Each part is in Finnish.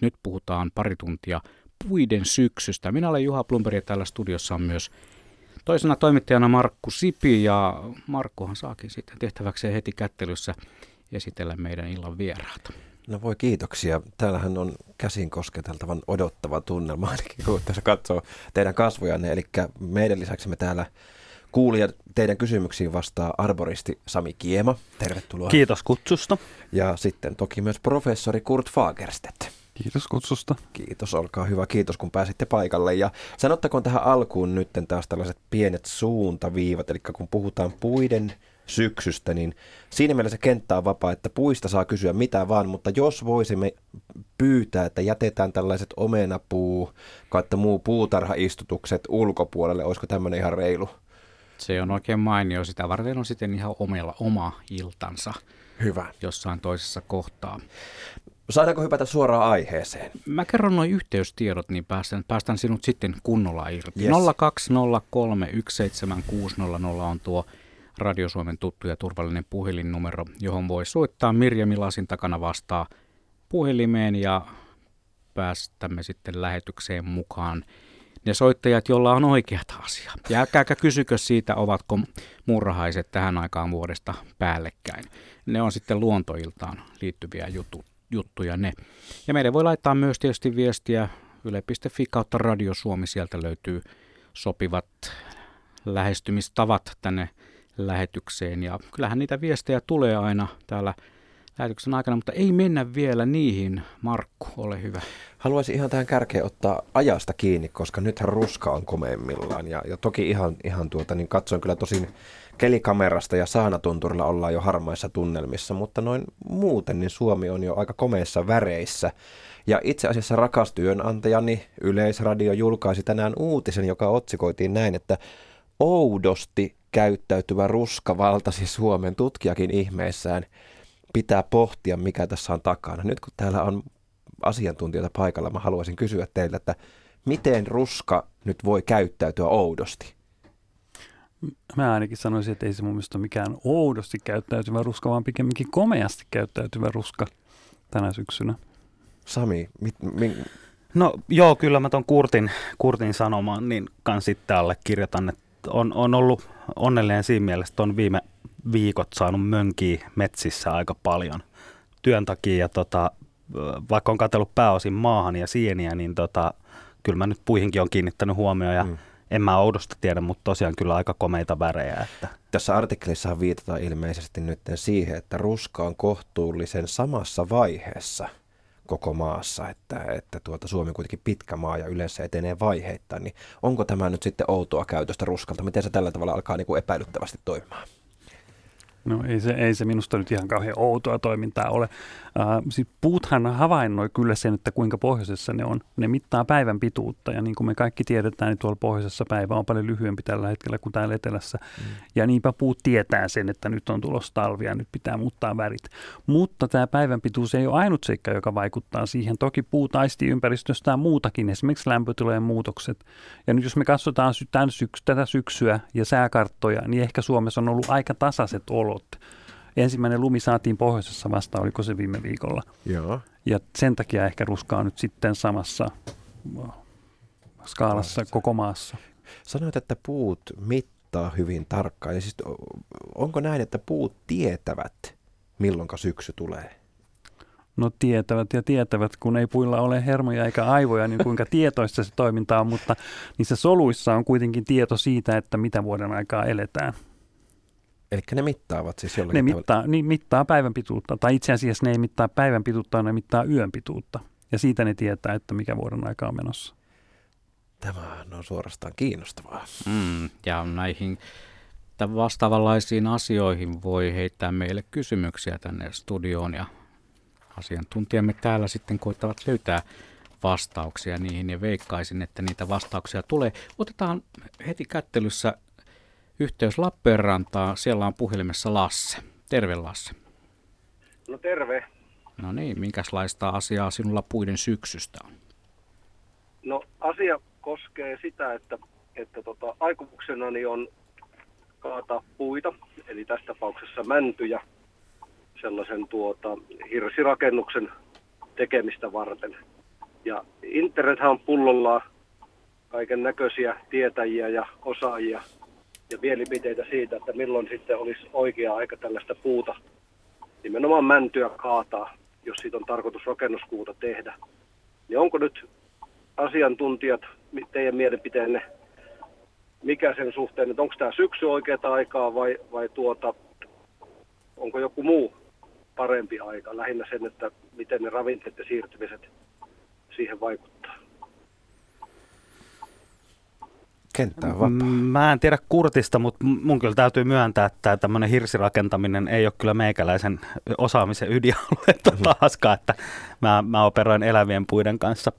Nyt puhutaan pari tuntia puiden syksystä. Minä olen Juha Plumberg ja täällä studiossa on myös toisena toimittajana Markku Sipi ja Markkuhan saakin sitten tehtäväkseen heti kättelyssä esitellä meidän illan vieraata. No voi kiitoksia. Täällähän on käsin kosketeltavan odottava tunnelma, ainakin kun tässä katsoo teidän kasvojanne. Eli meidän lisäksi me täällä kuulija teidän kysymyksiin vastaa arboristi Sami Kiema. Tervetuloa. Kiitos kutsusta. Ja sitten toki myös professori Kurt Fagerstedt. Kiitos kutsusta. Kiitos, olkaa hyvä. Kiitos kun pääsitte paikalle. Ja sanottakoon tähän alkuun nyt taas tällaiset pienet suuntaviivat, eli kun puhutaan puiden syksystä, niin siinä mielessä kenttä on vapaa, että puista saa kysyä mitä vaan, mutta jos voisimme pyytää, että jätetään tällaiset omenapuu, kautta muu puutarhaistutukset ulkopuolelle, olisiko tämmöinen ihan reilu? Se on oikein mainio. Sitä varten on sitten ihan omella oma iltansa. Hyvä. Jossain toisessa kohtaa. Saadaanko hypätä suoraan aiheeseen? Mä kerron noin yhteystiedot, niin päästän, päästän sinut sitten kunnolla irti. Yes. 020317600 on tuo Radio Suomen tuttu ja turvallinen puhelinnumero, johon voi soittaa Mirjami Lasin takana vastaa puhelimeen ja päästämme sitten lähetykseen mukaan ne soittajat, joilla on oikeat asia. Ja älkääkä kysykö siitä, ovatko murhaiset tähän aikaan vuodesta päällekkäin. Ne on sitten luontoiltaan liittyviä jutu, juttuja ne. Ja meidän voi laittaa myös tietysti viestiä yle.fi kautta Radio Suomi. Sieltä löytyy sopivat lähestymistavat tänne lähetykseen. Ja kyllähän niitä viestejä tulee aina täällä lähetyksen aikana, mutta ei mennä vielä niihin. Markku, ole hyvä. Haluaisin ihan tähän kärkeen ottaa ajasta kiinni, koska nythän ruska on komeimmillaan. Ja, ja toki ihan, ihan tuota, niin katsoin kyllä tosin kelikamerasta ja saanatunturilla ollaan jo harmaissa tunnelmissa, mutta noin muuten niin Suomi on jo aika komeissa väreissä. Ja itse asiassa rakas työnantajani Yleisradio julkaisi tänään uutisen, joka otsikoitiin näin, että oudosti käyttäytyvä ruska valtasi Suomen tutkijakin ihmeissään. Pitää pohtia, mikä tässä on takana. Nyt kun täällä on asiantuntijoita paikalla, mä haluaisin kysyä teiltä, että miten ruska nyt voi käyttäytyä oudosti? Mä ainakin sanoisin, että ei se mun mielestä ole mikään oudosti käyttäytyvä ruska, vaan pikemminkin komeasti käyttäytyvä ruska tänä syksynä. Sami, mit, mit... No joo, kyllä mä ton Kurtin, Kurtin sanomaan, niin kans sitten allekirjoitan, että on, on ollut onnellinen siinä mielessä, että on viime viikot saanut mönkiä metsissä aika paljon työn takia ja tota, vaikka on katsellut pääosin maahan ja sieniä, niin tota, kyllä mä nyt puihinkin on kiinnittänyt huomioon ja mm. En mä oudosta tiedä, mutta tosiaan kyllä aika komeita värejä. Että. Tässä artikkelissa viitataan ilmeisesti nyt siihen, että ruska on kohtuullisen samassa vaiheessa koko maassa, että, että tuota, Suomi on kuitenkin pitkä maa ja yleensä etenee vaiheittain, niin onko tämä nyt sitten outoa käytöstä ruskalta? Miten se tällä tavalla alkaa niin kuin epäilyttävästi toimimaan? No ei se, ei se minusta nyt ihan kauhean outoa toimintaa ole. Äh, siis puuthan havainnoi kyllä sen, että kuinka pohjoisessa ne on. Ne mittaa päivän pituutta ja niin kuin me kaikki tiedetään, niin tuolla pohjoisessa päivä on paljon lyhyempi tällä hetkellä kuin täällä etelässä. Mm. Ja niinpä puut tietää sen, että nyt on tulossa talvia, nyt pitää muuttaa värit. Mutta tämä päivän pituus ei ole ainut seikka, joka vaikuttaa siihen. Toki puu taistii ympäristöstään muutakin, esimerkiksi lämpötilojen muutokset. Ja nyt jos me katsotaan tämän syks- tätä syksyä ja sääkarttoja, niin ehkä Suomessa on ollut aika tasaiset olot ensimmäinen lumi saatiin pohjoisessa vasta, oliko se viime viikolla. Joo. Ja sen takia ehkä ruska on nyt sitten samassa skaalassa koko maassa. Sanoit, että puut mittaa hyvin tarkkaan. Ja siis onko näin, että puut tietävät, milloin syksy tulee? No tietävät ja tietävät, kun ei puilla ole hermoja eikä aivoja, niin kuinka tietoista se toiminta on, mutta niissä soluissa on kuitenkin tieto siitä, että mitä vuoden aikaa eletään. Eli ne mittaavat siis jollakin Ne mittaa, niin mittaa päivän pituutta, tai itse asiassa ne ei mittaa päivän pituutta, ne mittaa yön pituutta. Ja siitä ne tietää, että mikä vuoden aika on menossa. Tämä on suorastaan kiinnostavaa. Mm, ja näihin vastaavanlaisiin asioihin voi heittää meille kysymyksiä tänne studioon ja asiantuntijamme täällä sitten koittavat löytää vastauksia niihin ja veikkaisin, että niitä vastauksia tulee. Otetaan heti kättelyssä yhteys Lappeenrantaan. Siellä on puhelimessa Lasse. Terve Lasse. No terve. No niin, minkälaista asiaa sinulla puiden syksystä on? No asia koskee sitä, että, että tota, aikomuksenani on kaata puita, eli tässä tapauksessa mäntyjä, sellaisen tuota, hirsirakennuksen tekemistä varten. Ja internethän on pullolla kaiken näköisiä tietäjiä ja osaajia ja mielipiteitä siitä, että milloin sitten olisi oikea aika tällaista puuta, nimenomaan mäntyä kaataa, jos siitä on tarkoitus rakennuskuuta tehdä. Niin onko nyt asiantuntijat, teidän mielipiteenne, mikä sen suhteen, että onko tämä syksy oikeaa aikaa vai, vai tuota, onko joku muu parempi aika? Lähinnä sen, että miten ne ravinteet ja siirtymiset siihen vaikuttaa. Kenttä on vapaa. Mä en tiedä Kurtista, mutta mun kyllä täytyy myöntää, että tämmöinen hirsirakentaminen ei ole kyllä meikäläisen osaamisen ydinaluetta taaskaan, että mä, mä operoin elävien puiden kanssa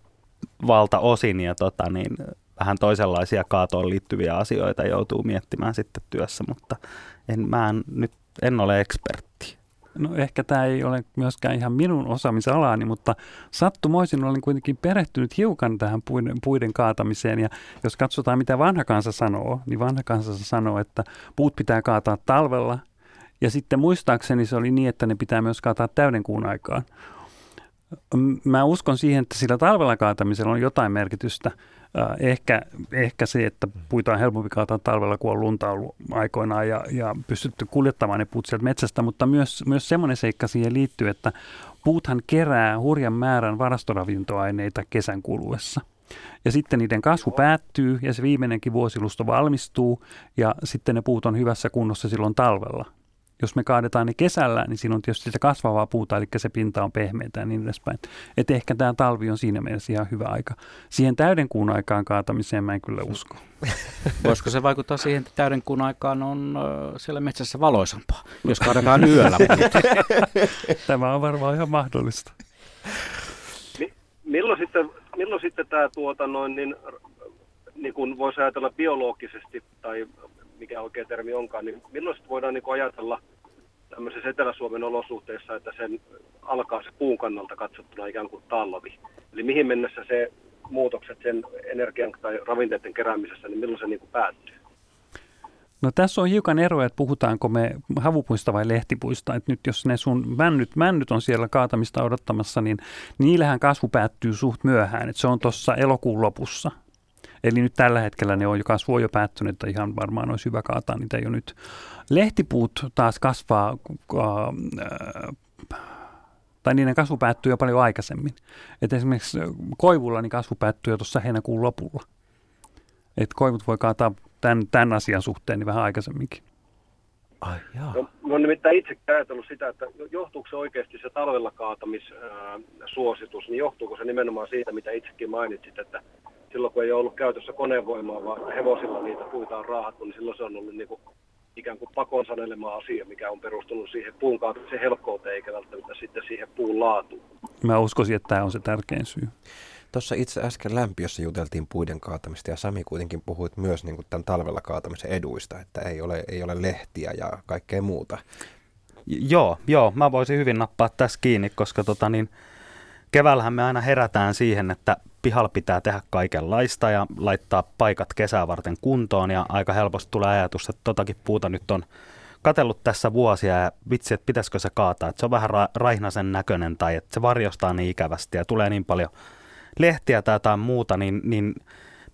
valtaosin ja tota, niin, vähän toisenlaisia kaatoon liittyviä asioita joutuu miettimään sitten työssä, mutta en, mä en, nyt en ole ekspertti. No ehkä tämä ei ole myöskään ihan minun osaamisalaani, mutta sattumoisin olen kuitenkin perehtynyt hiukan tähän puiden, puiden kaatamiseen. Ja jos katsotaan, mitä vanha kansa sanoo, niin vanha kansa sanoo, että puut pitää kaataa talvella. Ja sitten muistaakseni se oli niin, että ne pitää myös kaataa täydenkuun aikaan. Mä uskon siihen, että sillä talvella kaatamisella on jotain merkitystä. Ehkä, ehkä se, että puita on helpompi kaataa talvella, kun on lunta ollut aikoinaan ja, ja pystytty kuljettamaan ne puut sieltä metsästä, mutta myös, myös semmoinen seikka siihen liittyy, että puuthan kerää hurjan määrän varastoravintoaineita kesän kuluessa. Ja sitten niiden kasvu päättyy ja se viimeinenkin vuosilusto valmistuu ja sitten ne puut on hyvässä kunnossa silloin talvella. Jos me kaadetaan ne kesällä, niin siinä on tietysti sitä kasvavaa puuta, eli se pinta on pehmeitä ja niin edespäin. Että ehkä tämä talvi on siinä mielessä ihan hyvä aika. Siihen täydenkuun aikaan kaatamiseen mä en kyllä usko. Voisiko se vaikuttaa siihen, että täydenkuun aikaan on siellä metsässä valoisampaa, jos kaadetaan yöllä? tämä on varmaan ihan mahdollista. milloin sitten, milloin sitten tämä tuota noin, niin, niin kuin voisi ajatella biologisesti tai mikä oikea termi onkaan, niin milloin voidaan niin ajatella tämmöisessä Etelä-Suomen olosuhteissa, että sen alkaa se puun kannalta katsottuna ikään kuin talvi. Eli mihin mennessä se muutokset sen energian tai ravinteiden keräämisessä, niin milloin se niin kuin päättyy? No tässä on hiukan eroa, että puhutaanko me havupuista vai lehtipuista. Että nyt jos ne sun männyt, männyt on siellä kaatamista odottamassa, niin niillähän kasvu päättyy suht myöhään. Että se on tuossa elokuun lopussa. Eli nyt tällä hetkellä ne on jo kasvu on jo päättynyt, että ihan varmaan olisi hyvä kaataa niitä jo nyt. Lehtipuut taas kasvaa, äh, tai niiden kasvu päättyy jo paljon aikaisemmin. Et esimerkiksi koivulla niin kasvu päättyy jo tuossa heinäkuun lopulla. Et koivut voi kaataa tämän, tämän asian suhteen niin vähän aikaisemminkin. Ai, joo. No, no nimittäin itse ajatellut sitä, että johtuuko se oikeasti se talvella kaatamissuositus, niin johtuuko se nimenomaan siitä, mitä itsekin mainitsit, että silloin kun ei ole ollut käytössä konevoimaa, vaan hevosilla niitä puita on raahattu, niin silloin se on ollut niin kuin ikään kuin pakon sanelema asia, mikä on perustunut siihen puun kaatamisen helkkouteen, eikä välttämättä sitten siihen puun laatuun. Mä uskoisin, että tämä on se tärkein syy. Tuossa itse äsken lämpiössä juteltiin puiden kaatamista ja Sami kuitenkin puhuit myös niin kuin tämän talvella kaatamisen eduista, että ei ole, ei ole lehtiä ja kaikkea muuta. Joo, joo, mä voisin hyvin nappaa tässä kiinni, koska tota niin, keväällähän me aina herätään siihen, että pihalla pitää tehdä kaikenlaista ja laittaa paikat kesää varten kuntoon ja aika helposti tulee ajatus, että totakin puuta nyt on katellut tässä vuosia ja vitsi, että pitäisikö se kaataa, että se on vähän ra- raihnasen näköinen tai että se varjostaa niin ikävästi ja tulee niin paljon lehtiä tai jotain muuta, niin, niin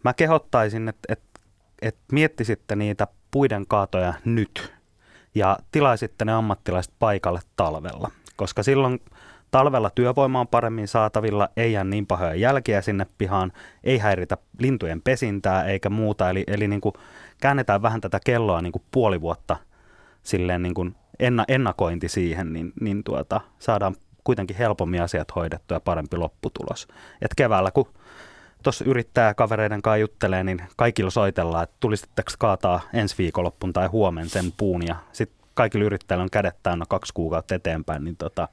mä kehottaisin, että, että, että miettisitte niitä puiden kaatoja nyt ja tilaisitte ne ammattilaiset paikalle talvella, koska silloin – Talvella työvoima on paremmin saatavilla, ei jää niin pahoja jälkiä sinne pihaan, ei häiritä lintujen pesintää eikä muuta. Eli, eli niin kuin käännetään vähän tätä kelloa niin kuin puoli vuotta silleen niin kuin enna, ennakointi siihen, niin, niin tuota, saadaan kuitenkin helpommin asiat hoidettua ja parempi lopputulos. Et keväällä, kun tuossa yrittää kavereiden kanssa juttelee, niin kaikilla soitellaan, että tulisitteko kaataa ensi viikonloppun tai huomen sen puun ja sitten kaikilla yrittäjillä on kädet täynnä kaksi kuukautta eteenpäin, niin tota,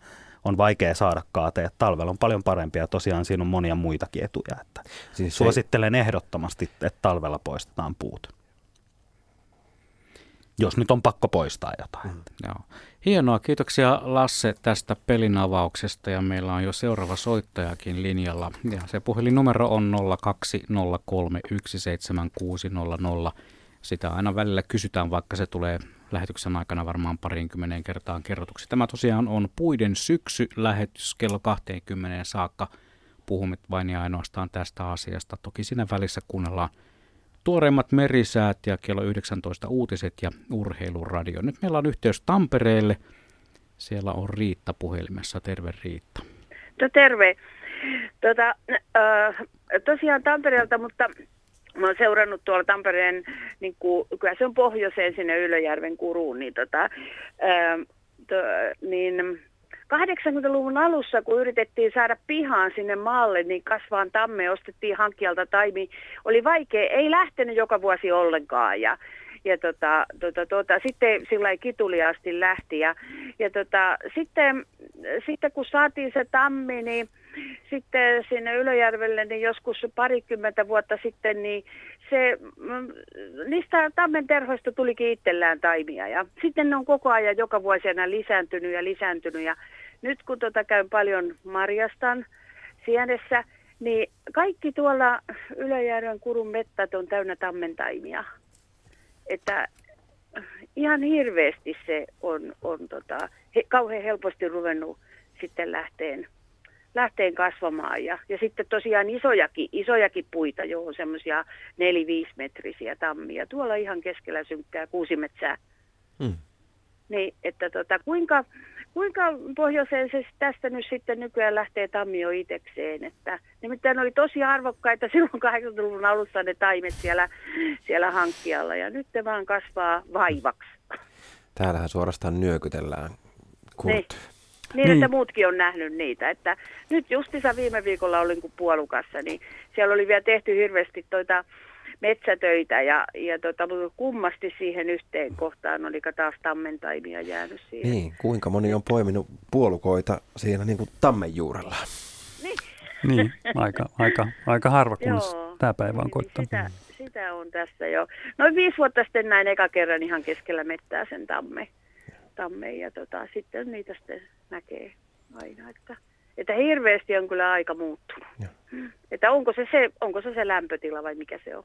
on vaikea saada kaateet. Talvella on paljon parempia, tosiaan siinä on monia muitakin etuja. Että siis suosittelen ei... ehdottomasti, että talvella poistetaan puut. Jos nyt on pakko poistaa jotain. Mm. Joo. Hienoa, kiitoksia Lasse tästä pelin avauksesta ja meillä on jo seuraava soittajakin linjalla. Ja se puhelinnumero on 020317600. Sitä aina välillä kysytään, vaikka se tulee lähetyksen aikana varmaan parinkymmeneen kertaan kerrotuksi. Tämä tosiaan on Puiden syksy lähetys kello 20 saakka puhumme vain ja ainoastaan tästä asiasta. Toki siinä välissä kuunnellaan tuoreimmat merisäät ja kello 19 uutiset ja urheiluradio. Nyt meillä on yhteys Tampereelle. Siellä on Riitta puhelimessa. Terve Riitta. No terve. Tota, äh, tosiaan Tampereelta, mutta mä oon seurannut tuolla Tampereen, niin kuin, kyllä se on pohjoiseen sinne Ylöjärven kuruun, niin, tota, ää, to, niin 80-luvun alussa, kun yritettiin saada pihaan sinne maalle, niin kasvaan tamme ostettiin hankkijalta taimi. Oli vaikea, ei lähtenyt joka vuosi ollenkaan. Ja, ja tota, tota, tota, sitten sillä kituliaasti lähti. Ja, ja tota, sitten, sitten kun saatiin se tammi, niin sitten sinne Ylöjärvelle, niin joskus parikymmentä vuotta sitten, niin se, mm, niistä tammen terhoista tulikin itsellään taimia. Ja sitten ne on koko ajan joka vuosi aina lisääntynyt ja lisääntynyt. Ja nyt kun tota käyn paljon marjastan sienessä, niin kaikki tuolla Ylöjärven kurun mettät on täynnä taimia. Että ihan hirveästi se on, on tota, he, kauhean helposti ruvennut sitten lähteen lähteen kasvamaan. Ja, ja sitten tosiaan isojakin, isojakin puita, johon on semmoisia 4-5 metrisiä tammia. Tuolla ihan keskellä synkkää kuusimetsää. Hmm. Niin, että tota, kuinka, kuinka pohjoiseen se tästä nyt sitten nykyään lähtee tammio itsekseen. Että nimittäin oli tosi arvokkaita silloin 80-luvun alussa ne taimet siellä, siellä hankkijalla ja nyt ne vaan kasvaa vaivaksi. Täällähän suorastaan nyökytellään. Kurt. Niin. Niin, niin, että muutkin on nähnyt niitä. Että nyt justissa viime viikolla olin kuin puolukassa, niin siellä oli vielä tehty hirveästi toita metsätöitä ja, ja tota, kummasti siihen yhteen kohtaan oli taas tammentaimia jäänyt siihen. Niin, kuinka moni on poiminut puolukoita siinä niin kuin tammen juurella? Niin. niin, aika, aika, aika harva, kun tämä päivä on niin, koittanut. Sitä, sitä on tässä jo. Noin viisi vuotta sitten näin eka kerran ihan keskellä mettää sen tamme, tamme ja tota, sitten niitä sitten näkee aina, että, että hirveästi on kyllä aika muuttunut. Ja. Että onko se se, onko se se lämpötila vai mikä se on?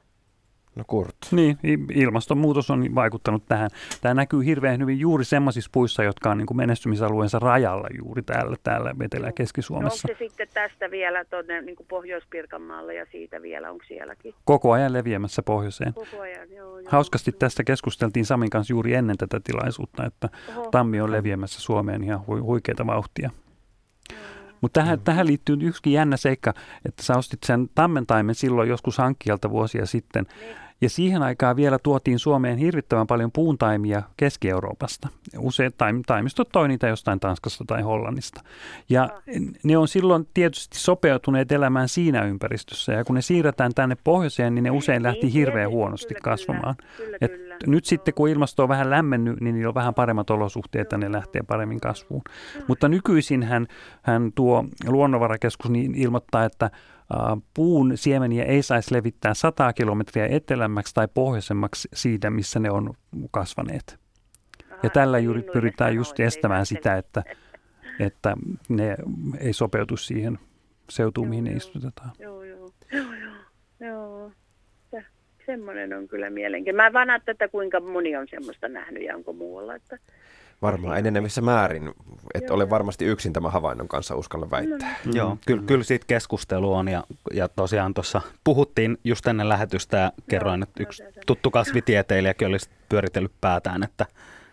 No Kurt. Niin, ilmastonmuutos on vaikuttanut tähän. Tämä näkyy hirveän hyvin juuri semmoisissa puissa, jotka on niin kuin menestymisalueensa rajalla juuri täällä, täällä Etelä- ja Keski-Suomessa. No onko se sitten tästä vielä tuonne niin Pohjois-Pirkanmaalle ja siitä vielä, onko sielläkin? Koko ajan leviämässä pohjoiseen. Koko ajan, joo, joo. Hauskasti tästä keskusteltiin Samin kanssa juuri ennen tätä tilaisuutta, että Oho. tammi on leviämässä Suomeen ihan hu- huikeita vauhtia. Mutta tähän, mm. tähän liittyy yksikin jännä seikka, että sä ostit sen tammentaimen silloin joskus hankkijalta vuosia sitten. Niin. Ja siihen aikaan vielä tuotiin Suomeen hirvittävän paljon puuntaimia Keski-Euroopasta. Usein taimistot toi niitä jostain Tanskasta tai Hollannista. Ja ne on silloin tietysti sopeutuneet elämään siinä ympäristössä. Ja kun ne siirretään tänne pohjoiseen, niin ne usein lähti hirveän huonosti kasvamaan. Et. Nyt sitten kun ilmasto on vähän lämmennyt, niin niillä on vähän paremmat olosuhteet ja ne lähtee paremmin kasvuun. Mutta nykyisin hän, hän tuo luonnonvarakeskus niin ilmoittaa, että puun siemeniä ei saisi levittää 100 kilometriä etelämmäksi tai pohjoisemmaksi siitä, missä ne on kasvaneet. Aha, ja tällä juuri pyritään just estämään sitä, että, että ne ei sopeutu siihen seutuun, mihin ne istutetaan. Joo, joo. joo, joo. Semmoinen on kyllä mielenkiintoinen. Mä vaan että kuinka moni on semmoista nähnyt ja onko muualla. Että Varmaan enenevissä määrin, että ole varmasti yksin tämän havainnon kanssa uskalla väittää. Mm. Joo, kyllä, kyllä siitä keskustelu on ja, ja tosiaan tuossa puhuttiin just ennen lähetystä ja kerroin, että yksi tuttu kasvitieteilijäkin olisi pyöritellyt päätään, että,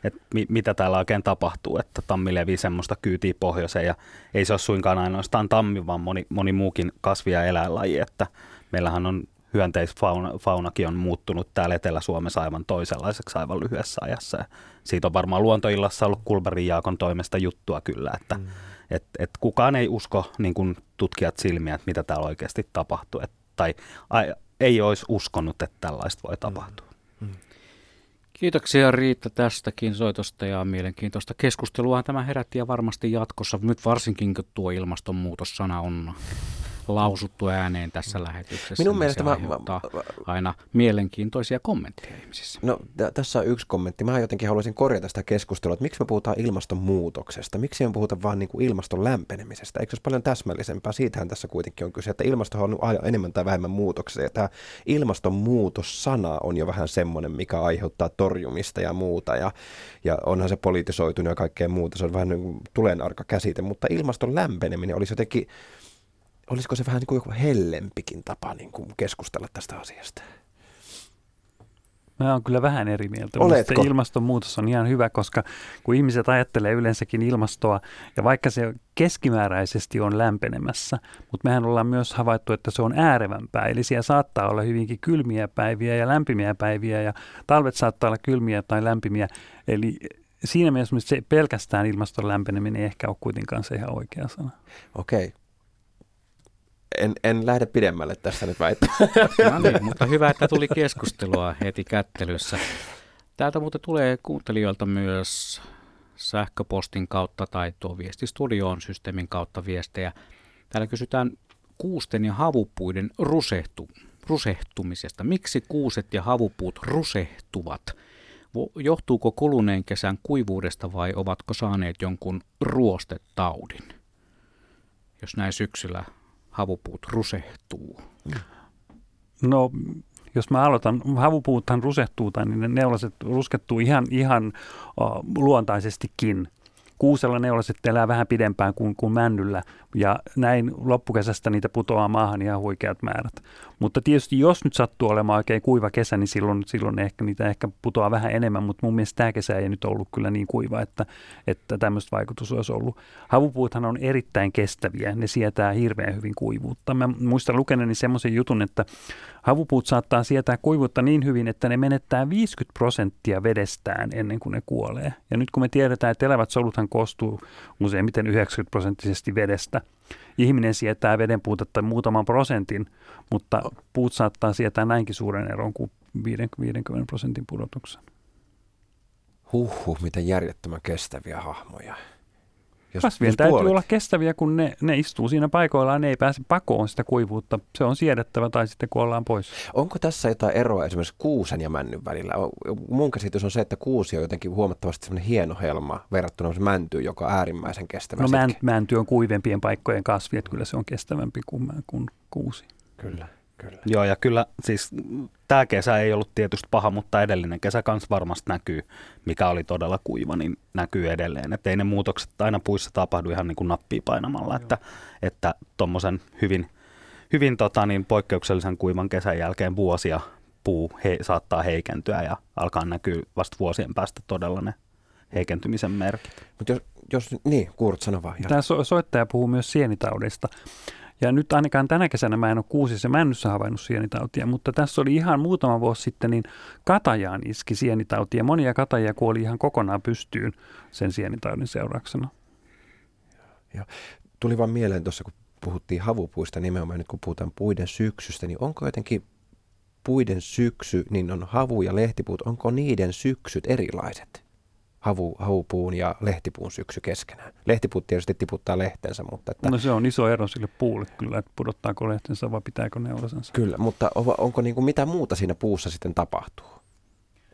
että mi, mitä täällä oikein tapahtuu, että tammi levii semmoista kyytiä pohjoiseen ja ei se ole suinkaan ainoastaan tammi, vaan moni, moni muukin kasvi- ja eläinlaji, että meillähän on hyönteisfaunakin on muuttunut täällä Etelä-Suomessa aivan toisenlaiseksi aivan lyhyessä ajassa. Ja siitä on varmaan luontoillassa ollut Kulberin Jaakon toimesta juttua kyllä, että mm. et, et kukaan ei usko niin kuin tutkijat silmiä, että mitä täällä oikeasti tapahtuu. Et, tai a, ei olisi uskonut, että tällaista voi tapahtua. Mm. Mm. Kiitoksia Riitta tästäkin soitosta ja mielenkiintoista keskustelua. Tämä herätti ja varmasti jatkossa, nyt varsinkin kun tuo ilmastonmuutos-sana on lausuttu ääneen tässä lähetyksessä. Minun niin mielestä mä, mä, aina mielenkiintoisia kommentteja ihmisissä. No t- tässä on yksi kommentti. Mä jotenkin haluaisin korjata sitä keskustelua, että miksi me puhutaan ilmastonmuutoksesta? Miksi me puhuta vain niin kuin ilmaston lämpenemisestä? Eikö se olisi paljon täsmällisempää? Siitähän tässä kuitenkin on kyse, että ilmasto on aina enemmän tai vähemmän muutoksia. Ja tämä ilmastonmuutos-sana on jo vähän semmoinen, mikä aiheuttaa torjumista ja muuta. Ja, ja onhan se politisoitunut ja kaikkea muuta. Se on vähän niin kuin tulenarka käsite, mutta ilmaston lämpeneminen olisi jotenkin olisiko se vähän niin kuin joku hellempikin tapa niin kuin keskustella tästä asiasta? Mä oon kyllä vähän eri mieltä. Oletko? Ilmastonmuutos on ihan hyvä, koska kun ihmiset ajattelee yleensäkin ilmastoa, ja vaikka se keskimääräisesti on lämpenemässä, mutta mehän ollaan myös havaittu, että se on äärevämpää. Eli siellä saattaa olla hyvinkin kylmiä päiviä ja lämpimiä päiviä, ja talvet saattaa olla kylmiä tai lämpimiä. Eli siinä mielessä se pelkästään ilmaston lämpeneminen ei ehkä ole kuitenkaan se ihan oikea sana. Okei. En, en lähde pidemmälle tässä nyt väittämään. No niin, mutta hyvä, että tuli keskustelua heti kättelyssä. Täältä muuten tulee kuuntelijoilta myös sähköpostin kautta tai tuo viestistudioon systeemin kautta viestejä. Täällä kysytään kuusten ja havupuiden rusehtu, rusehtumisesta. Miksi kuuset ja havupuut rusehtuvat? Johtuuko kuluneen kesän kuivuudesta vai ovatko saaneet jonkun ruostetaudin? Jos näin syksyllä havupuut rusehtuu? No, jos mä aloitan, havupuuthan rusehtuu tai niin ne neulaset ruskettuu ihan, ihan luontaisestikin. Kuusella neulaset elää vähän pidempään kuin, kuin männyllä ja näin loppukesästä niitä putoaa maahan ihan huikeat määrät. Mutta tietysti jos nyt sattuu olemaan oikein kuiva kesä, niin silloin, silloin ehkä, niitä ehkä putoaa vähän enemmän, mutta mun mielestä tämä kesä ei nyt ollut kyllä niin kuiva, että, että tämmöistä vaikutus olisi ollut. Havupuuthan on erittäin kestäviä, ne sietää hirveän hyvin kuivuutta. Mä muistan lukeneeni semmoisen jutun, että havupuut saattaa sietää kuivuutta niin hyvin, että ne menettää 50 prosenttia vedestään ennen kuin ne kuolee. Ja nyt kun me tiedetään, että elävät soluthan koostuu useimmiten 90 prosenttisesti vedestä, ihminen sietää veden puutetta muutaman prosentin, mutta puut saattaa sietää näinkin suuren eron kuin 50 prosentin pudotuksen. Huhhuh, miten järjettömän kestäviä hahmoja. Jos, Kasvien jos täytyy puolet... olla kestäviä, kun ne, ne istuu siinä paikoillaan, ne ei pääse pakoon sitä kuivuutta. Se on siedettävä tai sitten kuollaan pois. Onko tässä jotain eroa esimerkiksi kuusen ja männyn välillä? Mun käsitys on se, että kuusi on jotenkin huomattavasti semmoinen hieno helma verrattuna mäntyyn, joka on äärimmäisen kestävä. No mänty on kuivempien paikkojen kasvi, että kyllä se on kestävämpi kuin, kuin kuusi. Kyllä. Kyllä. Joo, ja kyllä siis tämä kesä ei ollut tietysti paha, mutta edellinen kesä kanssa varmasti näkyy, mikä oli todella kuiva, niin näkyy edelleen. Että ei ne muutokset aina puissa tapahdu ihan niin kuin nappia painamalla, Joo. että että tuommoisen hyvin, hyvin tota, niin poikkeuksellisen kuivan kesän jälkeen vuosia puu he, saattaa heikentyä ja alkaa näkyä vasta vuosien päästä todella ne heikentymisen merkit. Mutta jos, jos, niin, Kurt, sano vaan. Tämä so- soittaja puhuu myös sienitaudista. Ja nyt ainakaan tänä kesänä mä en ole kuusissa männyssä havainnut sienitautia, mutta tässä oli ihan muutama vuosi sitten, niin katajaan iski sienitautia. Monia katajia kuoli ihan kokonaan pystyyn sen sienitaudin seurauksena. Ja, tuli vaan mieleen tuossa, kun puhuttiin havupuista nimenomaan nyt kun puhutaan puiden syksystä, niin onko jotenkin puiden syksy, niin on havu ja lehtipuut, onko niiden syksyt erilaiset? Havu, havupuun ja lehtipuun syksy keskenään. Lehtipuut tietysti tiputtaa lehtensä, mutta... Että, no se on iso ero sille puulle kyllä, että pudottaako lehtensä vai pitääkö neulasensa. Kyllä, mutta onko niin kuin mitä muuta siinä puussa sitten tapahtuu,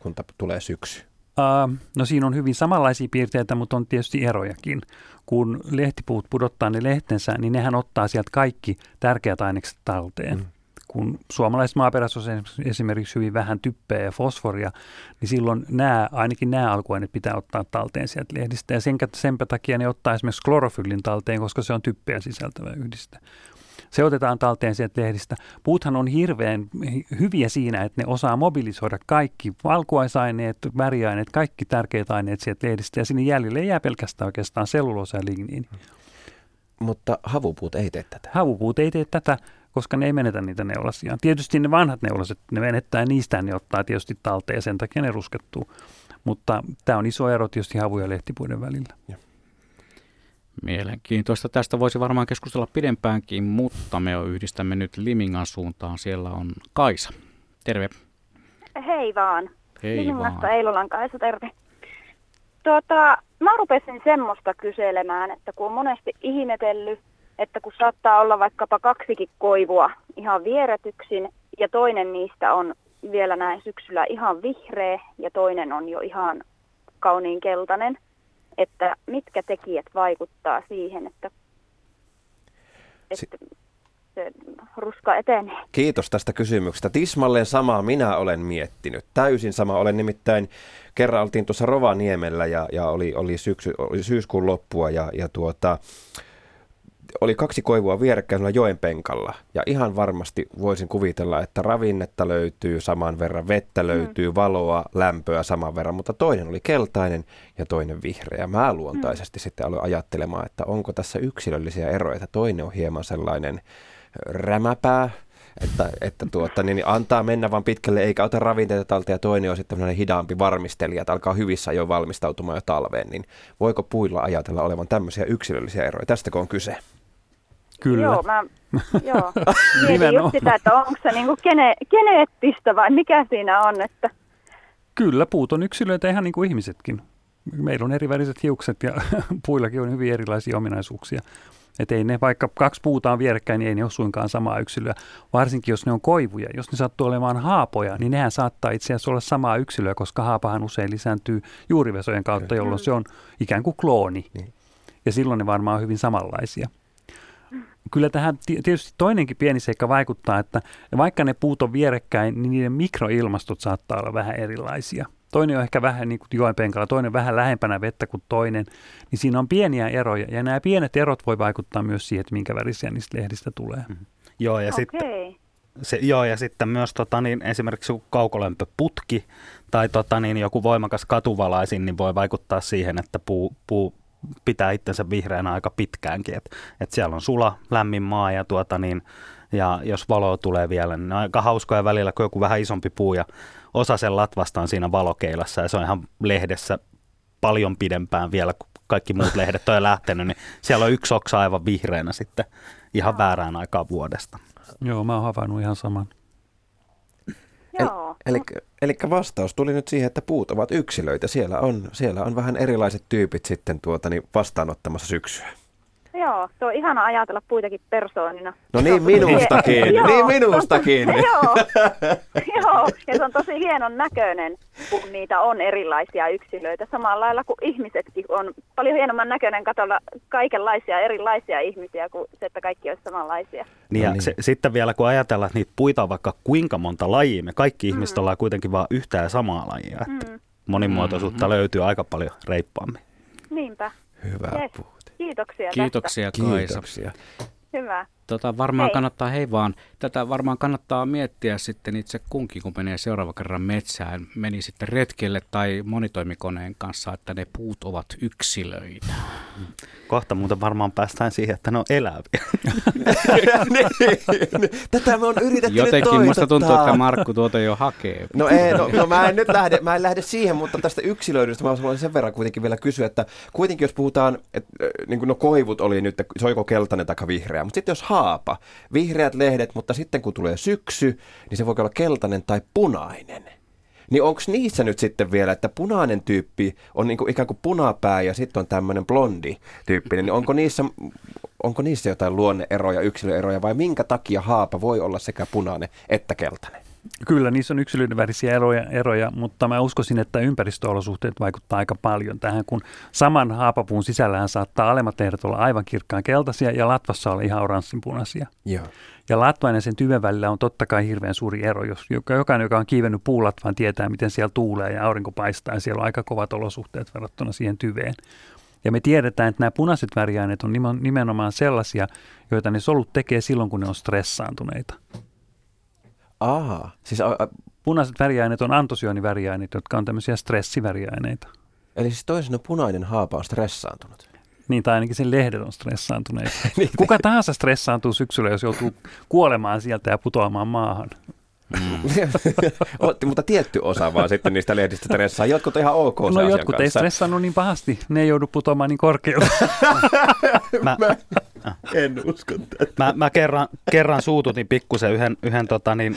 kun ta- tulee syksy? Uh, no siinä on hyvin samanlaisia piirteitä, mutta on tietysti erojakin. Kun lehtipuut pudottaa ne lehtensä, niin nehän ottaa sieltä kaikki tärkeät ainekset talteen. Mm kun suomalaisessa maaperässä on esimerkiksi hyvin vähän typpeä ja fosforia, niin silloin nämä, ainakin nämä alkuaineet pitää ottaa talteen sieltä lehdistä. Ja sen, senpä takia ne ottaa esimerkiksi klorofyllin talteen, koska se on typpeä sisältävä yhdiste. Se otetaan talteen sieltä lehdistä. Puuthan on hirveän hyviä siinä, että ne osaa mobilisoida kaikki valkuaisaineet, väriaineet, kaikki tärkeät aineet sieltä lehdistä. Ja sinne jäljelle ei jää pelkästään oikeastaan selluloosa ja ligniini. Mutta havupuut ei tee tätä. Havupuut ei tee tätä koska ne ei menetä niitä neulasiaan. Tietysti ne vanhat neulaset, ne menettää ja niistä ne ottaa tietysti talteen ja sen takia ne ruskettuu. Mutta tämä on iso ero tietysti havu- ja lehtipuiden välillä. Ja. Mielenkiintoista. Tästä voisi varmaan keskustella pidempäänkin, mutta me yhdistämme nyt Limingan suuntaan. Siellä on Kaisa. Terve. Hei vaan. Hei Limingasta vaan. Eilolan Kaisa, terve. Tuota, mä rupesin semmoista kyselemään, että kun on monesti ihmetellyt, että kun saattaa olla vaikkapa kaksikin koivua ihan vieretyksin ja toinen niistä on vielä näin syksyllä ihan vihreä ja toinen on jo ihan kauniin keltainen, että mitkä tekijät vaikuttaa siihen, että, että se ruska etenee. Kiitos tästä kysymyksestä. Tismalleen samaa minä olen miettinyt. Täysin sama. Olen nimittäin, kerran oltiin tuossa Rovaniemellä ja, ja oli, oli, syksy, oli syyskuun loppua ja, ja tuota, oli kaksi koivua vierekkäin joen penkalla. Ja ihan varmasti voisin kuvitella, että ravinnetta löytyy saman verran, vettä löytyy, mm. valoa, lämpöä saman verran, mutta toinen oli keltainen ja toinen vihreä. Mä luontaisesti mm. sitten aloin ajattelemaan, että onko tässä yksilöllisiä eroja, että toinen on hieman sellainen rämäpää, että, että tuota, niin antaa mennä vaan pitkälle eikä ota ravinteita talteen ja toinen on sitten hidaampi varmistelija, että alkaa hyvissä jo valmistautumaan jo talveen, niin voiko puilla ajatella olevan tämmöisiä yksilöllisiä eroja? Tästäkö on kyse? Kyllä. Joo, mä joo. mietin just sitä, että onko se niinku gene, geneettistä vai mikä siinä on. Että... Kyllä, puut on yksilöitä ihan niin kuin ihmisetkin. Meillä on eri väriset hiukset ja puillakin on hyvin erilaisia ominaisuuksia. Että ei ne, vaikka kaksi puuta on vierekkäin, niin ei ne ole suinkaan samaa yksilöä, varsinkin jos ne on koivuja. Jos ne sattuu olemaan haapoja, niin nehän saattaa itse asiassa olla samaa yksilöä, koska haapahan usein lisääntyy juurivesojen kautta, jolloin se on ikään kuin klooni. Niin. Ja silloin ne varmaan on hyvin samanlaisia. Kyllä tähän tietysti toinenkin pieni seikka vaikuttaa, että vaikka ne puut on vierekkäin, niin niiden mikroilmastot saattaa olla vähän erilaisia toinen on ehkä vähän niin kuin joen penkalla, toinen vähän lähempänä vettä kuin toinen, niin siinä on pieniä eroja. Ja nämä pienet erot voi vaikuttaa myös siihen, että minkä värisiä niistä lehdistä tulee. Mm-hmm. Joo, ja okay. sitten se, joo, ja sitten myös tota, niin, esimerkiksi kaukolämpöputki tai tota, niin, joku voimakas katuvalaisin niin voi vaikuttaa siihen, että puu, puu pitää itsensä vihreänä aika pitkäänkin. Et, et siellä on sula, lämmin maa ja, tuota, niin, ja jos valo tulee vielä, niin on aika hauskoja välillä, kun joku vähän isompi puu ja osa sen latvasta on siinä valokeilassa ja se on ihan lehdessä paljon pidempään vielä, kun kaikki muut lehdet on jo lähtenyt, niin siellä on yksi oksa aivan vihreänä sitten ihan väärään aikaan vuodesta. Joo, mä oon havainnut ihan saman. Joo. Eli, vastaus tuli nyt siihen, että puut ovat yksilöitä. Siellä on, siellä on vähän erilaiset tyypit sitten tuota, niin vastaanottamassa syksyä. Joo, se on ihana ajatella puitakin persoonina. No niin, minustakin. niin, minustakin. joo, joo, ja se on tosi hienon näköinen, kun niitä on erilaisia yksilöitä. Samalla lailla kuin ihmisetkin on paljon hienomman näköinen katsolla kaikenlaisia erilaisia ihmisiä kuin se, että kaikki olisi samanlaisia. Niin, ja no niin. Se, sitten vielä kun ajatellaan, että niitä puita on vaikka kuinka monta lajia, me kaikki mm. ihmiset ollaan kuitenkin vain yhtä ja samaa lajia. Että mm. Monimuotoisuutta mm-hmm. löytyy aika paljon reippaammin. Niinpä. Hyvä yes. puu. Kiitoksia Kiitoksia tästä. Kaisa. Kiitoksia. Hyvä. Tota, varmaan hei. kannattaa, hei vaan, tätä varmaan kannattaa miettiä sitten itse kunkin, kun menee seuraava kerran metsään, meni sitten retkelle tai monitoimikoneen kanssa, että ne puut ovat yksilöitä. Kohta muuten varmaan päästään siihen, että ne on eläviä. Niin. Tätä me on yritetty Jotenkin nyt musta tuntuu, että Markku tuota jo hakee. No, ei, no, no mä en nyt lähde, mä en lähde siihen, mutta tästä yksilöidystä mä haluaisin sen verran kuitenkin vielä kysyä, että kuitenkin jos puhutaan, että niin kuin no koivut oli nyt, se joko keltainen tai vihreä, mutta sitten jos haapa, vihreät lehdet, mutta sitten kun tulee syksy, niin se voi olla keltainen tai punainen. Niin onko niissä nyt sitten vielä, että punainen tyyppi on niin kuin ikään kuin punapää ja sitten on tämmöinen blondi tyyppinen, niin onko niissä, onko niissä jotain luonneeroja, yksilöeroja vai minkä takia haapa voi olla sekä punainen että keltainen? Kyllä, niissä on yksilöiden välisiä eroja, eroja, mutta mä uskoisin, että ympäristöolosuhteet vaikuttaa aika paljon tähän, kun saman haapapuun sisällähän saattaa alemmat lehdet olla aivan kirkkaan keltaisia ja latvassa olla ihan oranssinpunaisia. Joo. Ja latvan ja sen tyven välillä on totta kai hirveän suuri ero. Jos jokainen, joka on kiivennyt puulatvaan, tietää, miten siellä tuulee ja aurinko paistaa ja siellä on aika kovat olosuhteet verrattuna siihen tyveen. Ja me tiedetään, että nämä punaiset väriaineet on nimenomaan sellaisia, joita ne solut tekee silloin, kun ne on stressaantuneita. Aha, siis a, a, Punaiset väriaineet on antosyöniväriaineet, jotka on tämmöisiä stressiväriaineita. Eli siis toisin punainen haapa on stressaantunut? Niin, tai ainakin sen lehdet on stressaantuneita. niin, Kuka tahansa stressaantuu syksyllä, jos joutuu kuolemaan sieltä ja putoamaan maahan. Mm. Otti, mutta tietty osa vaan sitten niistä lehdistä stressaa. Jotkut ihan ok No jotkut ei stressannut niin pahasti. Ne ei joudu putoamaan niin korkealle. mä, mä, en usko tätä. Mä, mä kerran, kerran suututin pikkusen yhden, yhden tota niin,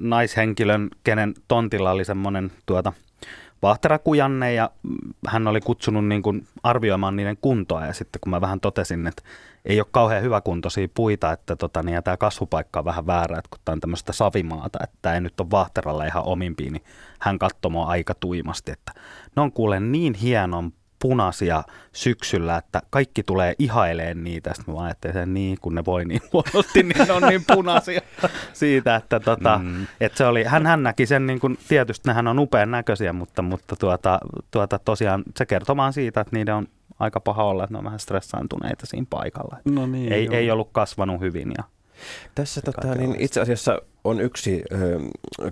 naishenkilön, kenen tontilla oli semmoinen tuota, vahterakujanne ja hän oli kutsunut niin kuin arvioimaan niiden kuntoa. Ja sitten kun mä vähän totesin, että ei ole kauhean hyväkuntoisia puita, että tota, niin, ja tämä kasvupaikka on vähän väärä, että kun tämä on tämmöistä savimaata, että tämä ei nyt ole vahteralla ihan omimpiin, niin hän katsoi mua aika tuimasti, että ne on kuule niin hienon punaisia syksyllä, että kaikki tulee ihaileen niitä. Sitten mä ajattelin, että niin kun ne voi niin huonosti, niin ne on niin punaisia siitä, että tota, mm. että se oli, hän, hän näki sen, niin kuin, tietysti nehän on upean näköisiä, mutta, mutta tuota, tuota, tosiaan se kertomaan siitä, että niiden on aika paha olla, että ne on vähän stressaantuneita siinä paikalla. No niin, ei, ei ollut kasvanut hyvin ja tässä tota, niin itse asiassa on yksi ö,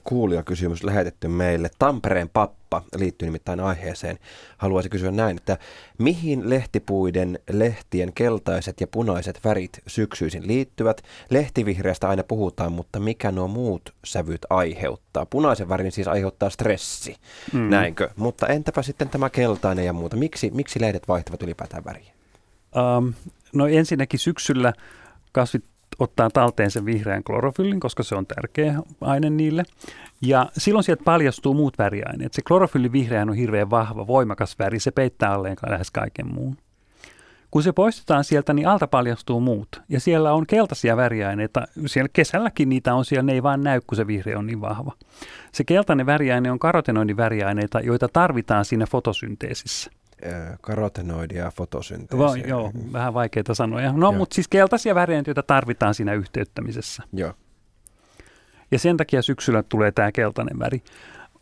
kuulijakysymys lähetetty meille. Tampereen pappa liittyy nimittäin aiheeseen. Haluaisi kysyä näin, että mihin lehtipuiden lehtien keltaiset ja punaiset värit syksyisin liittyvät? Lehtivihreästä aina puhutaan, mutta mikä nuo muut sävyt aiheuttaa? Punaisen värin siis aiheuttaa stressi, mm. näinkö? Mutta entäpä sitten tämä keltainen ja muuta? Miksi, miksi lehdet vaihtavat ylipäätään väriä? Um, no ensinnäkin syksyllä kasvit ottaa talteen sen vihreän klorofyllin, koska se on tärkeä aine niille. Ja silloin sieltä paljastuu muut väriaineet. Se klorofylli vihreän on hirveän vahva, voimakas väri, se peittää alleen lähes kaiken muun. Kun se poistetaan sieltä, niin alta paljastuu muut. Ja siellä on keltaisia väriaineita. Siellä kesälläkin niitä on siellä, ne ei vaan näy, kun se vihreä on niin vahva. Se keltainen väriaine on karotenoidin väriaineita, joita tarvitaan siinä fotosynteesissä karotenoidia ja fotosynteesiä. Va, joo, vähän vaikeita sanoja. No, mutta siis keltaisia väreitä, joita tarvitaan siinä yhteyttämisessä. Joo. Ja sen takia syksyllä tulee tämä keltainen väri.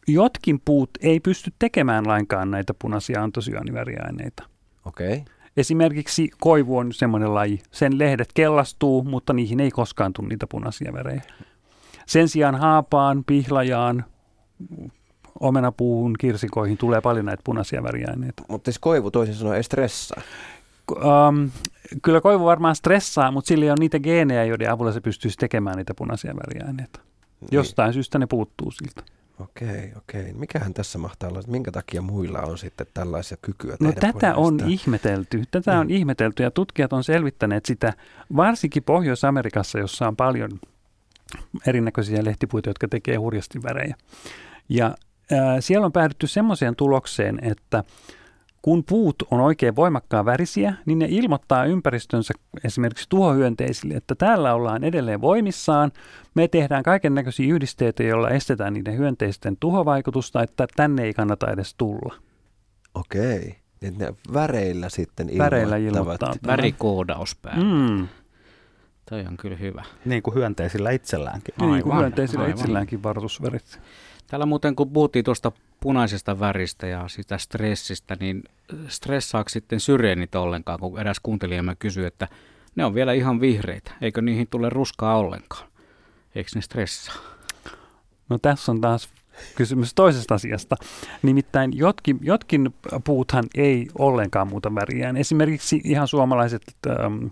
Jotkin puut ei pysty tekemään lainkaan näitä punaisia antosyaaniväriaineita. Okei. Okay. Esimerkiksi koivu on semmoinen laji. Sen lehdet kellastuu, mutta niihin ei koskaan tule niitä punaisia värejä. Sen sijaan haapaan, pihlajaan, omenapuuhun, kirsikoihin tulee paljon näitä punaisia väriaineita. Mutta siis koivu toisin sanoen ei stressaa? Um, kyllä koivu varmaan stressaa, mutta sillä on niitä geenejä, joiden avulla se pystyisi tekemään niitä punaisia väriaineita. Niin. Jostain syystä ne puuttuu siltä. Okei, okei. Mikähän tässä mahtaa olla, minkä takia muilla on sitten tällaisia kykyä No tehdä tätä on ihmetelty. Tätä mm. on ihmetelty ja tutkijat on selvittäneet sitä, varsinkin Pohjois-Amerikassa, jossa on paljon erinäköisiä lehtipuita, jotka tekee hurjasti värejä. Ja siellä on päädytty semmoiseen tulokseen, että kun puut on oikein voimakkaan värisiä, niin ne ilmoittaa ympäristönsä esimerkiksi tuhohyönteisille, että täällä ollaan edelleen voimissaan. Me tehdään kaiken näköisiä yhdisteitä, joilla estetään niiden hyönteisten tuhovaikutusta, että tänne ei kannata edes tulla. Okei. Niin ne väreillä sitten ilmoittavat. Väreillä ilmoittaa. Värikoodaus päällä. Mm. Toi on kyllä hyvä. Niin kuin hyönteisillä itselläänkin. Aivan, niin kuin hyönteisillä aivan. itselläänkin varoitusvärit. Täällä muuten kun puhuttiin tuosta punaisesta väristä ja sitä stressistä, niin stressaako sitten syreenit ollenkaan, kun eräs kuuntelijamme kysyi, että ne on vielä ihan vihreitä, eikö niihin tule ruskaa ollenkaan? Eikö ne stressaa? No tässä on taas kysymys toisesta asiasta. Nimittäin jotkin, jotkin puuthan ei ollenkaan muuta väriään. Esimerkiksi ihan suomalaiset ähm,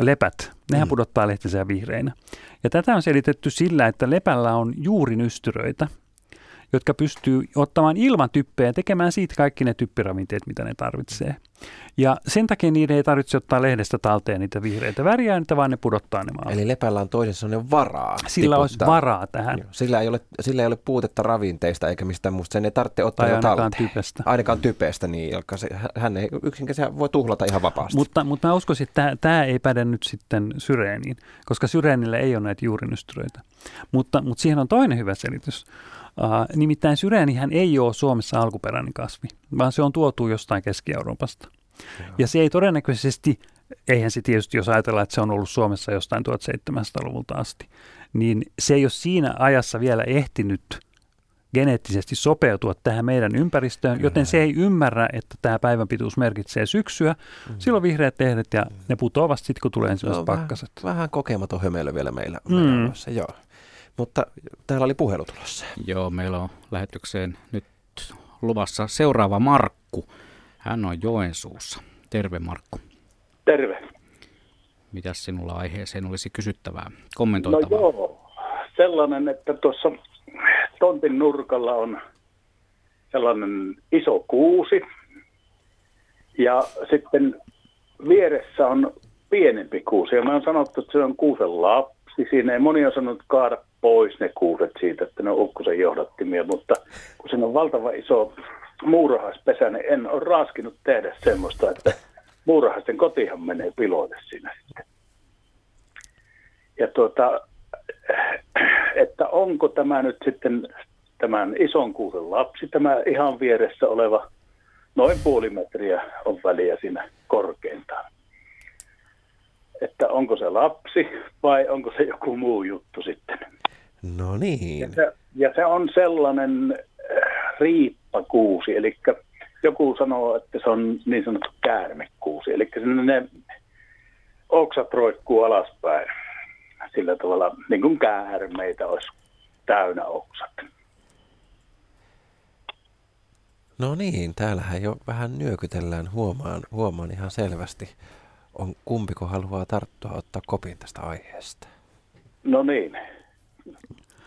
lepät, nehän mm. pudottaa lehtisiä vihreinä. Ja tätä on selitetty sillä, että lepällä on juurinystyröitä, jotka pystyy ottamaan ilman typpeä ja tekemään siitä kaikki ne typpiravinteet, mitä ne tarvitsee. Ja sen takia niiden ei tarvitse ottaa lehdestä talteen niitä vihreitä väriä, vaan ne pudottaa ne maalle. Eli lepällä on toisen sellainen varaa. Sillä tiputtaa. olisi varaa tähän. Joo. Sillä ei, ole, sillä ei ole puutetta ravinteista eikä mistään muusta. Sen ei tarvitse ottaa tai ainakaan talteen. typestä. Ainakaan typestä, niin, joka se, hän ei yksinkertaisesti voi tuhlata ihan vapaasti. Mutta, mutta mä uskoisin, että tämä, tämä ei päde nyt sitten syreeniin, koska syreenillä ei ole näitä juurinystyröitä. Mutta, mutta siihen on toinen hyvä selitys. Uh, nimittäin syreenihän ei ole Suomessa alkuperäinen kasvi, vaan se on tuotu jostain Keski-Euroopasta. Joo. Ja se ei todennäköisesti, eihän se tietysti, jos ajatellaan, että se on ollut Suomessa jostain 1700-luvulta asti, niin se ei ole siinä ajassa vielä ehtinyt geneettisesti sopeutua tähän meidän ympäristöön, Kyllä. joten se ei ymmärrä, että tämä päivän pituus merkitsee syksyä. Mm. Silloin vihreät lehdet ja ne putoavat sitten, kun tulee ensimmäiset pakkaset. Vähän, vähän kokematon hömeily vielä meillä. Mm. meillä joo. Mutta täällä oli puhelu tulossa. Joo, meillä on lähetykseen nyt luvassa seuraava Markku. Hän on Joensuussa. Terve Markku. Terve. Mitäs sinulla aiheeseen olisi kysyttävää, kommentoitavaa? No joo, sellainen, että tuossa tontin nurkalla on sellainen iso kuusi ja sitten vieressä on pienempi kuusi. Ja mä oon sanottu, että se on kuusen lapsi. Siinä ei moni on sanonut kaada pois ne kuuset siitä, että ne on ukkosen johdattimia, mutta kun siinä on valtava iso muurahaispesä, niin en ole raskinut tehdä semmoista, että muurahaisten kotihan menee piloille siinä sitten. Ja tuota, että onko tämä nyt sitten tämän ison kuusen lapsi, tämä ihan vieressä oleva noin puoli metriä on väliä siinä korkeintaan. Että onko se lapsi vai onko se joku muu juttu sitten. No niin. Ja se, ja se on sellainen äh, riippakuusi, eli joku sanoo, että se on niin sanottu käärmekuusi, eli ne oksat roikkuu alaspäin sillä tavalla, niin kuin käärmeitä olisi täynnä oksat. No niin, täällähän jo vähän nyökytellään, huomaan, huomaan ihan selvästi. On kumpiko haluaa tarttua ottaa kopin tästä aiheesta? No niin,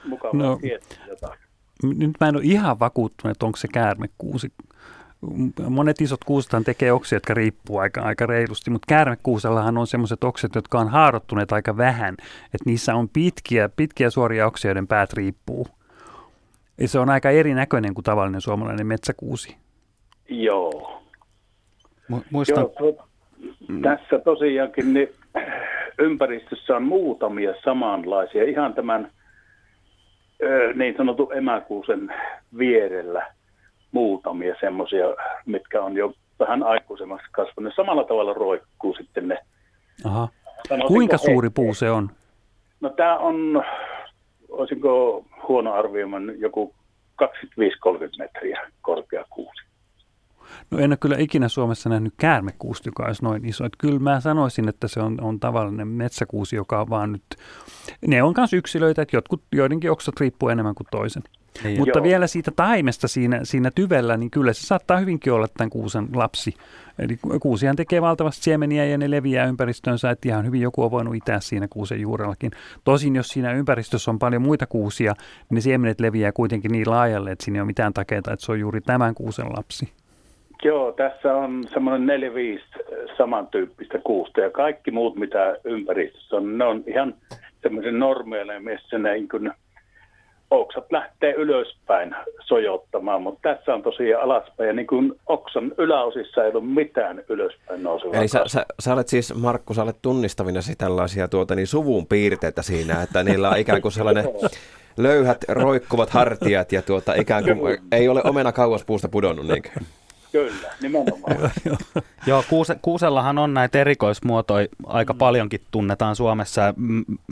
mukava no, jotain. Nyt mä en ole ihan vakuuttunut, että onko se käärmekuusi. Monet isot kuusethan tekee oksia, jotka riippuu aika, aika reilusti, mutta käärmekuusellahan on sellaiset okset, jotka on haarottuneet aika vähän, että niissä on pitkiä, pitkiä suoria oksia, joiden päät riippuu. Ja se on aika erinäköinen kuin tavallinen suomalainen metsäkuusi. Joo. Mu- muistan. Joo, to, tässä tosiaankin niin ympäristössä on muutamia samanlaisia, ihan tämän niin sanotun emäkuusen vierellä muutamia semmoisia, mitkä on jo vähän aikuisemmaksi kasvaneet. Samalla tavalla roikkuu sitten ne. Aha. Kuinka suuri puu se on? No tämä on, olisinko huono arvioiman, joku 25-30 metriä korkea kuusi. No en ole kyllä ikinä Suomessa nähnyt käärmekuusta, joka olisi noin iso. Että kyllä mä sanoisin, että se on, on tavallinen metsäkuusi, joka on vaan nyt... Ne on myös yksilöitä, että jotkut, joidenkin oksat riippuu enemmän kuin toisen. Niin, Mutta joo. vielä siitä taimesta siinä, siinä tyvellä, niin kyllä se saattaa hyvinkin olla tämän kuusen lapsi. Eli kuusihan tekee valtavasti siemeniä ja ne leviää ympäristönsä, että ihan hyvin joku on voinut itää siinä kuusen juurellakin. Tosin jos siinä ympäristössä on paljon muita kuusia, niin ne siemenet leviää kuitenkin niin laajalle, että siinä ei ole mitään takeita, että se on juuri tämän kuusen lapsi. Joo, tässä on semmoinen neljä viisi samantyyppistä kuusta ja kaikki muut, mitä ympäristössä on, ne on ihan semmoisen normeille, missä ne niin kuin oksat lähtee ylöspäin sojottamaan, mutta tässä on tosiaan alaspäin. Ja niin kuin oksan yläosissa ei ole mitään ylöspäin nousevaa. Eli sä, sä, sä, olet siis, Markku, sä olet tunnistavinasi tällaisia tuota, niin suvun piirteitä siinä, että niillä on ikään kuin sellainen löyhät, roikkuvat hartiat ja tuota, ikään kuin ei ole omena kauas puusta pudonnut. Niinkö? Kyllä, nimenomaan. Joo, kuuse, kuusellahan on näitä erikoismuotoja aika mm. paljonkin tunnetaan Suomessa.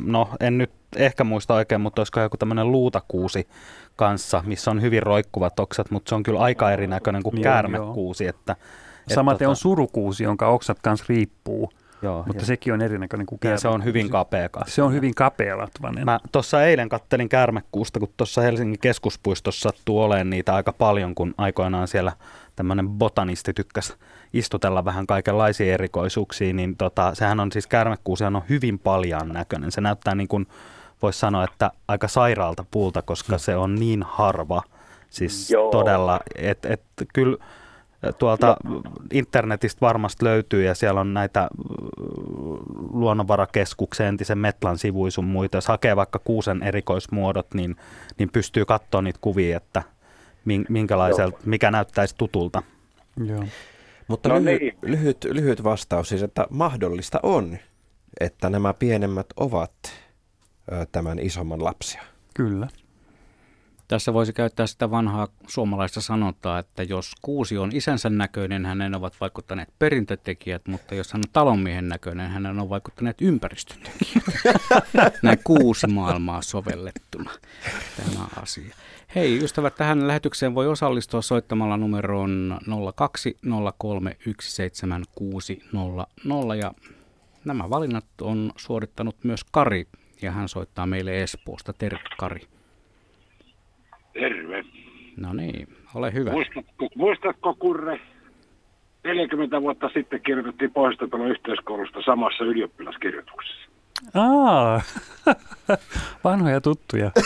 No, en nyt ehkä muista oikein, mutta olisiko joku tämmöinen luutakuusi kanssa, missä on hyvin roikkuvat oksat, mutta se on kyllä aika erinäköinen kuin käärmekuusi. Että, Samaten tota... on surukuusi, jonka oksat kanssa riippuu. Joo, mutta ja. sekin on erinäköinen kuin käärmekuusi. se on hyvin kapea kasvu. Se on hyvin kapealatvainen. Mä tuossa eilen kattelin käärmekuusta, kun tuossa Helsingin keskuspuistossa sattuu olemaan niitä aika paljon, kun aikoinaan siellä tämmöinen botanisti tykkäsi istutella vähän kaikenlaisia erikoisuuksia, niin tota, sehän on siis käärmekuusi on hyvin paljon näköinen. Se näyttää niin kuin, voisi sanoa, että aika sairaalta puulta, koska se on niin harva. Siis Joo. todella, että et, kyllä tuolta no. internetistä varmasti löytyy ja siellä on näitä luonnonvarakeskuksen entisen Metlan sivuja sun muita. Jos hakee vaikka kuusen erikoismuodot, niin, niin pystyy katsoa niitä kuvia, että minkälaiselta, mikä näyttäisi tutulta. Joo. Mutta no lyhy- niin. lyhyt, lyhyt vastaus siis, että mahdollista on, että nämä pienemmät ovat ö, tämän isomman lapsia. Kyllä. Tässä voisi käyttää sitä vanhaa suomalaista sanontaa, että jos kuusi on isänsä näköinen, hänen ovat vaikuttaneet perintötekijät, mutta jos hän on talonmiehen näköinen, hänen on vaikuttaneet ympäristötekijät. Näin kuusi maailmaa sovellettuna tämä asia. Hei ystävät, tähän lähetykseen voi osallistua soittamalla numeroon 0203176600 ja nämä valinnat on suorittanut myös Kari ja hän soittaa meille Espoosta. Terve Kari. Terve. No niin, ole hyvä. Muistatko, muistatko Kurre, 40 vuotta sitten kirjoitettiin pohjois yhteiskoulusta samassa ylioppilaskirjoituksessa. Aa, vanhoja tuttuja.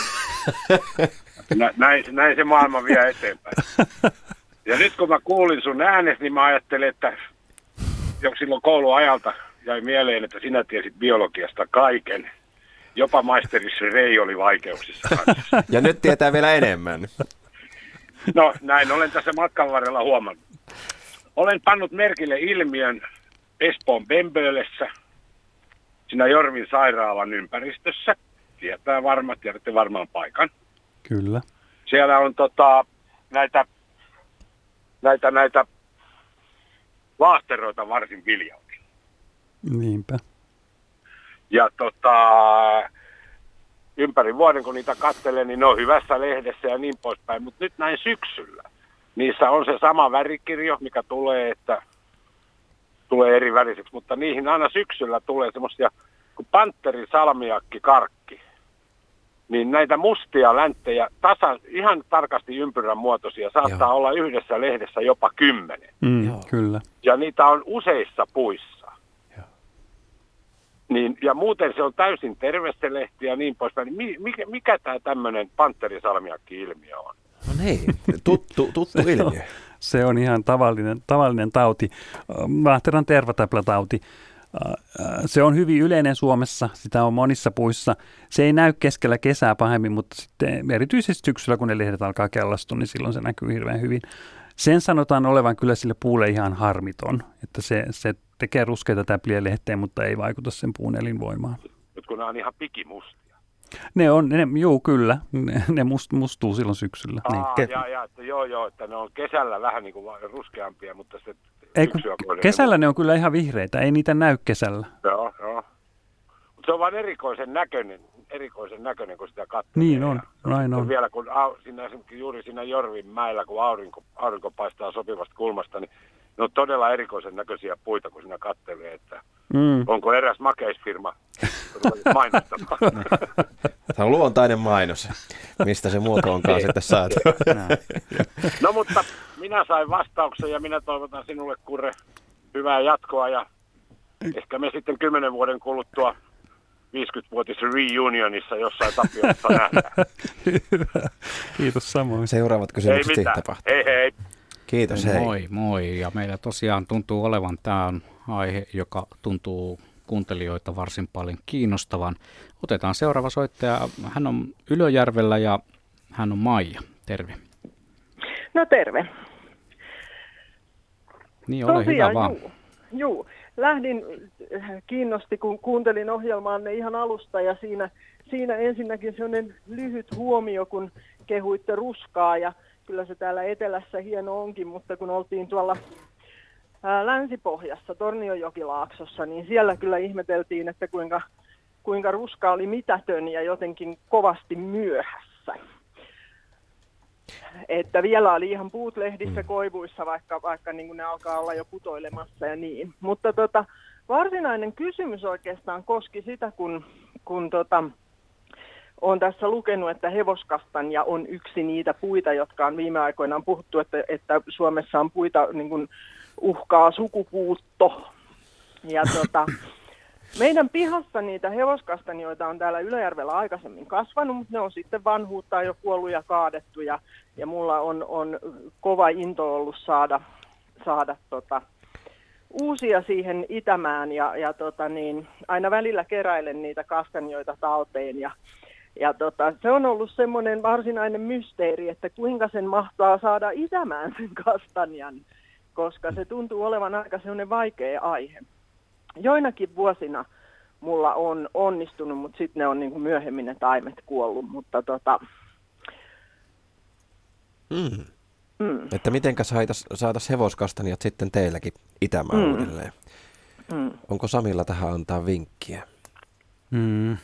Nä, näin, näin se maailma vie eteenpäin. Ja nyt kun mä kuulin sun äänes, niin mä ajattelin, että jo silloin kouluajalta jäi mieleen, että sinä tiesit biologiasta kaiken. Jopa maisterissa Rei oli vaikeuksissa kanssa. Ja nyt tietää vielä enemmän. No näin olen tässä matkan varrella huomannut. Olen pannut merkille ilmiön Espoon Bembölessä, siinä Jorvin sairaalan ympäristössä. Tietää varmaan, tiedätte varmaan paikan. Kyllä. Siellä on tota, näitä, näitä, näitä vaahteroita varsin viljautilla. Niinpä. Ja tota, ympäri vuoden kun niitä katselee, niin ne on hyvässä lehdessä ja niin poispäin. Mutta nyt näin syksyllä, niissä on se sama värikirjo, mikä tulee, että tulee eri väriseksi, mutta niihin aina syksyllä tulee semmoisia kuin panteri, salmiakki, karkki. Niin näitä mustia länttejä, tasa, ihan tarkasti ympyrän muotoisia, saattaa Joo. olla yhdessä lehdessä jopa kymmenen. Mm, Joo. kyllä. Ja niitä on useissa puissa. Joo. Niin, ja muuten se on täysin terve se lehti ja niin poispäin. Niin mi- mikä, mikä tämä tämmöinen panterisalmiakki-ilmiö on? No niin, tuttu, tuttu ilmiö. Se on ihan tavallinen, tavallinen tauti, vaahteran tervatäplätauti. Se on hyvin yleinen Suomessa, sitä on monissa puissa. Se ei näy keskellä kesää pahemmin, mutta sitten erityisesti syksyllä, kun ne lehdet alkaa kellastua, niin silloin se näkyy hirveän hyvin. Sen sanotaan olevan kyllä sille puulle ihan harmiton, että se, se tekee ruskeita täpliä lehteen, mutta ei vaikuta sen puun elinvoimaan. Nyt kun nämä on ihan pikimustia. Ne on, ne, juu kyllä, ne, ne must, mustuu silloin syksyllä. Niin. Aa, ke- ja, ja, että joo, joo, että ne on kesällä vähän niin kuin ruskeampia, mutta se Ei, kun kesällä ne on kyllä ihan vihreitä, ei niitä näy kesällä. Joo, joo. Mutta se on vain erikoisen näköinen, erikoisen näköinen, kun sitä katsoo. Niin on, näin on. Vielä kun au, siinä, juuri siinä Jorvin mäellä, kun aurinko, aurinko paistaa sopivasta kulmasta, niin ne on todella erikoisen näköisiä puita, kun siinä katselee, että Mm. onko eräs makeisfirma mainostamaan. Tämä on luontainen mainos, mistä se muoto onkaan sitten saatu. No mutta minä sain vastauksen ja minä toivotan sinulle Kurre hyvää jatkoa ja ehkä me sitten kymmenen vuoden kuluttua 50-vuotis reunionissa jossain Tapiossa nähdään. Hyvä. Kiitos samoin. Seuraavat Ei kysymykset tapahtuu. Hei hei. Kiitos, hei. Moi, moi. Ja meillä tosiaan tuntuu olevan, tämä on aihe, joka tuntuu kuuntelijoita varsin paljon kiinnostavan. Otetaan seuraava soittaja. Hän on Ylöjärvellä ja hän on Maija. Terve. No terve. Niin, ole hyvä vaan. juu, juu. Lähdin, äh, kiinnosti kun kuuntelin ohjelmaanne ihan alusta ja siinä, siinä ensinnäkin sellainen lyhyt huomio, kun kehuitte ruskaa ja kyllä se täällä etelässä hieno onkin, mutta kun oltiin tuolla ää, Länsipohjassa, Tornionjokilaaksossa, niin siellä kyllä ihmeteltiin, että kuinka, kuinka ruska oli mitätön ja jotenkin kovasti myöhässä. Että vielä oli ihan puut lehdissä koivuissa, vaikka, vaikka niin kuin ne alkaa olla jo putoilemassa ja niin. Mutta tota, varsinainen kysymys oikeastaan koski sitä, kun, kun tota, olen tässä lukenut, että hevoskastanja on yksi niitä puita, jotka on viime aikoina on puhuttu, että, että Suomessa on puita niin kuin uhkaa sukupuutto. Ja tota, meidän pihassa niitä hevoskastanjoita on täällä Ylöjärvellä aikaisemmin kasvanut, mutta ne on sitten vanhuutta jo kuollut ja kaadettu. Ja, ja mulla on, on kova into ollut saada, saada tota, uusia siihen itämään ja, ja tota niin, aina välillä keräilen niitä kastanjoita talteen ja, ja tota, se on ollut semmoinen varsinainen mysteeri, että kuinka sen mahtaa saada itämään sen kastanjan, koska se tuntuu olevan aika semmoinen vaikea aihe. Joinakin vuosina mulla on onnistunut, mutta sitten ne on niin kuin myöhemmin ne taimet kuollut, mutta tota, Mm. mm, Että mitenkä saitas, saatas hevoskastanjat sitten teilläkin itämään Mm. uudelleen? mm. Onko Samilla tähän antaa vinkkiä? Mm.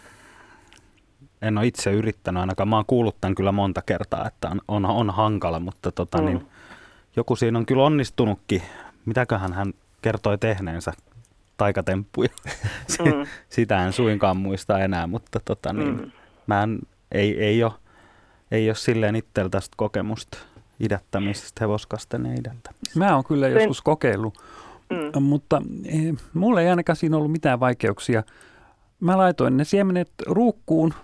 En ole itse yrittänyt ainakaan. Mä oon kuullut tämän kyllä monta kertaa, että on, on, on hankala, mutta tota, Mm. niin, joku siinä on kyllä onnistunutkin. Mitäköhän hän kertoi tehneensä? Taikatemppuja. Mm. Sitä en suinkaan muista enää, mutta tota, niin, Mm. mä en, ei, ei, ole, ei ole silleen itsellä tästä kokemusta idättämisestä, hevoskasten ja idättämisestä. Mä oon kyllä joskus kokeillut, Mm. mutta eh, mulla ei ainakaan siinä ollut mitään vaikeuksia. Mä laitoin ne siemenet ruukkuun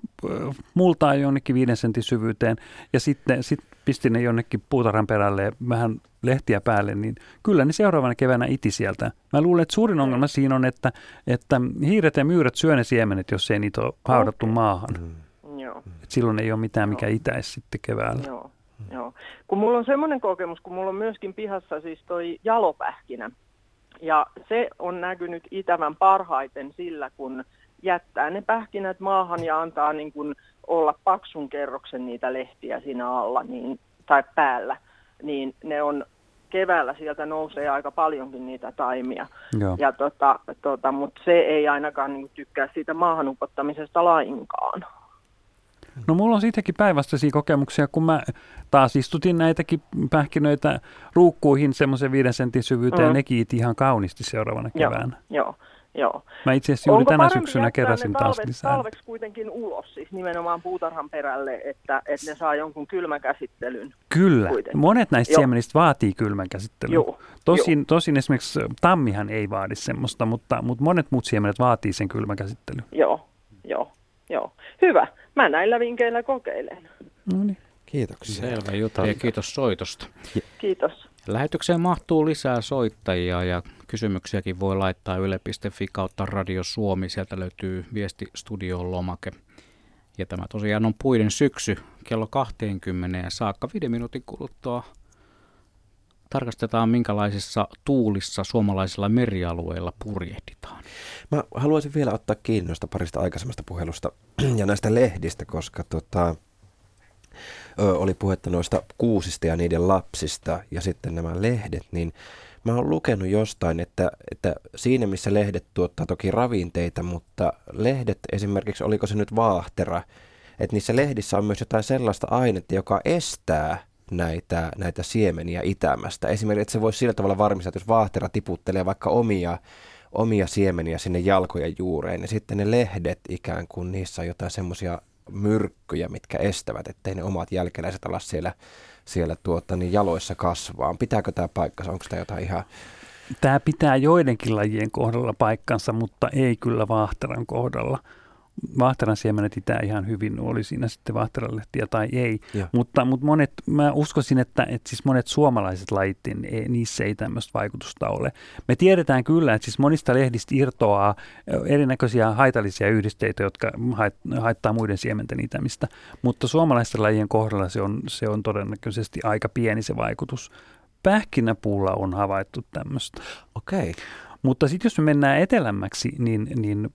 multaan jonnekin viiden sentin syvyyteen ja sitten sit pistin ne jonnekin puutarhan perälle ja vähän lehtiä päälle, niin kyllä ne seuraavana keväänä iti sieltä. Mä luulen, että suurin ongelma siinä on, että, että hiiret ja myyrät syö ne siemenet, jos ei niitä ole haudattu maahan. Mm. Joo. Et silloin ei ole mitään, mikä itäisi sitten keväällä. Joo, joo. Kun mulla on semmoinen kokemus, kun mulla on myöskin pihassa siis toi jalopähkinä. Ja se on näkynyt itävän parhaiten sillä, kun jättää ne pähkinät maahan ja antaa niin kuin olla paksun kerroksen niitä lehtiä siinä alla niin, tai päällä, niin ne on keväällä sieltä nousee aika paljonkin niitä taimia. Joo. Ja tota, tota, Mutta se ei ainakaan niin tykkää siitä maahan upottamisesta lainkaan. No mulla on siitäkin päinvastaisia kokemuksia, kun mä taas istutin näitäkin pähkinöitä ruukkuihin semmoisen viiden sentin syvyyteen mm. ja nekin iti ihan kauniisti seuraavana keväänä. Joo, joo. Joo. Mä itse asiassa juuri tänä syksynä keräsin taas talveksi, lisää. talveksi kuitenkin ulos, siis nimenomaan puutarhan perälle, että, että ne saa jonkun kylmäkäsittelyn. Kyllä. Kuitenkin. Monet näistä Joo. siemenistä vaatii kylmän käsittelyn. Joo. Tosin, tosin esimerkiksi tammihan ei vaadi semmoista, mutta, mutta monet muut siemenet vaatii sen kylmän käsittelyn. Joo, joo, joo. Hyvä. Mä näillä vinkeillä kokeilen. No niin. Kiitoksia. Selvä juttu ja kiitos soitosta. Kiitos. Lähetykseen mahtuu lisää soittajia ja kysymyksiäkin voi laittaa yle.fi kautta Radio Suomi. Sieltä löytyy viesti studioon lomake. Ja tämä tosiaan on puiden syksy kello 20 saakka. Viiden minuutin kuluttua tarkastetaan, minkälaisissa tuulissa suomalaisilla merialueilla purjehditaan. Mä haluaisin vielä ottaa kiinni parista aikaisemmasta puhelusta ja näistä lehdistä, koska tota, ö, oli puhetta noista kuusista ja niiden lapsista ja sitten nämä lehdet, niin mä oon lukenut jostain, että, että siinä missä lehdet tuottaa toki ravinteita, mutta lehdet esimerkiksi, oliko se nyt vaahtera, että niissä lehdissä on myös jotain sellaista ainetta, joka estää näitä, näitä siemeniä itämästä. Esimerkiksi, että se voisi sillä tavalla varmistaa, että jos vaahtera tiputtelee vaikka omia, omia siemeniä sinne jalkojen juureen, niin sitten ne lehdet ikään kuin niissä on jotain semmoisia myrkkyjä, mitkä estävät, ettei ne omat jälkeläiset ala siellä, siellä tuota, niin jaloissa kasvaa. Pitääkö tämä paikkansa? Onko tämä jotain ihan... Tämä pitää joidenkin lajien kohdalla paikkansa, mutta ei kyllä vaahteran kohdalla. Vaahteran siemenet itää ihan hyvin, oli siinä sitten vaahteralehtiä tai ei. Joo. Mutta, mutta monet, mä uskoisin, että, että siis monet suomalaiset lajit, niin ei, niissä ei tämmöistä vaikutusta ole. Me tiedetään kyllä, että siis monista lehdistä irtoaa erinäköisiä haitallisia yhdisteitä, jotka hait- haittaa muiden siementen itämistä. Mutta suomalaisten lajien kohdalla se on, se on todennäköisesti aika pieni se vaikutus. Pähkinäpuulla on havaittu tämmöistä. Okei. Mutta sitten jos me mennään etelämmäksi, niin, niin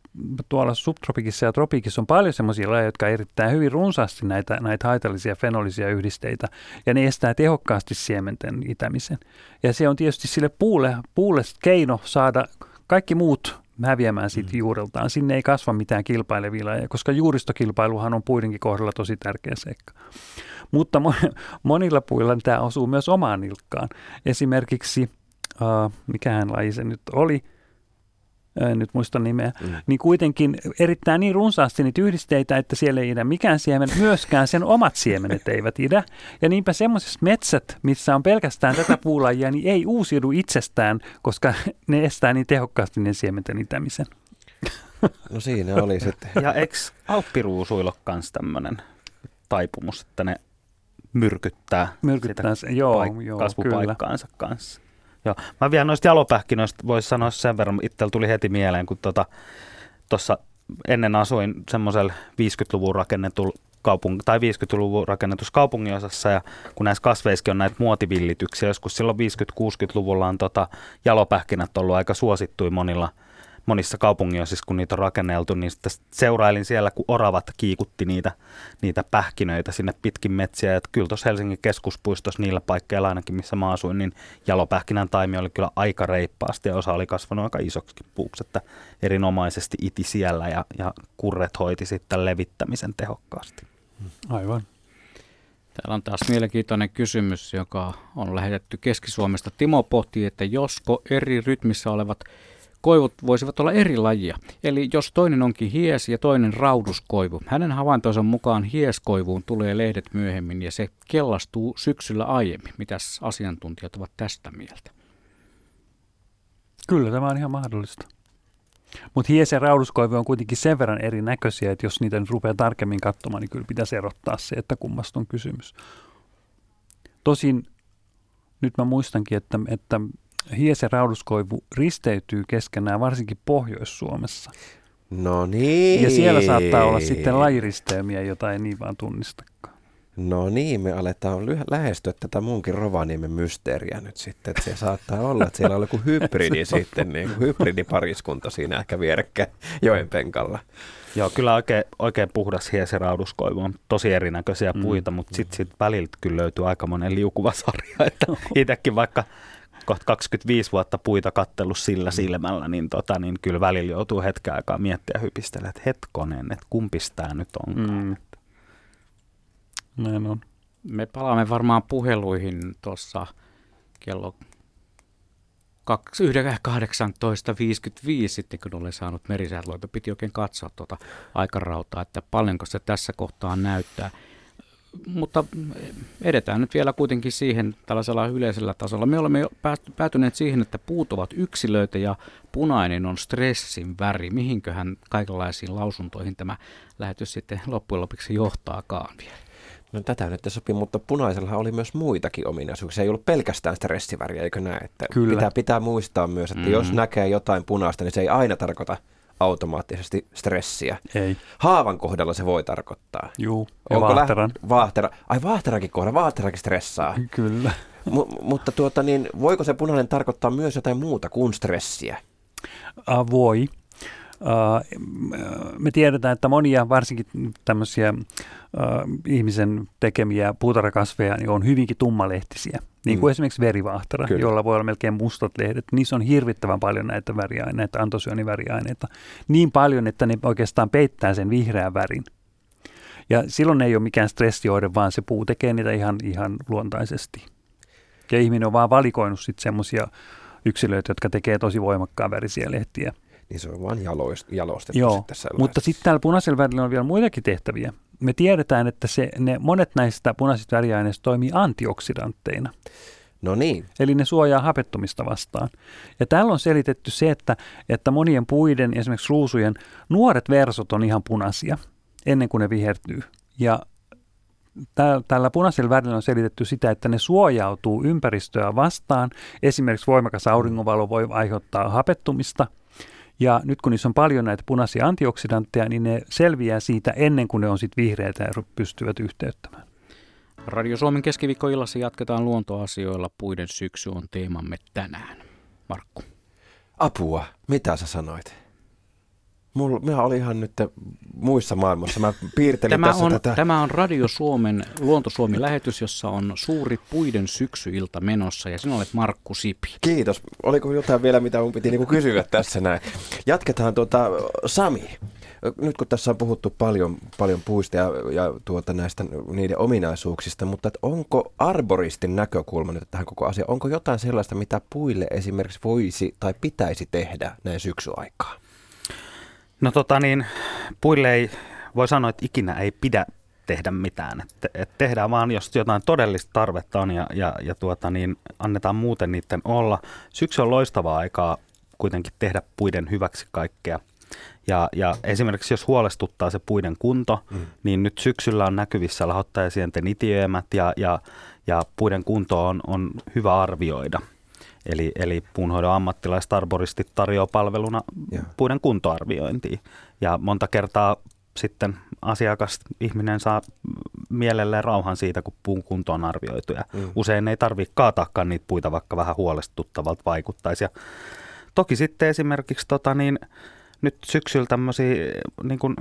tuolla subtropikissa ja tropiikissa on paljon sellaisia lajeja, jotka erittää hyvin runsaasti näitä, näitä haitallisia fenolisia yhdisteitä, ja ne estää tehokkaasti siementen itämisen. Ja se on tietysti sille puulle, puulle keino saada kaikki muut häviämään siitä juureltaan. Sinne ei kasva mitään kilpailevia lajeja, koska juuristokilpailuhan on puidenkin kohdalla tosi tärkeä seikka. Mutta mo- monilla puilla tämä osuu myös omaan nilkkaan. Esimerkiksi uh, mikähän laji se nyt oli, en nyt muista nimeä, mm. niin kuitenkin erittää niin runsaasti niitä yhdisteitä, että siellä ei idä mikään siemen, myöskään sen omat siemenet eivät idä. Ja niinpä semmoisessa metsät, missä on pelkästään tätä puulajia, niin ei uusiudu itsestään, koska ne estää niin tehokkaasti ne siementen itämisen. No siinä oli sitten. Ja eikö alppiruusuilla kans tämmöinen taipumus, että ne myrkyttää, Myrkyttää sitä se, joo, paik- joo, kasvupaikkaansa kanssa. Joo. Mä vielä noista jalopähkinöistä voisi sanoa sen verran, itsellä tuli heti mieleen, kun tuossa tota, ennen asuin semmoisella 50-luvun rakennetulla kaupung- tai 50-luvun rakennetussa kaupunginosassa ja kun näissä kasveissakin on näitä muotivillityksiä, joskus silloin 50-60-luvulla on tota, jalopähkinät ollut aika suosittuja monilla monissa kaupunginosissa, kun niitä on rakenneltu, niin sitten seurailin siellä, kun oravat kiikutti niitä, niitä pähkinöitä sinne pitkin metsiä. Et kyllä tuossa Helsingin keskuspuistossa niillä paikkeilla ainakin, missä mä asuin, niin jalopähkinän taimi oli kyllä aika reippaasti ja osa oli kasvanut aika isoksi puuksi, että erinomaisesti iti siellä ja, ja kurret hoiti sitten levittämisen tehokkaasti. Aivan. Täällä on taas mielenkiintoinen kysymys, joka on lähetetty Keski-Suomesta. Timo pohtii, että josko eri rytmissä olevat koivut voisivat olla eri lajia. Eli jos toinen onkin hies ja toinen rauduskoivu. Hänen havaintonsa mukaan hieskoivuun tulee lehdet myöhemmin ja se kellastuu syksyllä aiemmin. Mitäs asiantuntijat ovat tästä mieltä? Kyllä tämä on ihan mahdollista. Mutta hies ja rauduskoivu on kuitenkin sen verran erinäköisiä, että jos niitä nyt rupeaa tarkemmin katsomaan, niin kyllä pitäisi erottaa se, että kummasta on kysymys. Tosin nyt mä muistankin, että, että hies ja rauduskoivu risteytyy keskenään varsinkin Pohjois-Suomessa. No niin. Ja siellä saattaa olla sitten lajiristeymiä, jota ei niin vaan tunnistakaan. No niin, me aletaan lähestyä tätä munkin Rovaniemen mysteeriä nyt sitten, että se saattaa olla, että siellä on joku hybridi sitten, niin kuin hybridipariskunta siinä ehkä vierekkäin joen penkalla. Joo, kyllä oikein, oikein puhdas hiesirauduskoivu on tosi erinäköisiä mm. puita, mutta sitten sit väliltä kyllä löytyy aika monen liukuva sarja, että itsekin vaikka kohta 25 vuotta puita kattellut sillä mm. silmällä, niin, tota, niin kyllä välillä joutuu hetken aikaa miettiä ja hypistellä, että hetkonen, että kumpis tämä nyt onkaan. Mm. Näin on. Me palaamme varmaan puheluihin tuossa kello 18.55 sitten, kun olen saanut merisäätloita. Piti oikein katsoa tuota aikarautaa, että paljonko se tässä kohtaa näyttää. Mutta edetään nyt vielä kuitenkin siihen tällaisella yleisellä tasolla. Me olemme jo päätyneet siihen, että puut ovat yksilöitä ja punainen on stressin väri. Mihinköhän kaikenlaisiin lausuntoihin tämä lähetys sitten loppujen lopuksi johtaakaan vielä? No tätä nyt sopii, mutta punaisella oli myös muitakin ominaisuuksia. Se ei ollut pelkästään stressiväriä, eikö näe? Että Kyllä. Pitää, pitää muistaa myös, että mm. jos näkee jotain punaista, niin se ei aina tarkoita automaattisesti stressiä. Ei. Haavan kohdalla se voi tarkoittaa. Juu, ja Onko vaahteran. Lä- vaahtera. Ai vaahterakin kohdalla, vaahterakin stressaa. Kyllä. M- mutta tuota, niin, voiko se punainen tarkoittaa myös jotain muuta kuin stressiä? Uh, voi. Uh, me tiedetään, että monia varsinkin tämmöisiä uh, ihmisen tekemiä puutarhakasveja niin on hyvinkin tummalehtisiä. Niin kuin mm. esimerkiksi verivahtara, Kyllä. jolla voi olla melkein mustat lehdet. Niissä on hirvittävän paljon näitä väriaineita, antosyöniväriaineita. Niin paljon, että ne oikeastaan peittää sen vihreän värin. Ja silloin ei ole mikään stressioide, vaan se puu tekee niitä ihan, ihan luontaisesti. Ja ihminen on vaan valikoinut sitten semmoisia yksilöitä, jotka tekee tosi voimakkaan värisiä lehtiä. Niin se on vaan jalostettu Joo, sitten mutta sitten täällä punaisella värillä on vielä muitakin tehtäviä me tiedetään, että se, ne, monet näistä punaisista väriaineista toimii antioksidantteina. No niin. Eli ne suojaa hapettumista vastaan. Ja täällä on selitetty se, että, että monien puiden, esimerkiksi ruusujen, nuoret versot on ihan punaisia ennen kuin ne vihertyy. Ja tällä punaisella värillä on selitetty sitä, että ne suojautuu ympäristöä vastaan. Esimerkiksi voimakas auringonvalo voi aiheuttaa hapettumista – ja nyt kun niissä on paljon näitä punaisia antioksidantteja, niin ne selviää siitä ennen kuin ne on sitten vihreitä ja pystyvät yhteyttämään. Radio Suomen keskiviikkoillassa jatketaan luontoasioilla. Puiden syksy on teemamme tänään. Markku. Apua, mitä sä sanoit? Mulla, minä olin ihan nyt muissa maailmassa. Mä piirtelin tämä tässä on, tätä. Tämä on Radio Suomen Luonto Suomi-lähetys, jossa on suuri puiden syksyilta menossa ja sinä olet Markku Sipi. Kiitos. Oliko jotain vielä, mitä mun piti niinku kysyä tässä näin? Jatketaan tuota, Sami. Nyt kun tässä on puhuttu paljon, paljon puista ja, ja tuota näistä niiden ominaisuuksista, mutta onko arboristin näkökulma nyt tähän koko asiaan, onko jotain sellaista, mitä puille esimerkiksi voisi tai pitäisi tehdä näin syksyaikaan? No tota niin, puille ei, voi sanoa, että ikinä ei pidä tehdä mitään. Et, et tehdään vaan, jos jotain todellista tarvetta on ja, ja, ja tuota niin, annetaan muuten niiden olla. Syksy on loistavaa aikaa kuitenkin tehdä puiden hyväksi kaikkea. Ja, ja esimerkiksi jos huolestuttaa se puiden kunto, mm. niin nyt syksyllä on näkyvissä lahottajasienten itiöemät ja, ja, ja puiden kunto on, on hyvä arvioida. Eli, eli puunhoidon ammattilaiset arboristit tarjoaa palveluna ja. puiden kuntoarviointia. Ja monta kertaa sitten asiakas, ihminen saa mielelleen rauhan siitä, kun puun kunto on arvioitu. Ja mm. Usein ei tarvitse kaataakaan niitä puita, vaikka vähän huolestuttavalta vaikuttaisi. Ja toki sitten esimerkiksi tota niin, nyt syksyllä tämmöisiä niin kuin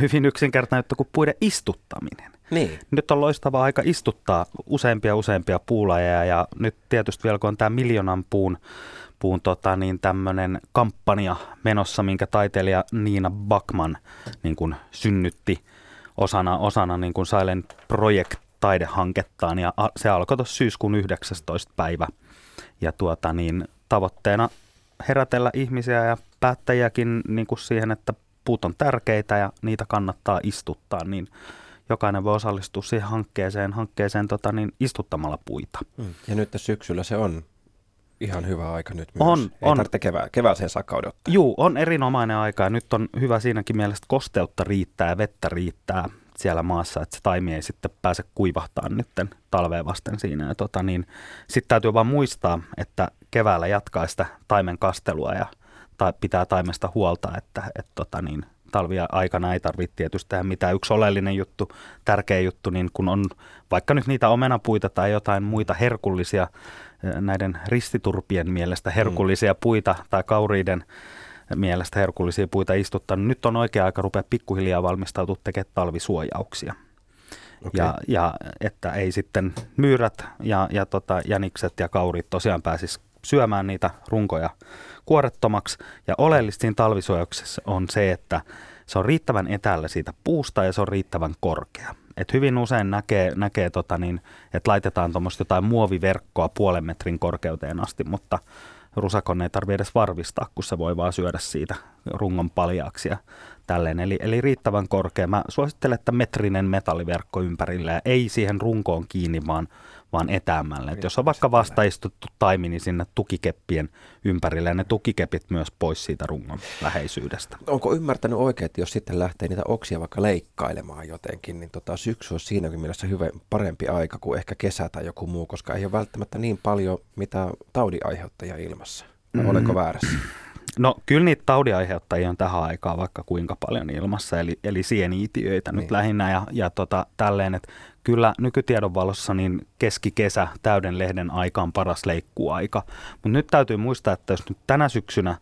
hyvin yksinkertainen juttu kuin puiden istuttaminen. Niin. Nyt on loistava aika istuttaa useampia useampia puulajeja ja nyt tietysti vielä kun on tämä miljoonan puun, puun tota, niin tämmöinen kampanja menossa, minkä taiteilija Niina Bakman niin kuin synnytti osana, osana niin kuin Silent Project taidehankettaan ja se alkoi tuossa syyskuun 19. päivä. Ja tuota, niin, tavoitteena herätellä ihmisiä ja päättäjiäkin niin kuin siihen, että puut on tärkeitä ja niitä kannattaa istuttaa, niin jokainen voi osallistua siihen hankkeeseen, hankkeeseen tota, niin istuttamalla puita. Mm. Ja nyt syksyllä se on ihan hyvä aika nyt myös. On, Ei on. tarvitse kevää, kevääseen saakka odottaa. Juu, on erinomainen aika ja nyt on hyvä siinäkin mielessä, kosteutta riittää ja vettä riittää siellä maassa, että se taimi ei sitten pääse kuivahtaa nytten talveen vasten siinä. Ja tota, niin, sitten täytyy vaan muistaa, että keväällä jatkaa sitä taimen kastelua ja ta, pitää taimesta huolta, että et, tota, niin, talvia aikana ei tarvitse tietysti tehdä mitään. Yksi oleellinen juttu, tärkeä juttu, niin kun on vaikka nyt niitä omenapuita tai jotain muita herkullisia, näiden ristiturpien mielestä herkullisia mm. puita tai kauriiden mielestä herkullisia puita istuttaa, niin nyt on oikea aika rupea pikkuhiljaa valmistautua tekemään talvisuojauksia. Okay. Ja, ja että ei sitten myyrät ja, ja tota, jänikset ja kaurit tosiaan pääsisi syömään niitä runkoja kuorettomaksi. Ja oleellista siinä talvisuojauksessa on se, että se on riittävän etäällä siitä puusta ja se on riittävän korkea. Et hyvin usein näkee, näkee tota niin, että laitetaan tuommoista jotain muoviverkkoa puolen metrin korkeuteen asti, mutta rusakon ei tarvitse edes varvistaa, kun se voi vaan syödä siitä rungon paljaaksi ja tälleen. Eli, eli riittävän korkea. Mä suosittelen, että metrinen metalliverkko ympärillä ja ei siihen runkoon kiinni, vaan vaan etäämälle. Et jos on vaikka vastaistuttu taimi, niin sinne tukikeppien ympärille ja ne tukikepit myös pois siitä rungon läheisyydestä. Onko ymmärtänyt oikein, että jos sitten lähtee niitä oksia vaikka leikkailemaan jotenkin, niin tota syksy on siinäkin mielessä hyvä, parempi aika kuin ehkä kesä tai joku muu, koska ei ole välttämättä niin paljon mitä taudin aiheuttajia ilmassa. Mm. Olenko väärässä? No kyllä niitä taudiaiheuttajia on tähän aikaan vaikka kuinka paljon ilmassa, eli, eli sieniitiöitä niin. nyt lähinnä ja, ja tota, tälleen, että kyllä nykytiedon valossa niin keskikesä täyden lehden aika on paras leikkuaika. Mutta nyt täytyy muistaa, että jos nyt tänä syksynä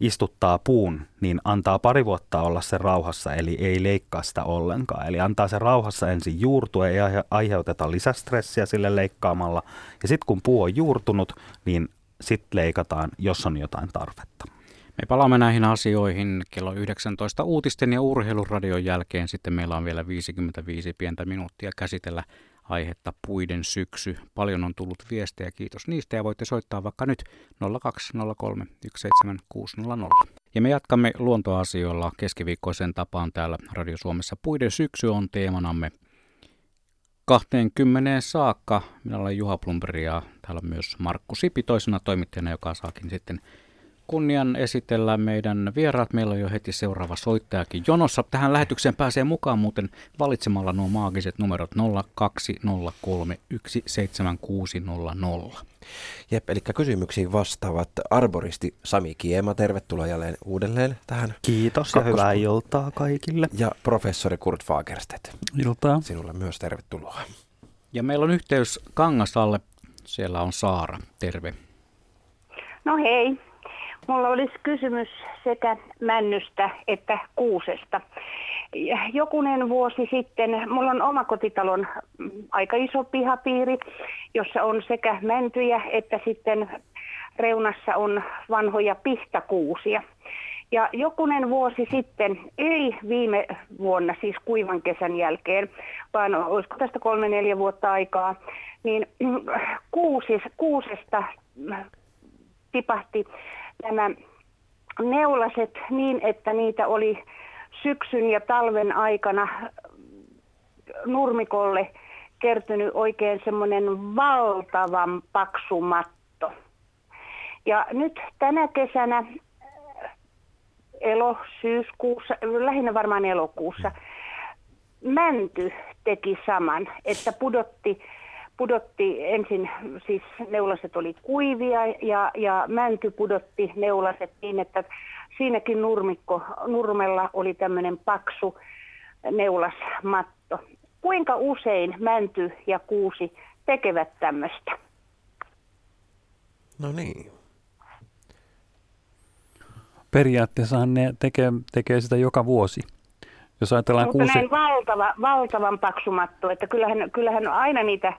istuttaa puun, niin antaa pari vuotta olla se rauhassa, eli ei leikkaa sitä ollenkaan. Eli antaa se rauhassa ensin juurtua, ei aiheuteta lisästressiä sille leikkaamalla. Ja sitten kun puu on juurtunut, niin sitten leikataan, jos on jotain tarvetta. Me palaamme näihin asioihin kello 19 uutisten ja urheiluradion jälkeen. Sitten meillä on vielä 55 pientä minuuttia käsitellä aihetta puiden syksy. Paljon on tullut viestejä, kiitos niistä ja voitte soittaa vaikka nyt 0203 17600. Ja me jatkamme luontoasioilla keskiviikkoisen tapaan täällä Radio Suomessa. Puiden syksy on teemanamme 20 saakka. Minä olen Juha Plumberi ja täällä on myös Markku Sipi toisena toimittajana, joka saakin sitten kunnian esitellä meidän vieraat. Meillä on jo heti seuraava soittajakin jonossa. Tähän lähetykseen pääsee mukaan muuten valitsemalla nuo maagiset numerot 0203176600. Jep, eli kysymyksiin vastaavat arboristi Sami Kiema. Tervetuloa jälleen uudelleen tähän. Kiitos ja hyvää iltaa kaikille. Ja professori Kurt Fagerstedt. Iltaa. Sinulle myös tervetuloa. Ja meillä on yhteys Kangasalle. Siellä on Saara. Terve. No hei. Mulla olisi kysymys sekä männystä että kuusesta. Jokunen vuosi sitten, mulla on omakotitalon aika iso pihapiiri, jossa on sekä mäntyjä että sitten reunassa on vanhoja pihtakuusia. Ja jokunen vuosi sitten, ei viime vuonna, siis kuivan kesän jälkeen, vaan olisiko tästä kolme neljä vuotta aikaa, niin kuusis, kuusesta tipahti nämä neulaset niin, että niitä oli syksyn ja talven aikana nurmikolle kertynyt oikein semmoinen valtavan paksu matto. Ja nyt tänä kesänä elo, syyskuussa, lähinnä varmaan elokuussa, mänty teki saman, että pudotti pudotti ensin, siis neulaset oli kuivia ja, ja mänty pudotti neulaset niin, että siinäkin nurmikko, nurmella oli tämmöinen paksu neulasmatto. Kuinka usein mänty ja kuusi tekevät tämmöistä? No niin. Periaatteessa ne tekee, tekee sitä joka vuosi. Jos ajatellaan mutta kuusi... näin valtava, valtavan paksumatto, että kyllähän, kyllähän aina niitä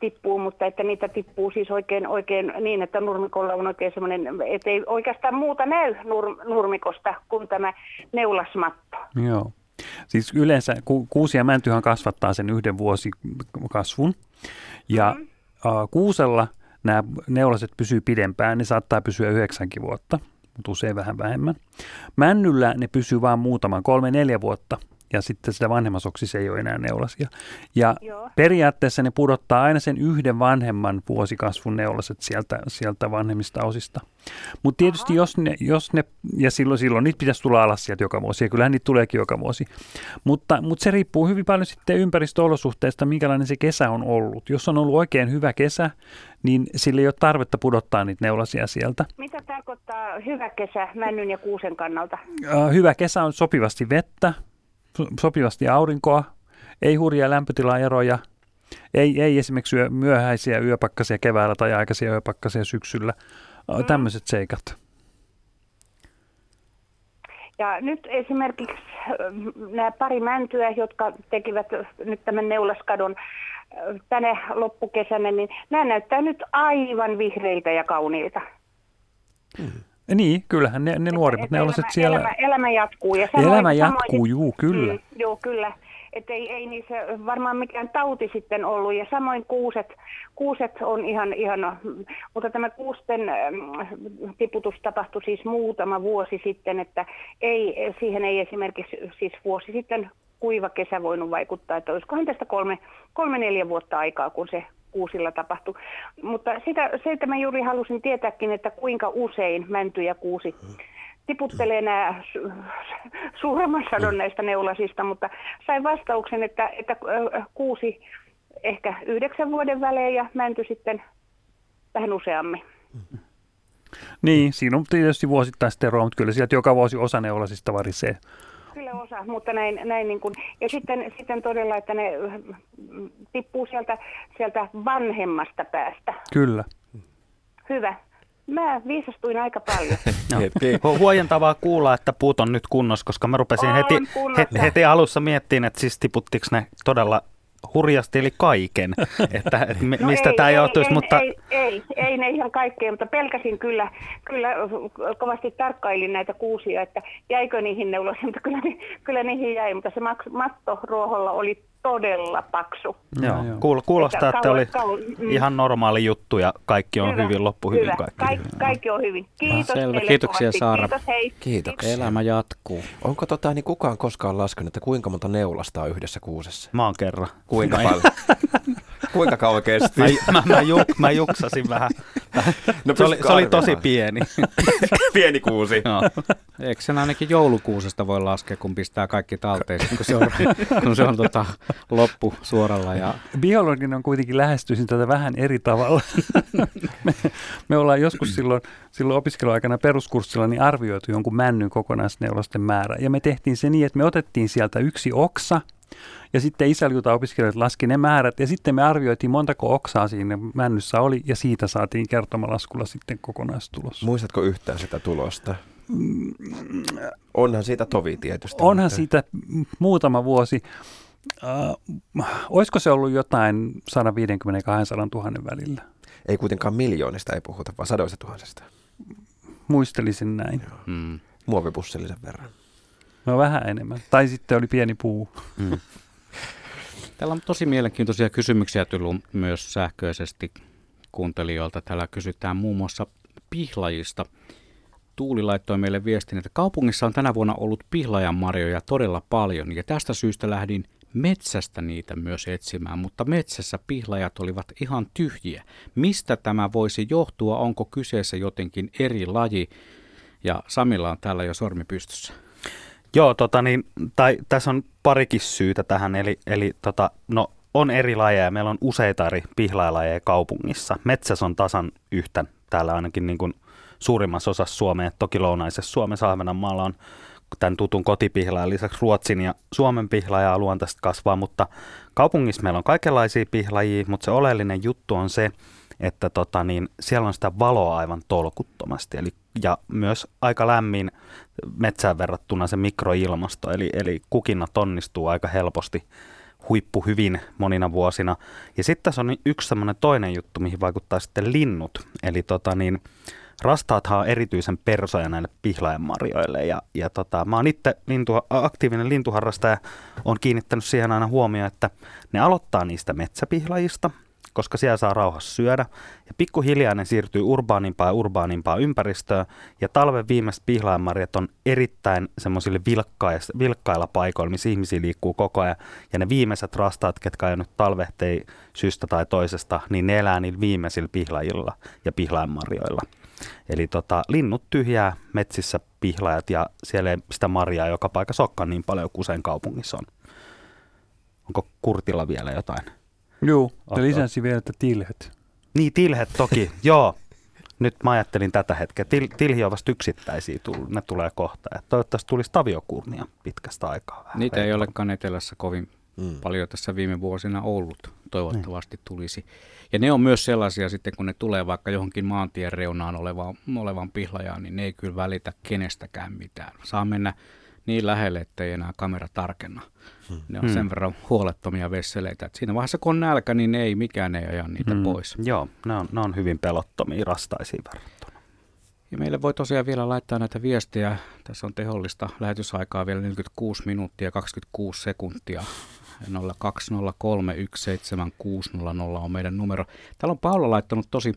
tippuu, mutta että niitä tippuu siis oikein, oikein niin, että nurmikolla on oikein semmoinen, että ei oikeastaan muuta näy nur, nurmikosta kuin tämä neulasmatto. Joo. Siis yleensä ku, kuusi ja mäntyhän kasvattaa sen yhden vuosikasvun. Ja mm. uh, kuusella nämä neulaset pysyy pidempään, ne saattaa pysyä yhdeksänkin vuotta, mutta usein vähän vähemmän. Männyllä ne pysyy vain muutaman, kolme, neljä vuotta ja sitten sitä vanhemmassa oksissa ei ole enää neulasia. Ja Joo. periaatteessa ne pudottaa aina sen yhden vanhemman vuosikasvun neulaset sieltä, sieltä vanhemmista osista. Mutta tietysti jos ne, jos ne, ja silloin, silloin niitä pitäisi tulla alas sieltä joka vuosi, ja kyllähän niitä tuleekin joka vuosi. Mutta, mutta se riippuu hyvin paljon sitten ympäristöolosuhteista, minkälainen se kesä on ollut. Jos on ollut oikein hyvä kesä, niin sillä ei ole tarvetta pudottaa niitä neulasia sieltä. Mitä tarkoittaa hyvä kesä männyn ja kuusen kannalta? Äh, Hyvä kesä on sopivasti vettä, sopivasti aurinkoa, ei hurjia lämpötilaeroja, ei, ei esimerkiksi yö, myöhäisiä yöpakkasia keväällä tai aikaisia yöpakkasia syksyllä. Mm. Tämmöiset seikat. Ja nyt esimerkiksi nämä pari mäntyä, jotka tekivät nyt tämän neulaskadon tänne loppukesänä, niin nämä näyttää nyt aivan vihreiltä ja kauniilta. Niin, kyllähän ne, ne nuorimmat Että neulaset elämä, siellä... Elämä, elämä jatkuu. Ja Elämä jatkuu, juu, kyllä. Mm, joo, kyllä. Että ei, ei niissä varmaan mikään tauti sitten ollut. Ja samoin kuuset, kuuset on ihan, ihan, mutta tämä kuusten ähm, tiputus tapahtui siis muutama vuosi sitten, että ei, siihen ei esimerkiksi siis vuosi sitten kuiva kesä voinut vaikuttaa, että olisikohan tästä kolme, kolme neljä vuotta aikaa, kun se kuusilla tapahtui. Mutta sitä, se, että mä juuri halusin tietääkin, että kuinka usein mänty ja kuusi tiputtelee nämä su- suuremman sadon näistä neulasista, mutta sain vastauksen, että, että kuusi ehkä yhdeksän vuoden välein ja mänty sitten vähän useammin. Niin, siinä on tietysti vuosittaista eroa, mutta kyllä sieltä joka vuosi osa neulasista varisee. Kyllä osa, mutta näin, näin niin kuin, ja sitten, sitten todella, että ne äh, tippuu sieltä, sieltä vanhemmasta päästä. Kyllä. Hyvä. Mä viisastuin aika paljon. Hu- Huojentavaa kuulla, että puut on nyt kunnossa, koska mä rupesin On heti, kunnossa. heti, heti alussa miettimään, että siis tiputtiko ne todella hurjasti eli kaiken, että, että mi- mistä tämä johtuisi, No ei, mutta Ei, ei, ei ne ihan kaikkea, mutta pelkäsin kyllä, kyllä kovasti tarkkailin näitä kuusia, että jäikö niihin neulosiin, mutta kyllä, kyllä niihin jäi, mutta se matto ruoholla oli todella paksu. joo, kuul- kuulostaa, että kauan- oli kauan- mm. ihan normaali juttu ja kaikki on Hyvä, hyvin, loppu hyvin hyvä. kaikki. Kaikki, kaikki on hyvin. Kiitos selvä. Kiitoksia, kovasti. Saara. Kiitos, hei. Kiitoksia. Elämä jatkuu. Onko tota, niin kukaan koskaan laskenut, että kuinka monta neulasta on yhdessä kuusessa? Mä oon kerran. Kuinka paljon? kuinka kauan kesti? Mä, mä, mä, juk, mä juksasin vähän. No se, oli, se oli tosi pieni. Pieni kuusi. Joo. Eikö sen ainakin joulukuusesta voi laskea, kun pistää kaikki talteisiin, kun se on, kun se on tota, loppu suoralla. Ja Biologin on kuitenkin lähestyisin tätä vähän eri tavalla. me, me ollaan joskus silloin, silloin opiskeluaikana peruskurssilla niin arvioitu jonkun männyn kokonaisneulasten määrä. Ja me tehtiin se niin, että me otettiin sieltä yksi oksa, ja sitten isäliuta opiskelijat laski ne määrät, ja sitten me arvioitiin montako oksaa siinä männyssä oli, ja siitä saatiin kertomalaskulla sitten kokonaistulos. Muistatko yhtään sitä tulosta? Onhan siitä tovi tietysti. Onhan mutta- siitä muutama vuosi. Uh, olisiko se ollut jotain 150 ja 200 000 välillä? Ei kuitenkaan miljoonista ei puhuta, vaan sadoista tuhansista. Muistelisin näin. mm. Muovipussillisen verran. No vähän enemmän. Tai sitten oli pieni puu. Mm. Täällä on tosi mielenkiintoisia kysymyksiä tullut myös sähköisesti kuuntelijoilta. Täällä kysytään muun muassa pihlajista. Tuuli laittoi meille viestin, että kaupungissa on tänä vuonna ollut pihlajanmarjoja todella paljon ja tästä syystä lähdin metsästä niitä myös etsimään, mutta metsässä pihlajat olivat ihan tyhjiä. Mistä tämä voisi johtua? Onko kyseessä jotenkin eri laji? Ja Samilla on täällä jo sormi pystyssä. Joo, tota niin, tai tässä on parikin syytä tähän, eli, eli tota, no, on eri lajeja. Meillä on useita eri pihlailajeja kaupungissa. Metsässä on tasan yhtä, täällä ainakin niin kuin suurimmassa osassa Suomea, toki lounaisessa Suomessa Ahvenanmaalla on tämän tutun kotipihlaajan lisäksi Ruotsin ja Suomen pihlaajaa luontaista kasvaa, mutta kaupungissa meillä on kaikenlaisia pihlajia, mutta se oleellinen juttu on se, että tota, niin siellä on sitä valoa aivan tolkuttomasti eli, ja myös aika lämmin metsään verrattuna se mikroilmasto, eli, eli kukinnat onnistuu aika helposti huippu hyvin monina vuosina. Ja sitten tässä on yksi semmoinen toinen juttu, mihin vaikuttaa sitten linnut. Eli tota niin, rastaathan on erityisen persoja näille pihlajanmarjoille. Ja, ja tota, mä oon itse lintu, aktiivinen lintuharrastaja, on kiinnittänyt siihen aina huomioon, että ne aloittaa niistä metsäpihlajista, koska siellä saa rauhassa syödä. Ja pikkuhiljaa ne siirtyy urbaanimpaa ja urbaanimpaa ympäristöön. Ja talven viimeiset pihlajanmarjat on erittäin semmoisille vilkkailla paikoilla, missä ihmisiä liikkuu koko ajan. Ja ne viimeiset rastaat, ketkä on nyt talvehtei syystä tai toisesta, niin ne elää niillä viimeisillä pihlajilla ja pihlajanmarjoilla. Eli tota, linnut tyhjää metsissä pihlajat ja siellä ei sitä marjaa joka paikassa olekaan niin paljon kuin usein kaupungissa on. Onko Kurtilla vielä jotain? Joo, ja lisäsi vielä, että tilhet. Niin, tilhet toki, joo. Nyt mä ajattelin tätä hetkeä. Til, tilhi on vasta yksittäisiä, tullut, ne tulee kohta. Ja toivottavasti tulisi taviokurnia pitkästä aikaa. Vähän Niitä ei olekaan etelässä kovin mm. paljon tässä viime vuosina ollut. Toivottavasti niin. tulisi. Ja ne on myös sellaisia sitten, kun ne tulee vaikka johonkin maantien reunaan olevaan, olevaan pihlajaan, niin ne ei kyllä välitä kenestäkään mitään. Saa mennä niin lähelle, ettei enää kamera tarkenna. Hmm. Ne on hmm. sen verran huolettomia vesseleitä, että siinä vaiheessa kun on nälkä, niin ei mikään ei aja niitä hmm. pois. Joo, ne on, ne on hyvin pelottomia rastaisiin verrattuna. Ja meille voi tosiaan vielä laittaa näitä viestejä. Tässä on tehollista lähetysaikaa vielä 46 minuuttia 26 sekuntia. 020317600 on meidän numero. Täällä on Paula laittanut tosi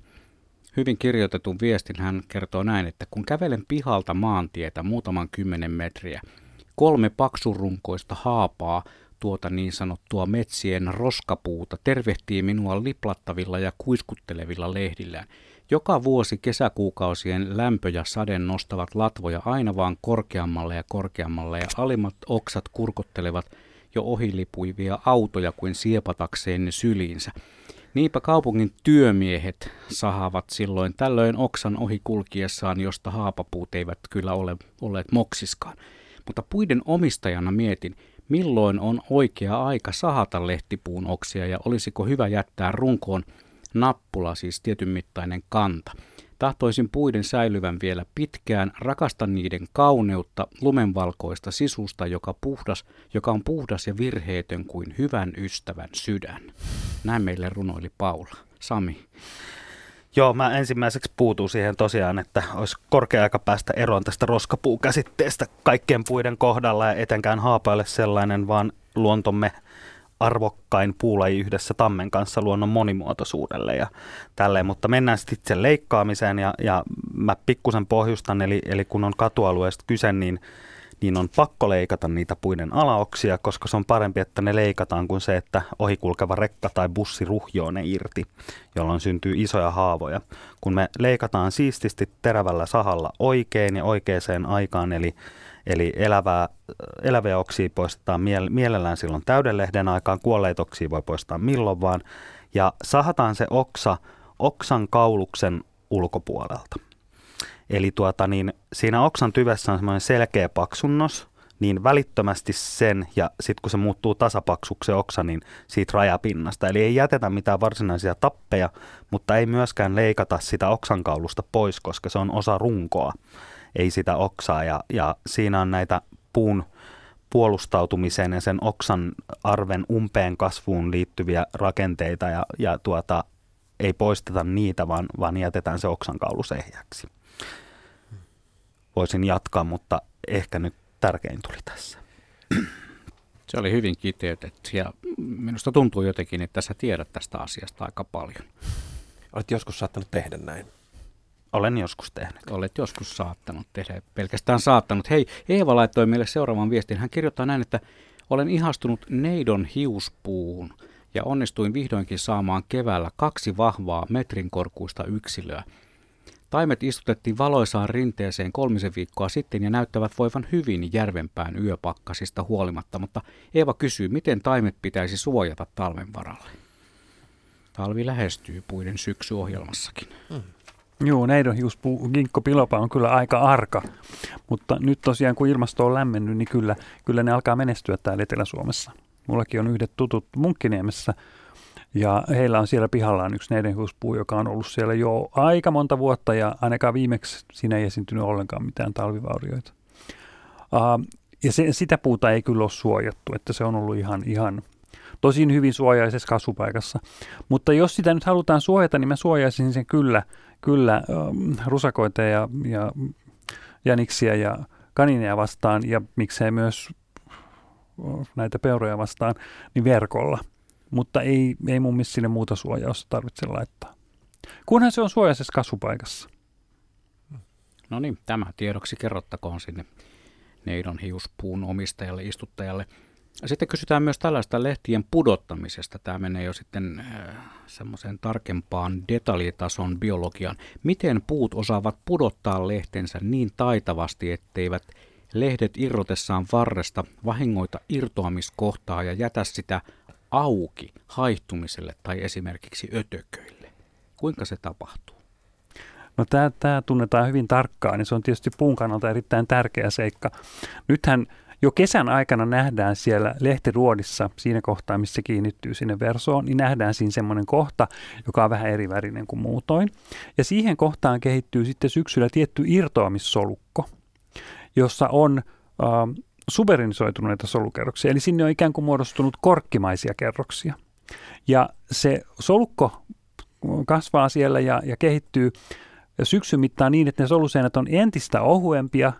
hyvin kirjoitetun viestin. Hän kertoo näin, että kun kävelen pihalta maantietä muutaman kymmenen metriä, kolme paksurunkoista haapaa tuota niin sanottua metsien roskapuuta tervehtii minua liplattavilla ja kuiskuttelevilla lehdillään. Joka vuosi kesäkuukausien lämpö ja sade nostavat latvoja aina vaan korkeammalle ja korkeammalle ja alimmat oksat kurkottelevat jo ohilipuivia autoja kuin siepatakseen ne syliinsä. Niinpä kaupungin työmiehet sahavat silloin tällöin oksan ohi kulkiessaan, josta haapapuut eivät kyllä ole olleet moksiskaan. Mutta puiden omistajana mietin, milloin on oikea aika sahata lehtipuun oksia ja olisiko hyvä jättää runkoon nappula, siis tietyn mittainen kanta. Tahtoisin puiden säilyvän vielä pitkään, rakastan niiden kauneutta, lumenvalkoista sisusta, joka, puhdas, joka on puhdas ja virheetön kuin hyvän ystävän sydän. Näin meille runoili Paula. Sami. Joo, mä ensimmäiseksi puutun siihen tosiaan, että olisi korkea aika päästä eroon tästä roskapuukäsitteestä kaikkien puiden kohdalla ja etenkään haapaille sellainen, vaan luontomme arvokkain puulaji yhdessä tammen kanssa luonnon monimuotoisuudelle ja tälleen, mutta mennään sitten itse leikkaamiseen ja, ja mä pikkusen pohjustan, eli, eli kun on katualueesta kyse, niin niin on pakko leikata niitä puiden alaoksia, koska se on parempi, että ne leikataan kuin se, että ohikulkeva rekka tai bussi ruhjoo ne irti, jolloin syntyy isoja haavoja. Kun me leikataan siististi terävällä sahalla oikein ja oikeaan aikaan, eli Eli elävää, eläviä oksia poistetaan mielellään silloin täyden lehden aikaan, kuolleita oksia voi poistaa milloin vaan. Ja sahataan se oksa oksan kauluksen ulkopuolelta. Eli tuota, niin siinä oksan tyvessä on semmoinen selkeä paksunnos, niin välittömästi sen ja sitten kun se muuttuu tasapaksuksi se oksa, niin siitä rajapinnasta. Eli ei jätetä mitään varsinaisia tappeja, mutta ei myöskään leikata sitä oksankaulusta pois, koska se on osa runkoa ei sitä oksaa. Ja, ja siinä on näitä puun puolustautumiseen ja sen oksan arven umpeen kasvuun liittyviä rakenteita ja, ja tuota, ei poisteta niitä, vaan, vaan jätetään se oksan kaulu ehjäksi. Voisin jatkaa, mutta ehkä nyt tärkein tuli tässä. Se oli hyvin kiteytetty ja minusta tuntuu jotenkin, että sä tiedät tästä asiasta aika paljon. Olet joskus saattanut tehdä näin. Olen joskus tehnyt. Olet joskus saattanut tehdä, pelkästään saattanut. Hei, Eeva laittoi meille seuraavan viestin. Hän kirjoittaa näin, että olen ihastunut neidon hiuspuuhun ja onnistuin vihdoinkin saamaan keväällä kaksi vahvaa metrin korkuista yksilöä. Taimet istutettiin valoisaan rinteeseen kolmisen viikkoa sitten ja näyttävät voivan hyvin järvenpään yöpakkasista huolimatta, mutta Eeva kysyy, miten taimet pitäisi suojata talven varalle. Talvi lähestyy puiden syksyohjelmassakin. Hmm. Joo, neidonhiuspuu ginkko pilopa on kyllä aika arka, mutta nyt tosiaan kun ilmasto on lämmennyt, niin kyllä, kyllä ne alkaa menestyä täällä Etelä-Suomessa. Mullakin on yhdet tutut Munkkiniemessä ja heillä on siellä pihallaan yksi neidonhiuspuu, joka on ollut siellä jo aika monta vuotta ja ainakaan viimeksi siinä ei esiintynyt ollenkaan mitään talvivaurioita. Uh, ja se, sitä puuta ei kyllä ole suojattu, että se on ollut ihan, ihan tosin hyvin suojaisessa kasvupaikassa. Mutta jos sitä nyt halutaan suojata, niin mä suojaisin sen kyllä, kyllä rusakoita ja, ja jäniksiä ja kanineja vastaan ja miksei myös näitä peuroja vastaan, niin verkolla. mutta ei, ei mun mielestä sinne muuta suojausta tarvitse laittaa. Kunhan se on suojaisessa kasvupaikassa. No niin, tämä tiedoksi kerrottakoon sinne neidon hiuspuun omistajalle, istuttajalle. Sitten kysytään myös tällaista lehtien pudottamisesta. Tämä menee jo sitten äh, semmoiseen tarkempaan detaljitason biologiaan. Miten puut osaavat pudottaa lehtensä niin taitavasti, etteivät lehdet irrotessaan varresta vahingoita irtoamiskohtaa ja jätä sitä auki haihtumiselle tai esimerkiksi ötököille? Kuinka se tapahtuu? No tämä, tämä tunnetaan hyvin tarkkaan, niin se on tietysti puun kannalta erittäin tärkeä seikka. Nythän jo kesän aikana nähdään siellä lehtiruodissa, siinä kohtaa, missä se kiinnittyy sinne versoon, niin nähdään siinä semmoinen kohta, joka on vähän eri värinen kuin muutoin. Ja siihen kohtaan kehittyy sitten syksyllä tietty irtoamissolukko, jossa on äh, suberinisoituneita solukerroksia, eli sinne on ikään kuin muodostunut korkkimaisia kerroksia. Ja se solukko kasvaa siellä ja, ja kehittyy syksyn mittaan niin, että ne soluseinät on entistä ohuempia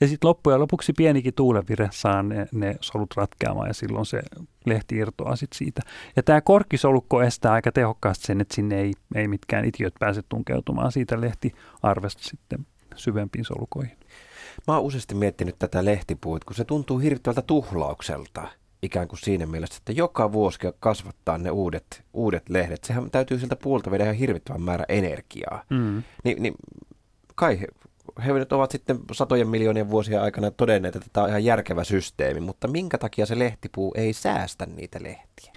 ja sitten loppujen lopuksi pienikin tuulevire saa ne, ne solut ratkeamaan ja silloin se lehti irtoaa sit siitä. Ja tämä korkkisolukko estää aika tehokkaasti sen, että sinne ei, ei mitkään itiöt pääse tunkeutumaan siitä lehtiarvesta sitten syvempiin solukoihin. Mä oon useasti miettinyt tätä lehtipuut, kun se tuntuu hirvittävältä tuhlaukselta ikään kuin siinä mielessä, että joka vuosi kasvattaa ne uudet, uudet lehdet. Sehän täytyy siltä puolta viedä ihan hirvittävän määrä energiaa. Mm. Ni, niin kai he, nyt ovat sitten satojen miljoonien vuosien aikana todenneet, että tämä on ihan järkevä systeemi, mutta minkä takia se lehtipuu ei säästä niitä lehtiä?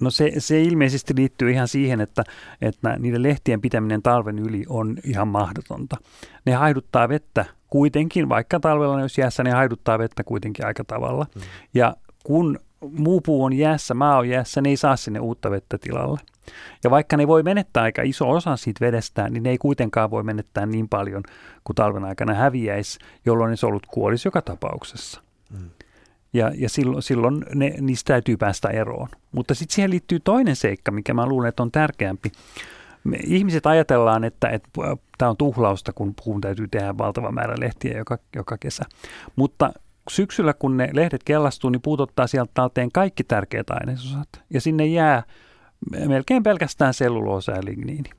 No se, se ilmeisesti liittyy ihan siihen, että, että niiden lehtien pitäminen talven yli on ihan mahdotonta. Ne haiduttaa vettä kuitenkin, vaikka talvella ne olisi jäässä, ne haiduttaa vettä kuitenkin aika tavalla. Mm. Ja kun muu puu on jäässä, maa on jäässä, ne ei saa sinne uutta vettä tilalle. Ja vaikka ne voi menettää aika iso osa siitä vedestä, niin ne ei kuitenkaan voi menettää niin paljon kuin talven aikana häviäisi, jolloin ne solut kuolisi joka tapauksessa. Mm. Ja, ja silloin, silloin ne, niistä täytyy päästä eroon. Mutta sitten siihen liittyy toinen seikka, mikä mä luulen, että on tärkeämpi. Me ihmiset ajatellaan, että, että tämä on tuhlausta, kun puun täytyy tehdä valtava määrä lehtiä joka, joka kesä. Mutta syksyllä, kun ne lehdet kellastuu, niin puut ottaa sieltä talteen kaikki tärkeät ainesosat. Ja sinne jää melkein pelkästään selluloosa ja ligniini.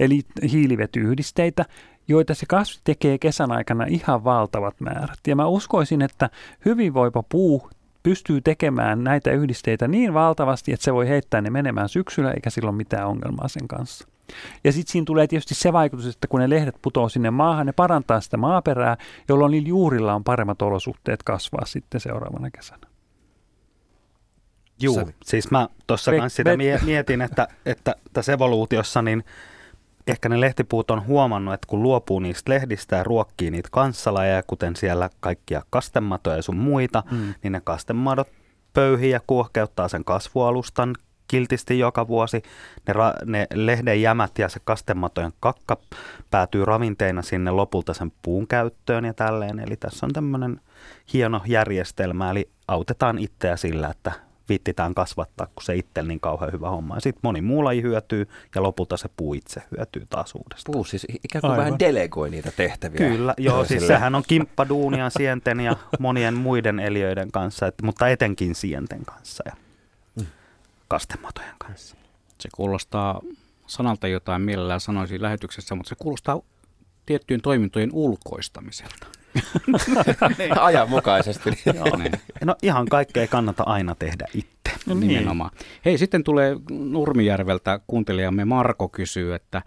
Eli hiilivetyyhdisteitä, joita se kasvi tekee kesän aikana ihan valtavat määrät. Ja mä uskoisin, että hyvinvoiva puu pystyy tekemään näitä yhdisteitä niin valtavasti, että se voi heittää ne menemään syksyllä eikä silloin mitään ongelmaa sen kanssa. Ja sitten siinä tulee tietysti se vaikutus, että kun ne lehdet putoaa sinne maahan, ne parantaa sitä maaperää, jolloin niillä juurilla on paremmat olosuhteet kasvaa sitten seuraavana kesänä. Joo, siis mä tuossa kanssa sitä mietin, että, että tässä evoluutiossa niin ehkä ne lehtipuut on huomannut, että kun luopuu niistä lehdistä ja ruokkii niitä kanssalajeja, kuten siellä kaikkia kastematoja ja sun muita, mm. niin ne kastemadot pöyhii ja kuohkeuttaa sen kasvualustan, kiltisti joka vuosi. Ne, ra- ne lehden jämät ja se kastematojen kakka päätyy ravinteina sinne lopulta sen puun käyttöön ja tälleen. Eli tässä on tämmöinen hieno järjestelmä, eli autetaan itseä sillä, että viittitään kasvattaa, kun se itse niin kauhean hyvä homma. Ja sitten moni muu laji hyötyy ja lopulta se puu itse hyötyy taas uudestaan. Puu siis ikään kuin Aivan. vähän delegoi niitä tehtäviä. Kyllä, joo, siis sehän on kimppaduunia sienten ja monien muiden eliöiden kanssa, et, mutta etenkin sienten kanssa. Ja kastematojen kanssa. Se kuulostaa sanalta jotain mielellään sanoisin lähetyksessä, mutta se kuulostaa tiettyjen toimintojen ulkoistamiselta. niin. Ajanmukaisesti. Joo, niin. No ihan kaikkea ei kannata aina tehdä itse. No, niin. Nimenomaan. Hei, sitten tulee Nurmijärveltä kuuntelijamme Marko kysyy, että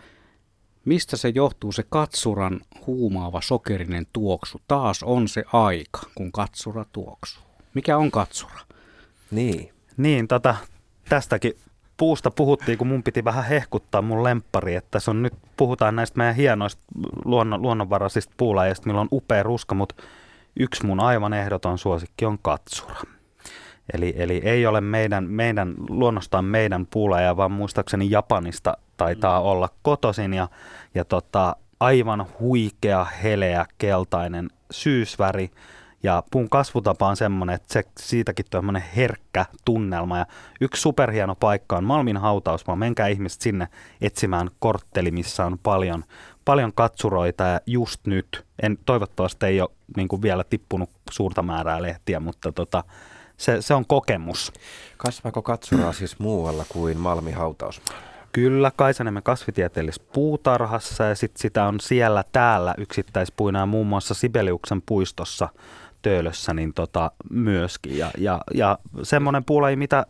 mistä se johtuu se katsuran huumaava sokerinen tuoksu? Taas on se aika, kun katsura tuoksuu. Mikä on katsura? Niin. Niin, tota, tästäkin puusta puhuttiin, kun mun piti vähän hehkuttaa mun lemppari, että se on nyt, puhutaan näistä meidän hienoista luonnon, luonnonvaraisista puulajeista, millä on upea ruska, mutta yksi mun aivan ehdoton suosikki on katsura. Eli, eli ei ole meidän, meidän luonnostaan meidän puulaja, vaan muistaakseni Japanista taitaa mm. olla kotosin ja, ja tota, aivan huikea, heleä, keltainen syysväri ja puun kasvutapa on semmoinen, että se, siitäkin tämmöinen herkkä tunnelma. Ja yksi superhieno paikka on Malmin hautausmaa. Menkää ihmiset sinne etsimään kortteli, missä on paljon, paljon katsuroita ja just nyt, en, toivottavasti ei ole niin vielä tippunut suurta määrää lehtiä, mutta tota, se, se on kokemus. Kasvaako katsuraa siis muualla kuin Malmi hautausmaalla? Kyllä, Kaisaniemen kasvitieteellisessä puutarhassa ja sit sitä on siellä täällä yksittäispuina ja muun muassa Sibeliuksen puistossa Töölössä niin tota, myöskin. Ja, ja, ja semmoinen puulaji, mitä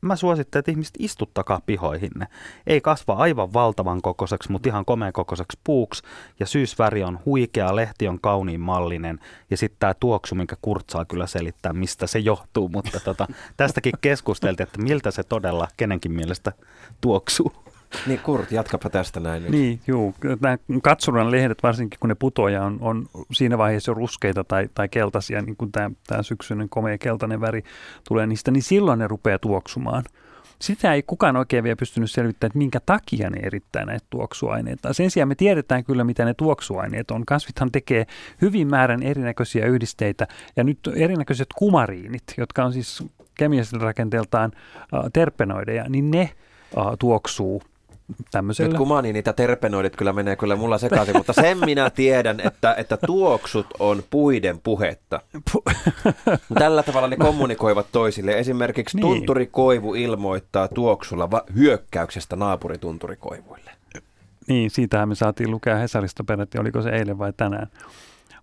mä suosittelen, että ihmiset istuttakaa pihoihinne. Ei kasva aivan valtavan kokoiseksi, mutta ihan komeen kokoiseksi puuksi. Ja syysväri on huikea, lehti on kauniin mallinen. Ja sitten tämä tuoksu, minkä Kurtsaa kyllä selittää, mistä se johtuu. Mutta tota, tästäkin keskusteltiin, että miltä se todella kenenkin mielestä tuoksuu. Niin Kurt, jatkapa tästä näin nyt. Niin, juu. Nämä katsuran lehdet, varsinkin kun ne putoja on, on siinä vaiheessa ruskeita tai, tai keltaisia, niin kuin tämä, tämä syksyinen komea keltainen väri tulee niistä, niin silloin ne rupeaa tuoksumaan. Sitä ei kukaan oikein vielä pystynyt selvittämään, että minkä takia ne erittää näitä tuoksuaineita. Sen sijaan me tiedetään kyllä, mitä ne tuoksuaineet on. Kasvithan tekee hyvin määrän erinäköisiä yhdisteitä ja nyt erinäköiset kumariinit, jotka on siis kemialliselta rakenteeltaan äh, terpenoideja, niin ne äh, tuoksuu tämmöisellä. Nyt kun mä niin niitä terpenoidit kyllä menee kyllä mulla sekaisin, mutta sen minä tiedän, että, että tuoksut on puiden puhetta. Tällä tavalla ne kommunikoivat toisille. Esimerkiksi niin. tunturikoivu ilmoittaa tuoksulla va- hyökkäyksestä naapuritunturikoivuille. Niin, siitähän me saatiin lukea Hesarista peräti, oliko se eilen vai tänään.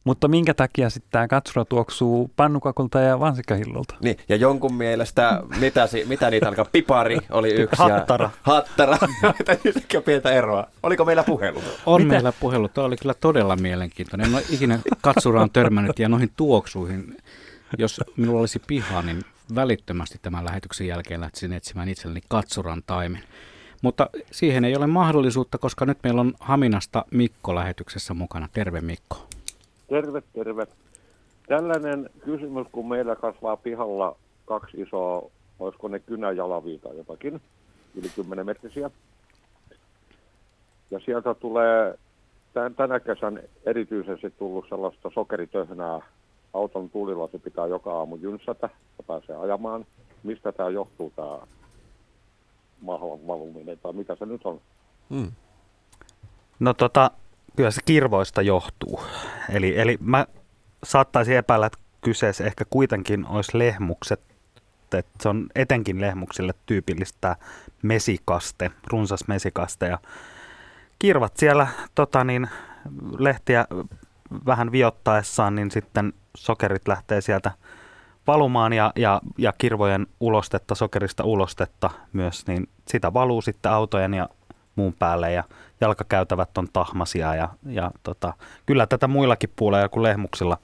Mutta minkä takia sitten tämä katsura tuoksuu pannukakulta ja vansikahillolta? Niin, ja jonkun mielestä, mitä, si, mitä niitä alkaa, pipari oli yksi. Hattara. Ja, hattara. On pientä eroa. Oliko meillä puhelu? On mitä? meillä puhelu. Tämä oli kyllä todella mielenkiintoinen. En ole ikinä katsuraan törmännyt ja noihin tuoksuihin. Jos minulla olisi piha, niin välittömästi tämän lähetyksen jälkeen lähtisin etsimään itselleni katsuran taimen. Mutta siihen ei ole mahdollisuutta, koska nyt meillä on Haminasta Mikko lähetyksessä mukana. Terve Mikko. Terve, terve. Tällainen kysymys, kun meillä kasvaa pihalla kaksi isoa, olisiko ne kynäjalaviita jotakin, yli 10 metrisiä. Ja sieltä tulee tämän, tänä kesän erityisesti tullut sellaista sokeritöhnää. Auton tulilla se pitää joka aamu jynsätä ja pääsee ajamaan. Mistä tämä johtuu, tämä mahlan valuminen, tai mitä se nyt on? Hmm. No tota, Kyllä se kirvoista johtuu. Eli, eli mä saattaisin epäillä, että kyseessä ehkä kuitenkin olisi lehmukset, että se on etenkin lehmuksille tyypillistä mesikaste, runsas mesikaste. Ja kirvat siellä tota niin, lehtiä vähän viottaessaan, niin sitten sokerit lähtee sieltä valumaan ja, ja, ja kirvojen ulostetta, sokerista ulostetta myös, niin sitä valuu sitten autojen ja muun päälle ja jalkakäytävät on tahmasia ja, ja tota, kyllä tätä muillakin puolella kuin lehmuksilla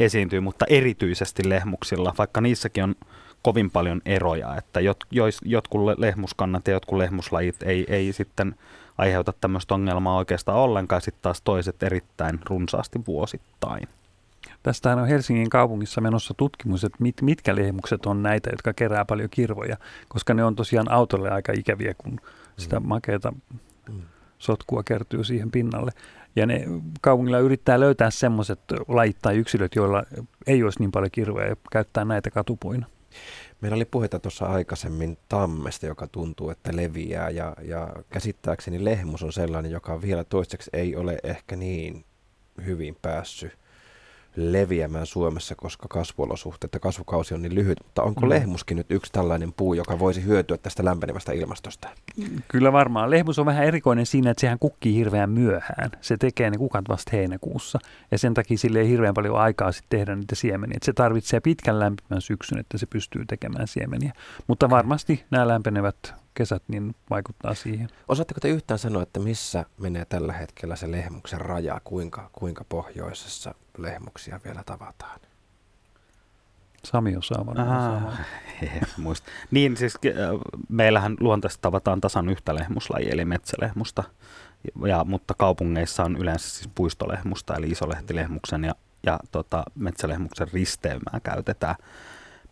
esiintyy, mutta erityisesti lehmuksilla, vaikka niissäkin on kovin paljon eroja, että jot, jois, jotkut lehmuskannat ja jotkut lehmuslajit ei, ei sitten aiheuta tämmöistä ongelmaa oikeastaan ollenkaan, sitten taas toiset erittäin runsaasti vuosittain. Tästähän on Helsingin kaupungissa menossa tutkimus, että mit, mitkä lehmukset on näitä, jotka kerää paljon kirvoja, koska ne on tosiaan autolle aika ikäviä, kun sitä mm. makeata mm sotkua kertyy siihen pinnalle. Ja ne kaupungilla yrittää löytää semmoiset lajit tai yksilöt, joilla ei olisi niin paljon kirveä ja käyttää näitä katupuina. Meillä oli puhetta tuossa aikaisemmin tammesta, joka tuntuu, että leviää ja, ja käsittääkseni lehmus on sellainen, joka vielä toiseksi ei ole ehkä niin hyvin päässyt leviämään Suomessa, koska kasvuolosuhteet ja kasvukausi on niin lyhyt. Mutta onko mm. lehmuskin nyt yksi tällainen puu, joka voisi hyötyä tästä lämpenevästä ilmastosta? Kyllä varmaan. Lehmus on vähän erikoinen siinä, että sehän kukkii hirveän myöhään. Se tekee ne kukat vasta heinäkuussa ja sen takia sille ei hirveän paljon aikaa sitten tehdä niitä siemeniä. Et se tarvitsee pitkän lämpimän syksyn, että se pystyy tekemään siemeniä. Mutta varmasti nämä lämpenevät kesät niin vaikuttaa siihen. Osaatteko te yhtään sanoa, että missä menee tällä hetkellä se lehmuksen raja, kuinka, kuinka pohjoisessa lehmuksia vielä tavataan? Sami osaa varmaan muista. Niin siis äh, meillähän luontaisesti tavataan tasan yhtä lehmuslajia, eli metsälehmusta, ja, mutta kaupungeissa on yleensä siis puistolehmusta, eli isolehtilehmuksen ja, ja tota, metsälehmuksen risteymää käytetään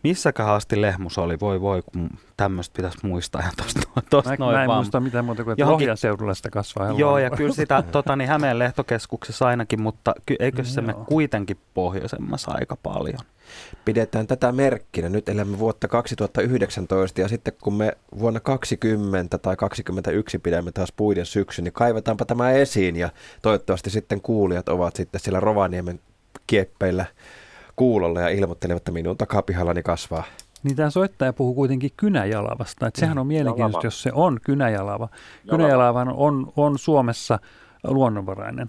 missäkään asti lehmus oli? Voi voi, kun tämmöistä pitäisi muistaa. Ja tosta, tosta mä, noin mä en vaan. muista mitään muuta kuin, että Johonkin... seudulla sitä kasvaa. Joo, ja kyllä sitä tota, niin Hämeen lehtokeskuksessa ainakin, mutta ky, eikö se me kuitenkin pohjoisemmassa aika paljon? Pidetään tätä merkkinä. Nyt elämme vuotta 2019 ja sitten kun me vuonna 20 tai 2021 pidämme taas puiden syksyn, niin kaivetaanpa tämä esiin ja toivottavasti sitten kuulijat ovat sitten siellä Rovaniemen kieppeillä kuulolle ja ilmoittelevat, että minun takapihallani kasvaa. Niin tämä soittaja puhuu kuitenkin kynäjalavasta. Että sehän on Mm, mielenkiintoista, jos se on kynäjalava. Jalava. Kynäjalava on, on Suomessa luonnonvarainen,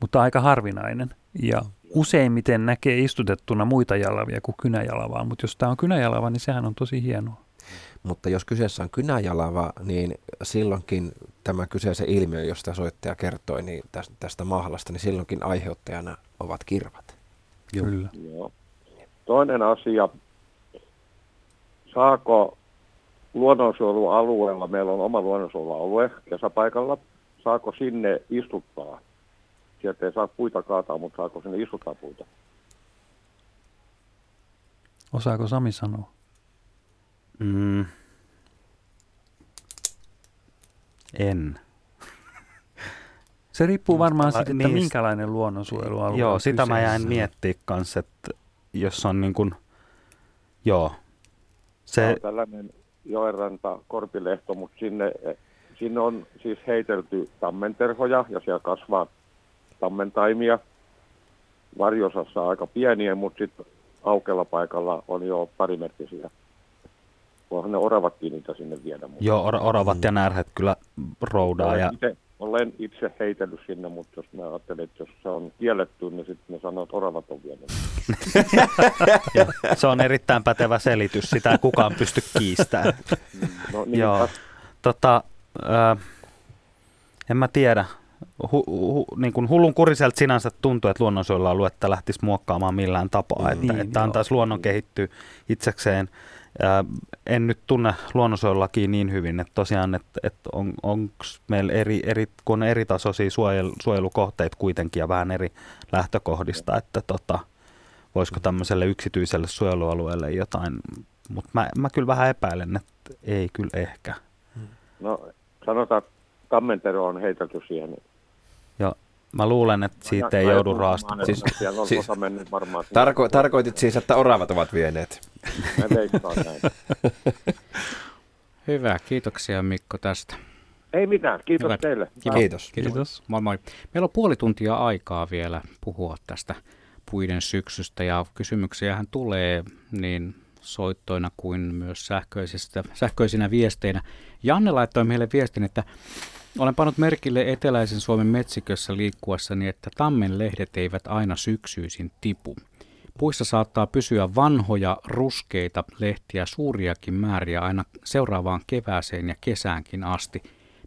mutta aika harvinainen. Ja useimmiten näkee istutettuna muita jalavia kuin kynäjalavaa. Mutta jos tämä on kynäjalava, niin sehän on tosi hienoa. Mutta jos kyseessä on kynäjalava, niin silloinkin tämä kyseisen ilmiö, josta soittaja kertoi niin tästä, tästä mahlasta, niin silloinkin aiheuttajana ovat kirvat. Kyllä. Joo. Toinen asia, saako luonnonsuojelualueella, meillä on oma luonnonsuojelualue kesäpaikalla, saako sinne istuttaa? Sieltä ei saa puita kaataa, mutta saako sinne istuttaa puita? Osaako Sami sanoa? Mm. En. Se riippuu varmaan siitä, että niin, minkälainen luonnonsuojelualue Joo, on sitä mä jäin kyseessä. miettimään kanssa, että jos on niin kuin, joo, Se... se, on tällainen joenranta, korpilehto, mutta sinne, sinne on siis heitelty tammenterhoja ja siellä kasvaa tammentaimia. Varjosassa aika pieniä, mutta sitten aukella paikalla on jo parimetrisiä. Voihan ne oravatkin niitä sinne viedä. Mutta joo, or, oravat ja närhet kyllä roudaa ja itse, olen itse heitellyt sinne, mutta jos mä ajattelen, että jos se on kielletty, niin sitten ne sanoo, että oravat on vienyt. se on erittäin pätevä selitys, sitä ei kukaan pysty kiistämään. No niin, Joo. Tota, ö, en mä tiedä. Hu, hu, niin kuin hullun kuriselta sinänsä tuntuu, että luonnonsuojelualuetta lähtisi muokkaamaan millään tapaa, mm, että, niin, että antaisi luonnon kehittyä itsekseen. Ää, en nyt tunne luonnonsuojelulakia niin hyvin, että tosiaan, että, että on, onko meillä eri, eri, kun on eri tasoisia suojel, suojelukohteita kuitenkin ja vähän eri lähtökohdista, että tota, voisiko tämmöiselle yksityiselle suojelualueelle jotain, mutta mä, mä kyllä vähän epäilen, että ei kyllä ehkä. No sanotaan, että on heitelty siihen. Ja mä luulen, että siitä ei joudu että Siis- siis- osa mennyt varmaan. sinne. Tarko- tarkoitit siis, että oravat ovat vieneet. Mä veikkaan näin. Hyvä, kiitoksia Mikko tästä. Ei mitään, kiitos Hyvä. teille. Kiva. Kiitos. Kiitos. Moi moi. Meillä on puoli tuntia aikaa vielä puhua tästä puiden syksystä ja kysymyksiähän tulee niin soittoina kuin myös sähköisistä, sähköisinä viesteinä. Janne laittoi meille viestin, että olen pannut merkille eteläisen Suomen metsikössä liikkuessani, että tammen lehdet eivät aina syksyisin tipu. Puissa saattaa pysyä vanhoja, ruskeita lehtiä suuriakin määriä aina seuraavaan kevääseen ja kesäänkin asti.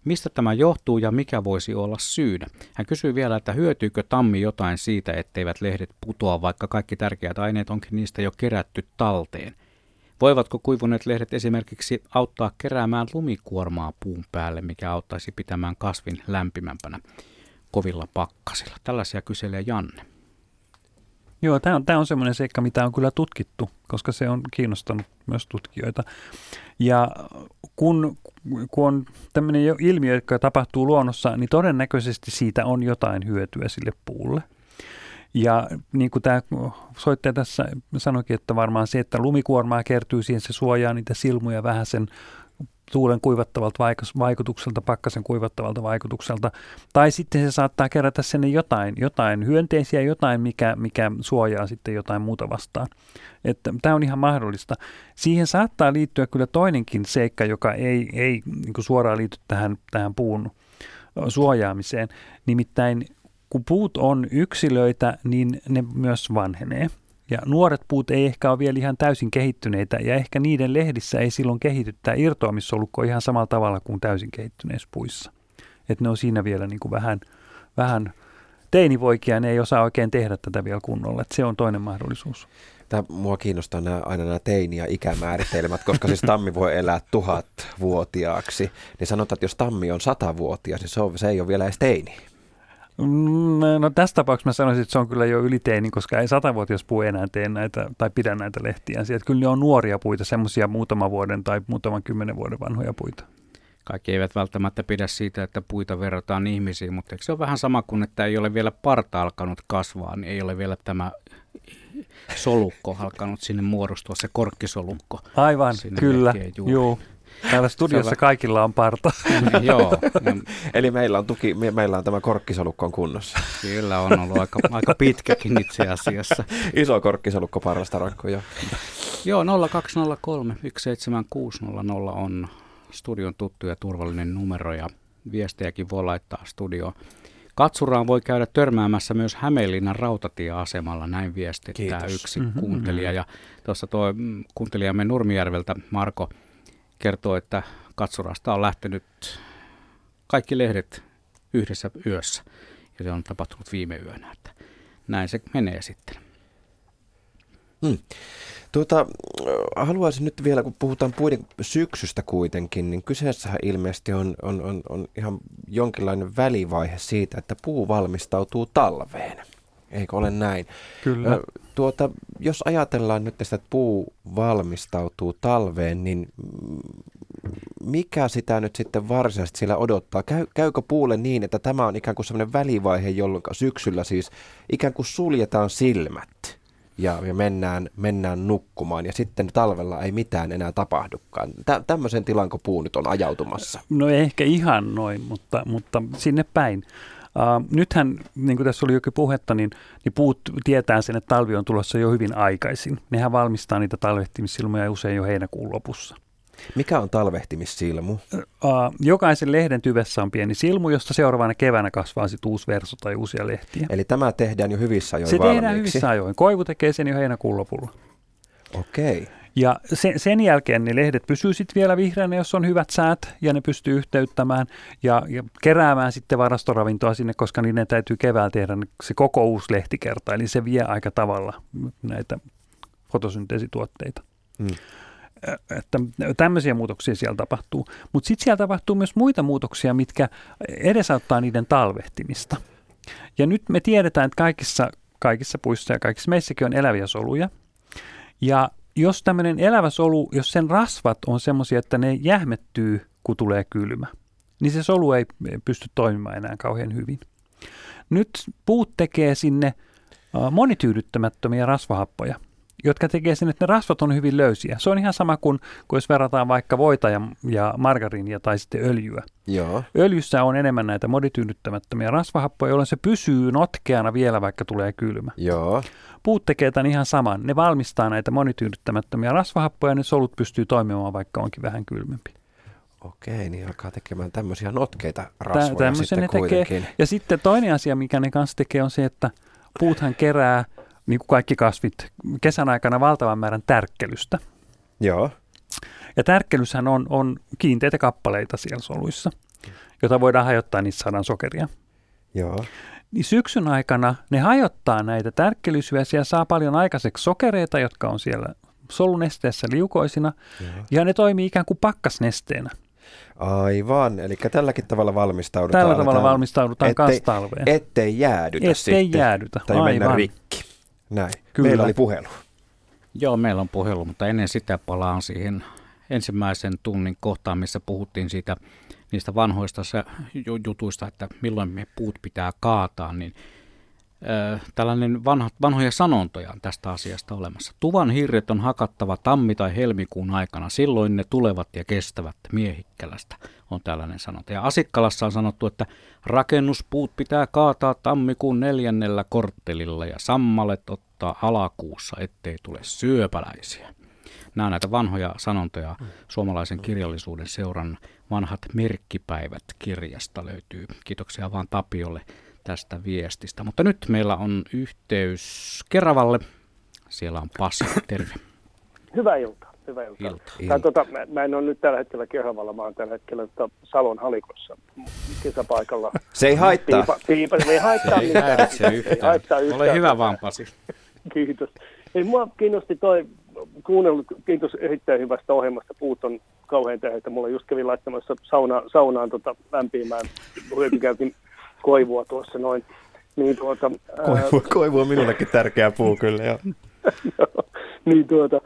Mistä tämä johtuu ja mikä voisi olla syynä? Hän kysyy vielä, että hyötyykö tammi jotain siitä, etteivät lehdet putoa, vaikka kaikki tärkeät aineet onkin niistä jo kerätty talteen. Voivatko kuivuneet lehdet esimerkiksi auttaa keräämään lumikuormaa puun päälle, mikä auttaisi pitämään kasvin lämpimämpänä kovilla pakkasilla? Tällaisia kyselee Janne. Joo, tämä on, on semmoinen seikka, mitä on kyllä tutkittu, koska se on kiinnostanut myös tutkijoita. Ja kun, kun on tämmöinen ilmiö, joka tapahtuu luonnossa, niin todennäköisesti siitä on jotain hyötyä sille puulle. Ja niin kuin tämä soittaja tässä sanoikin, että varmaan se, että lumikuormaa kertyy siihen, se suojaa niitä silmuja vähän sen tuulen kuivattavalta vaikutukselta, pakkasen kuivattavalta vaikutukselta. Tai sitten se saattaa kerätä sinne jotain, jotain hyönteisiä, jotain, mikä, mikä suojaa sitten jotain muuta vastaan. Että tämä on ihan mahdollista. Siihen saattaa liittyä kyllä toinenkin seikka, joka ei, ei niin suoraan liity tähän, tähän puun suojaamiseen. Nimittäin kun puut on yksilöitä, niin ne myös vanhenee. Ja nuoret puut ei ehkä ole vielä ihan täysin kehittyneitä, ja ehkä niiden lehdissä ei silloin kehity tämä irtoamissolukko ihan samalla tavalla kuin täysin kehittyneissä puissa. Että ne on siinä vielä niin kuin vähän, vähän teinivoikia, ne ei osaa oikein tehdä tätä vielä kunnolla. Että se on toinen mahdollisuus. Tämä, mua kiinnostaa nämä, aina nämä teini- ja ikämääritelmät, koska siis tammi voi elää tuhatvuotiaaksi. Niin sanotaan, että jos tammi on satavuotias, niin se, on, se ei ole vielä edes teini. Mm, No tässä tapauksessa mä sanoisin, että se on kyllä jo yliteini, koska ei satavuotias puu enää tee näitä tai pidä näitä lehtiä. Että kyllä ne on nuoria puita, semmoisia muutaman vuoden tai muutaman kymmenen vuoden vanhoja puita. Kaikki eivät välttämättä pidä siitä, että puita verrataan ihmisiin, mutta eikö se ole vähän sama kuin, että ei ole vielä parta alkanut kasvaa, niin ei ole vielä tämä solukko alkanut sinne muodostua, se korkkisolukko. Aivan, sinne kyllä, joo. Täällä studiossa kaikilla on parta. Joo. Eli meillä on tuki, me, meillä on tämä korkkisolukko on kunnossa. Kyllä on ollut aika, aika pitkäkin itse asiassa. Iso korkkisolukko parrasta rankko, joo. Joo, 0203 17600 on studion tuttu ja turvallinen numero ja viestejäkin voi laittaa studioon. Katsuraan voi käydä törmäämässä myös Hämeenlinnan rautatieasemalla, näin viestittää Kiitos. yksi mm-hmm. kuuntelija. Ja tuossa tuo mm, kuuntelijamme Nurmijärveltä Marko kertoo, että Katsurasta on lähtenyt kaikki lehdet yhdessä yössä. Ja se on tapahtunut viime yönä, että näin se menee sitten. Hmm. Tuota, haluaisin nyt vielä, kun puhutaan puiden syksystä kuitenkin, niin kyseessähän ilmeisesti on, on, on, on ihan jonkinlainen välivaihe siitä, että puu valmistautuu talveen. Eikö ole näin? Kyllä. Tuota, jos ajatellaan nyt että puu valmistautuu talveen, niin mikä sitä nyt sitten varsinaisesti siellä odottaa? Käy, käykö puulle niin, että tämä on ikään kuin sellainen välivaihe, jolloin syksyllä siis ikään kuin suljetaan silmät? ja, ja mennään, mennään nukkumaan ja sitten talvella ei mitään enää tapahdukaan. Tä, tämmöisen tilanko puu nyt on ajautumassa? No ehkä ihan noin, mutta, mutta sinne päin. Uh, nythän, niin kuin tässä oli jokin puhetta, niin, niin puut tietää sen, että talvi on tulossa jo hyvin aikaisin. Nehän valmistaa niitä talvehtimissilmoja usein jo heinäkuun lopussa. Mikä on talvehtimissilmu? Uh, jokaisen lehden tyvessä on pieni silmu, josta seuraavana keväänä kasvaa sitten uusi verso tai uusia lehtiä. Eli tämä tehdään jo hyvissä ajoin Se valmiiksi. tehdään hyvissä ajoin. Koivu tekee sen jo heinäkuun lopulla. Okei. Okay. Ja sen, sen jälkeen ne lehdet pysyy sitten vielä vihreänä, jos on hyvät säät ja ne pystyy yhteyttämään ja, ja keräämään sitten varastoravintoa sinne, koska niiden täytyy keväällä tehdä se koko uusi lehtikerta. Eli se vie aika tavalla näitä fotosynteesituotteita. Hmm että tämmöisiä muutoksia siellä tapahtuu. Mutta sitten siellä tapahtuu myös muita muutoksia, mitkä edesauttaa niiden talvehtimista. Ja nyt me tiedetään, että kaikissa, kaikissa puissa ja kaikissa meissäkin on eläviä soluja. Ja jos tämmöinen elävä solu, jos sen rasvat on semmoisia, että ne jähmettyy, kun tulee kylmä, niin se solu ei pysty toimimaan enää kauhean hyvin. Nyt puut tekee sinne monityydyttämättömiä rasvahappoja – jotka tekee sen, että ne rasvat on hyvin löysiä. Se on ihan sama kuin, kuin jos verrataan vaikka voita ja, ja margariinia tai sitten öljyä. Joo. Öljyssä on enemmän näitä modityydyttämättömiä rasvahappoja, jolloin se pysyy notkeana vielä, vaikka tulee kylmä. Joo. Puut tekee tämän ihan saman. Ne valmistaa näitä monityydyttämättömiä rasvahappoja ja ne solut pystyy toimimaan, vaikka onkin vähän kylmempi. Okei, niin alkaa tekemään tämmöisiä notkeita rasvoja Tä, sitten ne kuitenkin. Tekee. Ja sitten toinen asia, mikä ne kanssa tekee, on se, että puuthan kerää – niin kuin kaikki kasvit, kesän aikana valtavan määrän tärkkelystä. Joo. Ja tärkkelyshän on, on kiinteitä kappaleita siellä soluissa, jota voidaan hajottaa, niissä saadaan sokeria. Joo. Niin syksyn aikana ne hajottaa näitä tärkkelysyjä, siellä saa paljon aikaiseksi sokereita, jotka on siellä solunesteessä liukoisina, Joo. ja ne toimii ikään kuin pakkasnesteenä. Aivan, eli tälläkin tavalla valmistaudutaan. Tällä tavalla valmistaudutaan ettei, talveen. Ettei jäädytä ettei sitten. jäädytä, tai aivan. mennä rikki. Näin. Kyllä. Meillä oli puhelu. Joo, meillä on puhelu, mutta ennen sitä palaan siihen ensimmäisen tunnin kohtaan, missä puhuttiin siitä niistä vanhoista jutuista, että milloin me puut pitää kaataa, niin tällainen vanha, vanhoja sanontoja on tästä asiasta olemassa. Tuvan hirret on hakattava tammi- tai helmikuun aikana, silloin ne tulevat ja kestävät miehikkälästä, on tällainen sanonta. Ja Asikkalassa on sanottu, että rakennuspuut pitää kaataa tammikuun neljännellä korttelilla ja sammalet ottaa alakuussa, ettei tule syöpäläisiä. Nämä on näitä vanhoja sanontoja suomalaisen kirjallisuuden seuran vanhat merkkipäivät kirjasta löytyy. Kiitoksia vaan Tapiolle tästä viestistä. Mutta nyt meillä on yhteys Keravalle. Siellä on Pasi. Terve. Hyvää iltaa. Hyvää iltaa. Ilta. Ilta. Tota, mä, mä, en ole nyt tällä hetkellä Keravalla, mä oon tällä hetkellä tota Salon halikossa kesäpaikalla. Se ei haittaa. Piipa, piipa, ei haittaa se ei häiritse yhtään. Ei haittaa yhtään. Ole hyvä vaan, Pasi. Kiitos. Ei, mua kiinnosti toi, kuunnellut, kiitos erittäin hyvästä ohjelmasta. Puut on kauhean että Mulla just kävin laittamassa sauna, saunaan tota, lämpimään. Hyötykäytin koivua tuossa noin. Niin tuota, koivu, ää... koivu on minullekin tärkeä puu kyllä, joo. niin tuota,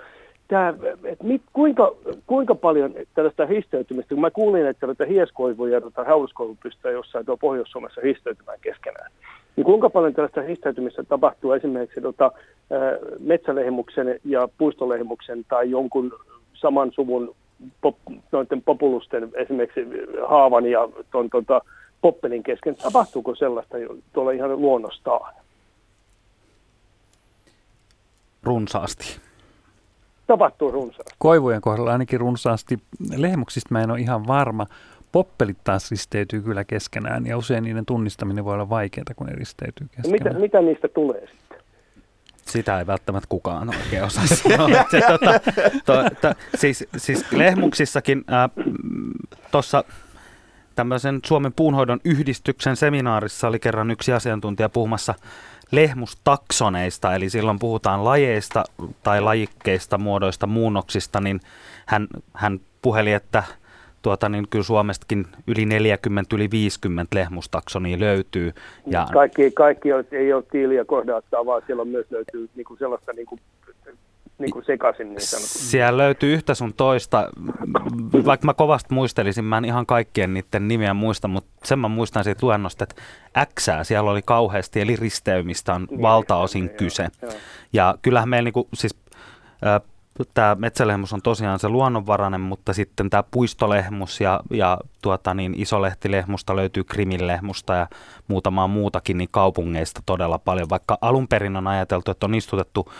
tää, et mit, kuinka, kuinka paljon tällaista histeytymistä, kun mä kuulin, että tätä hieskoivuja ja hauruskoivu pystyy jossain tuo Pohjois-Suomessa histeytymään keskenään, niin kuinka paljon tällaista histeytymistä tapahtuu esimerkiksi tota, metsälehmuksen ja puistolehmuksen tai jonkun saman suvun pop, noiden populusten, esimerkiksi haavan ja ton, tota, poppelin kesken. Tapahtuuko sellaista tuolla ihan luonnostaan? Runsaasti. Tapahtuu runsaasti. Koivujen kohdalla ainakin runsaasti. Lehmuksista mä en ole ihan varma. Poppelit taas risteytyy kyllä keskenään ja usein niiden tunnistaminen voi olla vaikeaa, kun ne risteytyy keskenään. Mitä, mitä niistä tulee sitten? Sitä ei välttämättä kukaan oikein osaa sanoa. Se, tota, to, to, siis, siis lehmuksissakin äh, tuossa tämmöisen Suomen puunhoidon yhdistyksen seminaarissa oli kerran yksi asiantuntija puhumassa lehmustaksoneista, eli silloin puhutaan lajeista tai lajikkeista, muodoista, muunnoksista, niin hän, hän puheli, että tuota, niin kyllä Suomestakin yli 40, yli 50 lehmustaksonia löytyy. Ja... Kaikki, kaikki ei ole tiiliä kohdattaa, vaan siellä myös löytyy niin kuin sellaista niin kuin niin kuin sekaisin niin sanotusti. Siellä löytyy yhtä sun toista, vaikka mä kovasti muistelisin, mä en ihan kaikkien niiden nimiä muista, mutta sen mä muistan siitä luennosta, että Xää siellä oli kauheasti, eli risteymistä on niin, valtaosin kyse. Joo, joo. Ja kyllähän meillä niinku, siis, äh, tämä metsälehmus on tosiaan se luonnonvarainen, mutta sitten tämä puistolehmus ja, ja tuota, niin isolehtilehmusta löytyy krimilehmusta ja muutamaa muutakin niin kaupungeista todella paljon. Vaikka alun perin on ajateltu, että on istutettu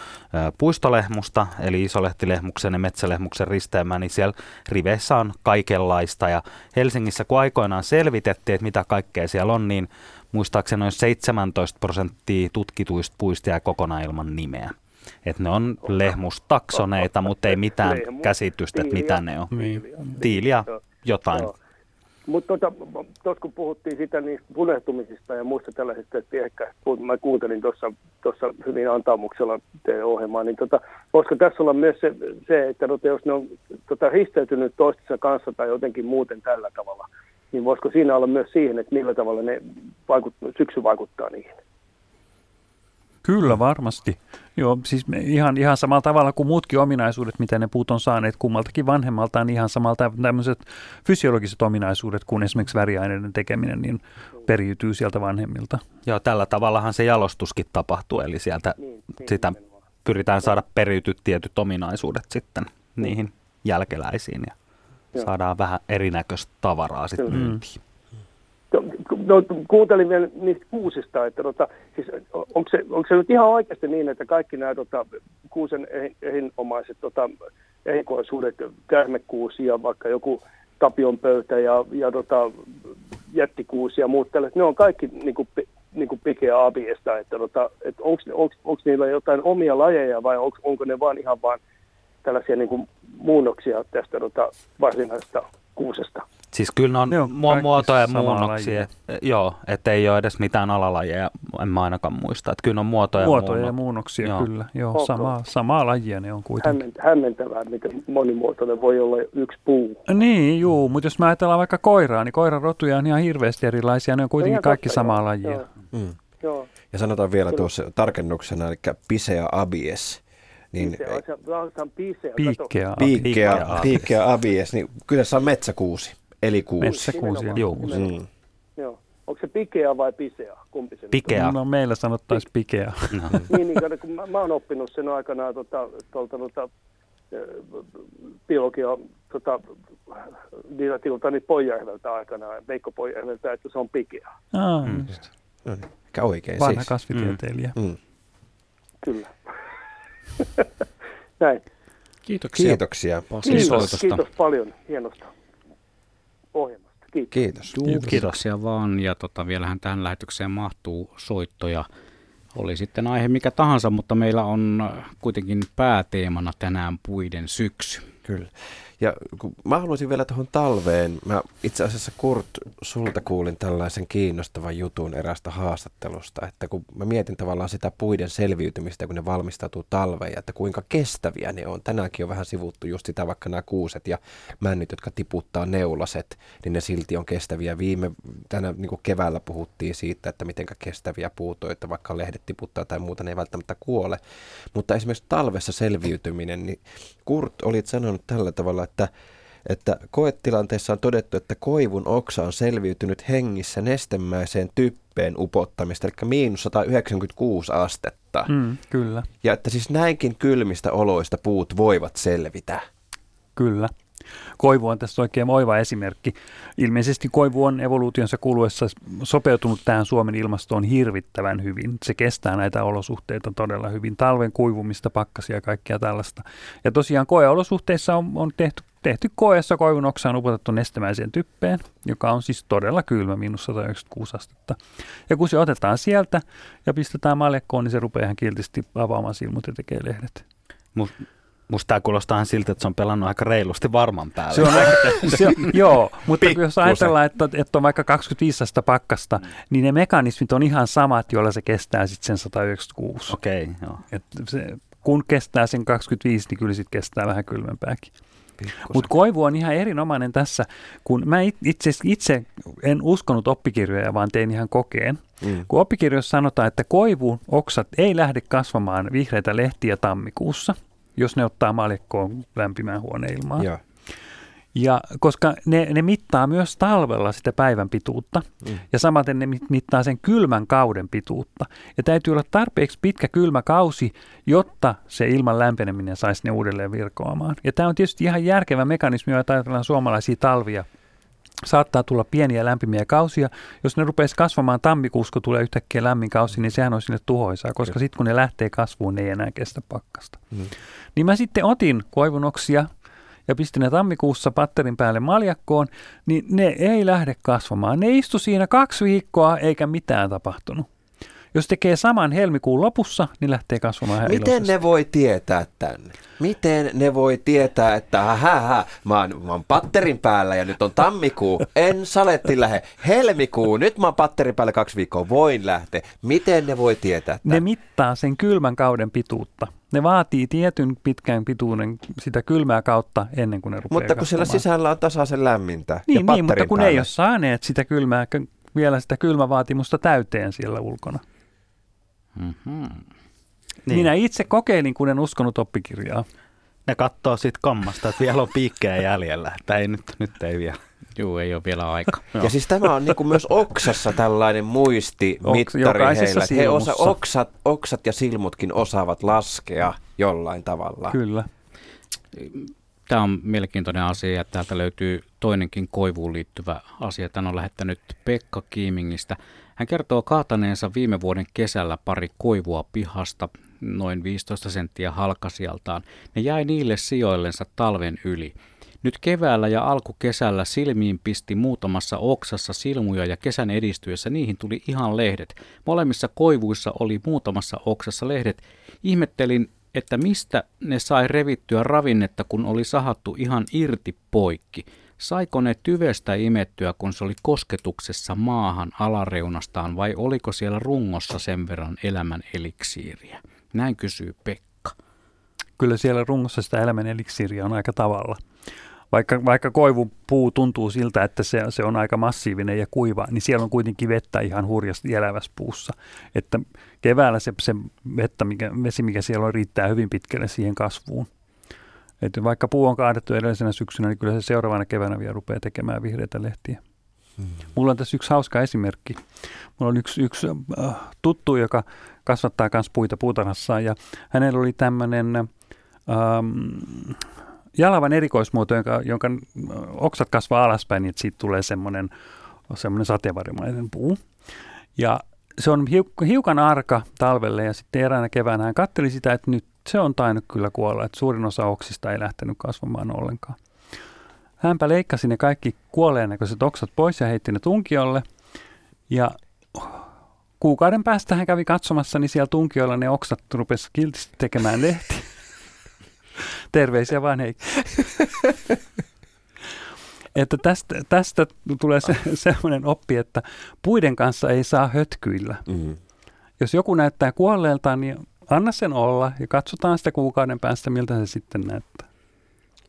puistolehmusta, eli isolehtilehmuksen ja metsälehmuksen risteymään, niin siellä riveissä on kaikenlaista. Ja Helsingissä, kun aikoinaan selvitettiin, että mitä kaikkea siellä on, niin muistaakseni noin 17 prosenttia tutkituista puista jää kokonaan ilman nimeä. Että ne on lehmustaksoneita, mutta ei mitään Lehmus, käsitystä, että mitä ne on. Tiiliä, jotain. Mutta tuossa kun puhuttiin sitä niistä punehtumisista ja muista tällaisista, että ehkä mä kuuntelin tuossa hyvin antaamuksella teidän ohjelmaa, niin tota, voisiko tässä olla myös se, se että tota, jos ne on tota, risteytynyt toistensa kanssa tai jotenkin muuten tällä tavalla, niin voisiko siinä olla myös siihen, että millä tavalla ne vaikut, syksy vaikuttaa niihin? Kyllä varmasti. Joo, siis ihan, ihan samalla tavalla kuin muutkin ominaisuudet, mitä ne puut on saaneet kummaltakin vanhemmaltaan, ihan samalta tämmöiset fysiologiset ominaisuudet kuin esimerkiksi väriaineiden tekeminen, niin periytyy sieltä vanhemmilta. Joo, tällä tavallahan se jalostuskin tapahtuu, eli sieltä niin, niin, sitä pyritään saada periytyt tietyt ominaisuudet sitten niihin jälkeläisiin ja saadaan vähän erinäköistä tavaraa sitten myyntiin no, kuuntelin vielä niistä kuusista, että tota, siis onko, se, onko se nyt ihan oikeasti niin, että kaikki nämä tota, kuusen ehinomaiset tota, ehikoisuudet, käärmekuusi ja vaikka joku tapion pöytä ja, ja tota, jättikuusi ja muut tällaiset, ne on kaikki niin kuin, niin kuin pikeä abiesta, että tota, et onko niillä jotain omia lajeja vai onko, onko ne vaan ihan vaan tällaisia niin kuin muunnoksia tästä tota, varsinaisesta kuusesta? Siis kyllä ne on, ne on muotoja ja muunnoksia. Joo, että ei ole edes mitään alalajeja, en mä ainakaan muista. Että kyllä on muotoja, muotoja ja muunoksia. Joo. kyllä. Joo, okay. samaa, samaa lajia ne on kuitenkin. Hämmentävää, miten monimuotoinen voi olla yksi puu. Niin, juu, mutta jos mä ajatellaan vaikka koiraa, niin koiran rotuja on ihan hirveästi erilaisia. Ne on kuitenkin no kaikki totta, samaa joo. lajia. Joo. Mm. Joo. Ja sanotaan vielä kyllä. tuossa tarkennuksena, eli Pisea abies niin, piikkea, piikkea, piikkea abies, niin kyllä se on metsäkuusi. Eli kuusi. Metsäkuusi, joo. Mm. joo. Onko se pikea vai pisea? Kumpi se pikea. No meillä sanottaisiin pikea. No. niin, niin, kun mä, mä oon oppinut sen aikanaan tuolta, tuolta, tuolta biologia tota, didaktilta niin Pojärveltä aikanaan, Veikko Pojärveltä, että se on pikea. Ah, mm. No, mikä oikein Vanha siis. kasvitieteilijä. Mm. Mm. Kyllä. Näin. Kiitoksia. Kiitoksia. Kiitos, kiitos paljon hienosta ohjelmasta. Kiitos. Kiitos. Juu, kiitoksia vaan. Ja tota, vielähän tähän lähetykseen mahtuu soittoja. Oli sitten aihe mikä tahansa, mutta meillä on kuitenkin pääteemana tänään puiden syksy. Kyllä. Ja kun mä haluaisin vielä tuohon talveen, mä itse asiassa Kurt, sulta kuulin tällaisen kiinnostavan jutun erästä haastattelusta, että kun mä mietin tavallaan sitä puiden selviytymistä, kun ne valmistautuu talveen ja että kuinka kestäviä ne on. Tänäänkin on vähän sivuttu just sitä, vaikka nämä kuuset ja männyt, jotka tiputtaa neulaset, niin ne silti on kestäviä. Viime tänä niin keväällä puhuttiin siitä, että miten kestäviä puut on, että vaikka lehdet tiputtaa tai muuta, ne ei välttämättä kuole. Mutta esimerkiksi talvessa selviytyminen, niin Kurt olit sanonut tällä tavalla, että, että koetilanteessa on todettu, että koivun oksa on selviytynyt hengissä nestemäiseen typpeen upottamista, eli miinus 196 astetta. Mm, kyllä. Ja että siis näinkin kylmistä oloista puut voivat selvitä. Kyllä. Koivu on tässä oikein oiva esimerkki. Ilmeisesti koivu on evoluutionsa kuluessa sopeutunut tähän Suomen ilmastoon hirvittävän hyvin. Se kestää näitä olosuhteita todella hyvin. Talven kuivumista, pakkasia ja kaikkea tällaista. Ja tosiaan koeolosuhteissa on, on tehty tehty koeessa koivun oksa on upotettu nestemäiseen typpeen, joka on siis todella kylmä, miinus 196 astetta. Ja kun se otetaan sieltä ja pistetään maljakkoon, niin se rupeaa ihan kiltisti avaamaan silmut ja tekee lehdet. Musta tämä kuulostaa siltä, että se on pelannut aika reilusti varman päälle. Se on se on, joo, mutta Pikkusen. jos ajatellaan, että, että on vaikka 25 astetta pakkasta, niin ne mekanismit on ihan samat, joilla se kestää sitten sen 196. Okei, okay, joo. Et se, kun kestää sen 25, niin kyllä sitten kestää vähän kylmempääkin. Mutta koivu on ihan erinomainen tässä, kun mä itse, itse en uskonut oppikirjoja, vaan tein ihan kokeen. Mm. Kun oppikirjoissa sanotaan, että koivu oksat ei lähde kasvamaan vihreitä lehtiä tammikuussa, jos ne ottaa maljakkoon lämpimään huoneilmaan. Ja. Ja koska ne, ne mittaa myös talvella sitä päivän pituutta mm. ja samaten ne mittaa sen kylmän kauden pituutta. Ja täytyy olla tarpeeksi pitkä kylmä kausi, jotta se ilman lämpeneminen saisi ne uudelleen virkoamaan. Ja tämä on tietysti ihan järkevä mekanismi, jos ajatellaan suomalaisia talvia. Saattaa tulla pieniä lämpimiä kausia. Jos ne rupeaisi kasvamaan tammikuussa, kun tulee yhtäkkiä lämmin kausi, niin sehän on sinne tuhoisaa, koska sitten kun ne lähtee kasvuun, ne ei enää kestä pakkasta. Mm. Niin mä sitten otin koivunoksia ja pistin ne tammikuussa patterin päälle maljakkoon, niin ne ei lähde kasvamaan. Ne istu siinä kaksi viikkoa eikä mitään tapahtunut. Jos tekee saman helmikuun lopussa, niin lähtee kasvamaan ihan Miten iloisesti. ne voi tietää tänne? Miten ne voi tietää, että hä, mä, oon, mä oon patterin päällä ja nyt on tammikuu, en saletti lähde. Helmikuu, nyt mä oon patterin päällä kaksi viikkoa, voin lähteä. Miten ne voi tietää tämän? Ne mittaa sen kylmän kauden pituutta. Ne vaatii tietyn pitkän pituuden sitä kylmää kautta ennen kuin ne rupeaa Mutta kun kasvamaan. siellä sisällä on tasaisen lämmintä Niin, ja niin mutta kun päälle. ne ei ole saaneet sitä kylmää, vielä sitä kylmävaatimusta täyteen siellä ulkona. Mm-hmm. Niin. Minä itse kokeilin, kun en uskonut oppikirjaa. Ne katsoo sitten kammasta, että vielä on piikkejä jäljellä, että ei nyt, nyt ei vielä. Joo, ei ole vielä aika. Ja siis tämä on niin kuin myös oksassa tällainen muistimittari Oks, heillä. että He osa, oksat, oksat ja silmutkin osaavat laskea jollain tavalla. Kyllä. Tämä on mielenkiintoinen asia ja täältä löytyy toinenkin koivuun liittyvä asia. Tän on lähettänyt Pekka Kiimingistä. Hän kertoo kaataneensa viime vuoden kesällä pari koivua pihasta, noin 15 senttiä halkasijaltaan. Ne jäi niille sijoillensa talven yli. Nyt keväällä ja alkukesällä silmiin pisti muutamassa oksassa silmuja ja kesän edistyessä niihin tuli ihan lehdet. Molemmissa koivuissa oli muutamassa oksassa lehdet. Ihmettelin, että mistä ne sai revittyä ravinnetta, kun oli sahattu ihan irti poikki. Saiko ne tyvestä imettyä, kun se oli kosketuksessa maahan alareunastaan, vai oliko siellä rungossa sen verran elämän eliksiiriä? Näin kysyy Pekka. Kyllä siellä rungossa sitä elämän eliksiiriä on aika tavalla. Vaikka, vaikka koivupuu tuntuu siltä, että se, se on aika massiivinen ja kuiva, niin siellä on kuitenkin vettä ihan hurjasti elävässä puussa. Että keväällä se, se vettä, mikä, vesi, mikä siellä on, riittää hyvin pitkälle siihen kasvuun. Että vaikka puu on kaadettu edellisenä syksynä, niin kyllä se seuraavana keväänä vielä rupeaa tekemään vihreitä lehtiä. Hmm. Mulla on tässä yksi hauska esimerkki. Mulla on yksi, yksi äh, tuttu, joka kasvattaa myös puita puutarhassaan ja hänellä oli tämmöinen ähm, jalavan erikoismuoto, jonka, jonka oksat kasvaa alaspäin, niin siitä tulee semmoinen, semmoinen sateenvarjomainen puu. Ja se on hiukan arka talvelle ja sitten eräänä keväänä hän katteli sitä, että nyt se on tainnut kyllä kuolla, että suurin osa oksista ei lähtenyt kasvamaan ollenkaan. Hänpä leikkasi ne kaikki kuolleen näköiset oksat pois ja heitti ne tunkiolle. Ja kuukauden päästä hän kävi katsomassa, niin siellä tunkiolla ne oksat rupesi kiltisti tekemään lehtiä. Terveisiä vaan Heikki. että tästä, tästä tulee se, semmoinen oppi, että puiden kanssa ei saa hötkyillä. Mm-hmm. Jos joku näyttää kuolleelta, niin anna sen olla ja katsotaan sitä kuukauden päästä, miltä se sitten näyttää.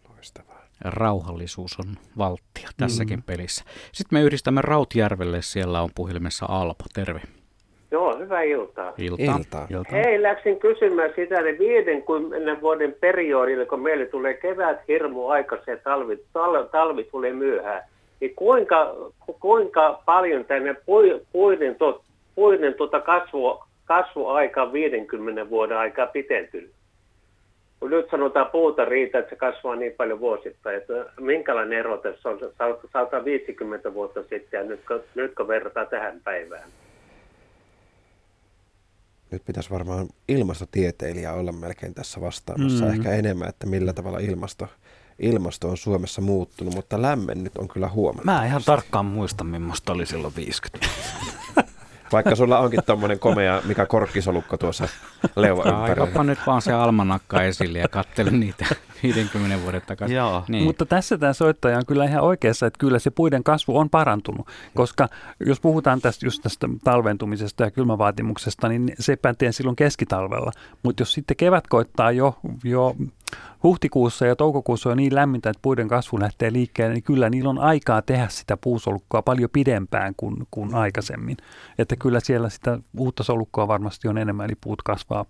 Loistavaa. Rauhallisuus on valttia tässäkin mm. pelissä. Sitten me yhdistämme Rautjärvelle, siellä on puhelimessa Alpo, terve. Joo, hyvää iltaa. Iltaa. Iltaa. Iltaa. Hei, läksin kysymään sitä, että 50 vuoden periodilla, kun meille tulee kevät hirmu aikaisin ja talvi, talvi, talvi tulee myöhään, niin kuinka, kuinka paljon tänne puiden, to, puiden tuota kasvu, kasvuaika 50 vuoden aikaa pitentynyt? kun nyt sanotaan puuta riitä, että se kasvaa niin paljon vuosittain, että minkälainen ero tässä on 150 vuotta sitten ja nyt, nyt kun verrataan tähän päivään? Nyt pitäisi varmaan ilmastotieteilijä olla melkein tässä vastaamassa, mm. ehkä enemmän, että millä tavalla ilmasto, ilmasto on Suomessa muuttunut, mutta lämmen nyt on kyllä huomattu. Mä en ihan tarkkaan muista, millaista oli silloin 50. Vaikka sulla onkin tommonen komea mikä korkkisolukko tuossa leuva ympärillä. nyt vaan se almanakka esille ja kattele niitä 50 vuoden takaisin. Joo. Niin. Mutta tässä tämä soittaja on kyllä ihan oikeassa, että kyllä se puiden kasvu on parantunut, koska jos puhutaan tästä just tästä talventumisesta ja kylmävaatimuksesta, niin se pätee silloin keskitalvella. Mutta jos sitten kevät koittaa jo, jo huhtikuussa ja toukokuussa on niin lämmintä, että puiden kasvu lähtee liikkeelle, niin kyllä niillä on aikaa tehdä sitä puusolukkoa paljon pidempään kuin, kuin aikaisemmin. Että kyllä siellä sitä uutta solukkoa varmasti on enemmän, eli puut kasvaa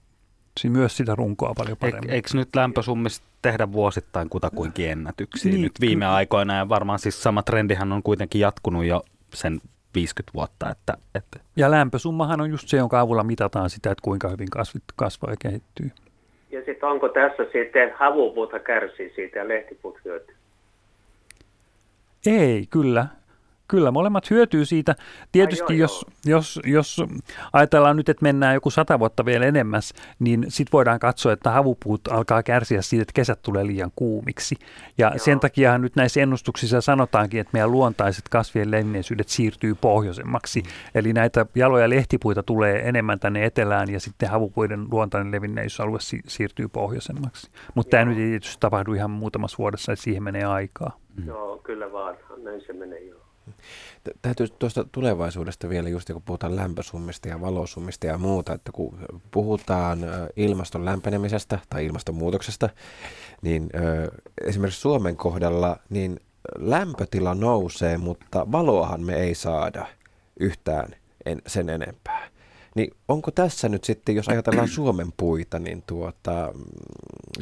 myös sitä runkoa paljon paremmin. Eikö nyt lämpösummista tehdä vuosittain kutakuinkin ennätyksiä niin, nyt viime kyllä. aikoina ja varmaan siis sama trendihän on kuitenkin jatkunut jo sen 50 vuotta. Että, että. Ja lämpösummahan on just se, jonka avulla mitataan sitä, että kuinka hyvin kasvit kasvaa ja kehittyy. Ja sitten onko tässä sitten havupuuta kärsii siitä ja lehtipuut hyötyy? Ei, kyllä. Kyllä, molemmat hyötyy siitä. Tietysti Ai, joo, jos, joo. Jos, jos ajatellaan nyt, että mennään joku sata vuotta vielä enemmäs, niin sitten voidaan katsoa, että havupuut alkaa kärsiä siitä, että kesät tulee liian kuumiksi. Ja joo. sen takia nyt näissä ennustuksissa sanotaankin, että meidän luontaiset kasvien levinneisyydet siirtyy pohjoisemmaksi. Mm. Eli näitä jaloja lehtipuita tulee enemmän tänne etelään ja sitten havupuiden luontainen levinneisyys si- siirtyy pohjoisemmaksi. Mutta tämä nyt ei tietysti tapahdu ihan muutamassa vuodessa, että siihen menee aikaa. Mm. Joo, kyllä vaan. Näin se menee joo. Täytyy tuosta tulevaisuudesta vielä, just kun puhutaan lämpösummista ja valosummista ja muuta, että kun puhutaan ilmaston lämpenemisestä tai ilmastonmuutoksesta, niin esimerkiksi Suomen kohdalla niin lämpötila nousee, mutta valoahan me ei saada yhtään en, sen enempää. Niin onko tässä nyt sitten, jos ajatellaan Suomen puita, niin tuota, mm,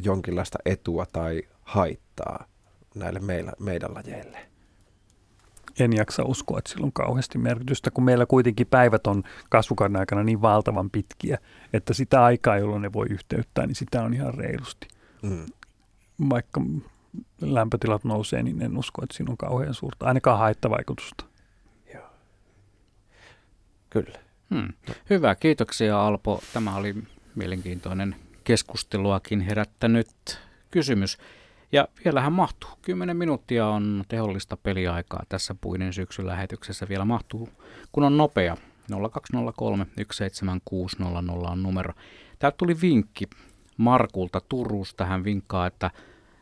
jonkinlaista etua tai haittaa näille meillä, meidän lajeille? En jaksa uskoa, että sillä on kauheasti merkitystä, kun meillä kuitenkin päivät on kasvukauden aikana niin valtavan pitkiä, että sitä aikaa, jolloin ne voi yhteyttää, niin sitä on ihan reilusti. Mm. Vaikka lämpötilat nousee, niin en usko, että siinä on kauhean suurta, ainakaan haittavaikutusta. Joo. Kyllä. Hmm. Hyvä, kiitoksia Alpo. Tämä oli mielenkiintoinen keskusteluakin herättänyt kysymys. Ja vielähän mahtuu. 10 minuuttia on tehollista peliaikaa tässä puinen syksyn lähetyksessä. Vielä mahtuu, kun on nopea. 0203 17600 on numero. Täältä tuli vinkki Markulta Turusta. Hän vinkkaa, että,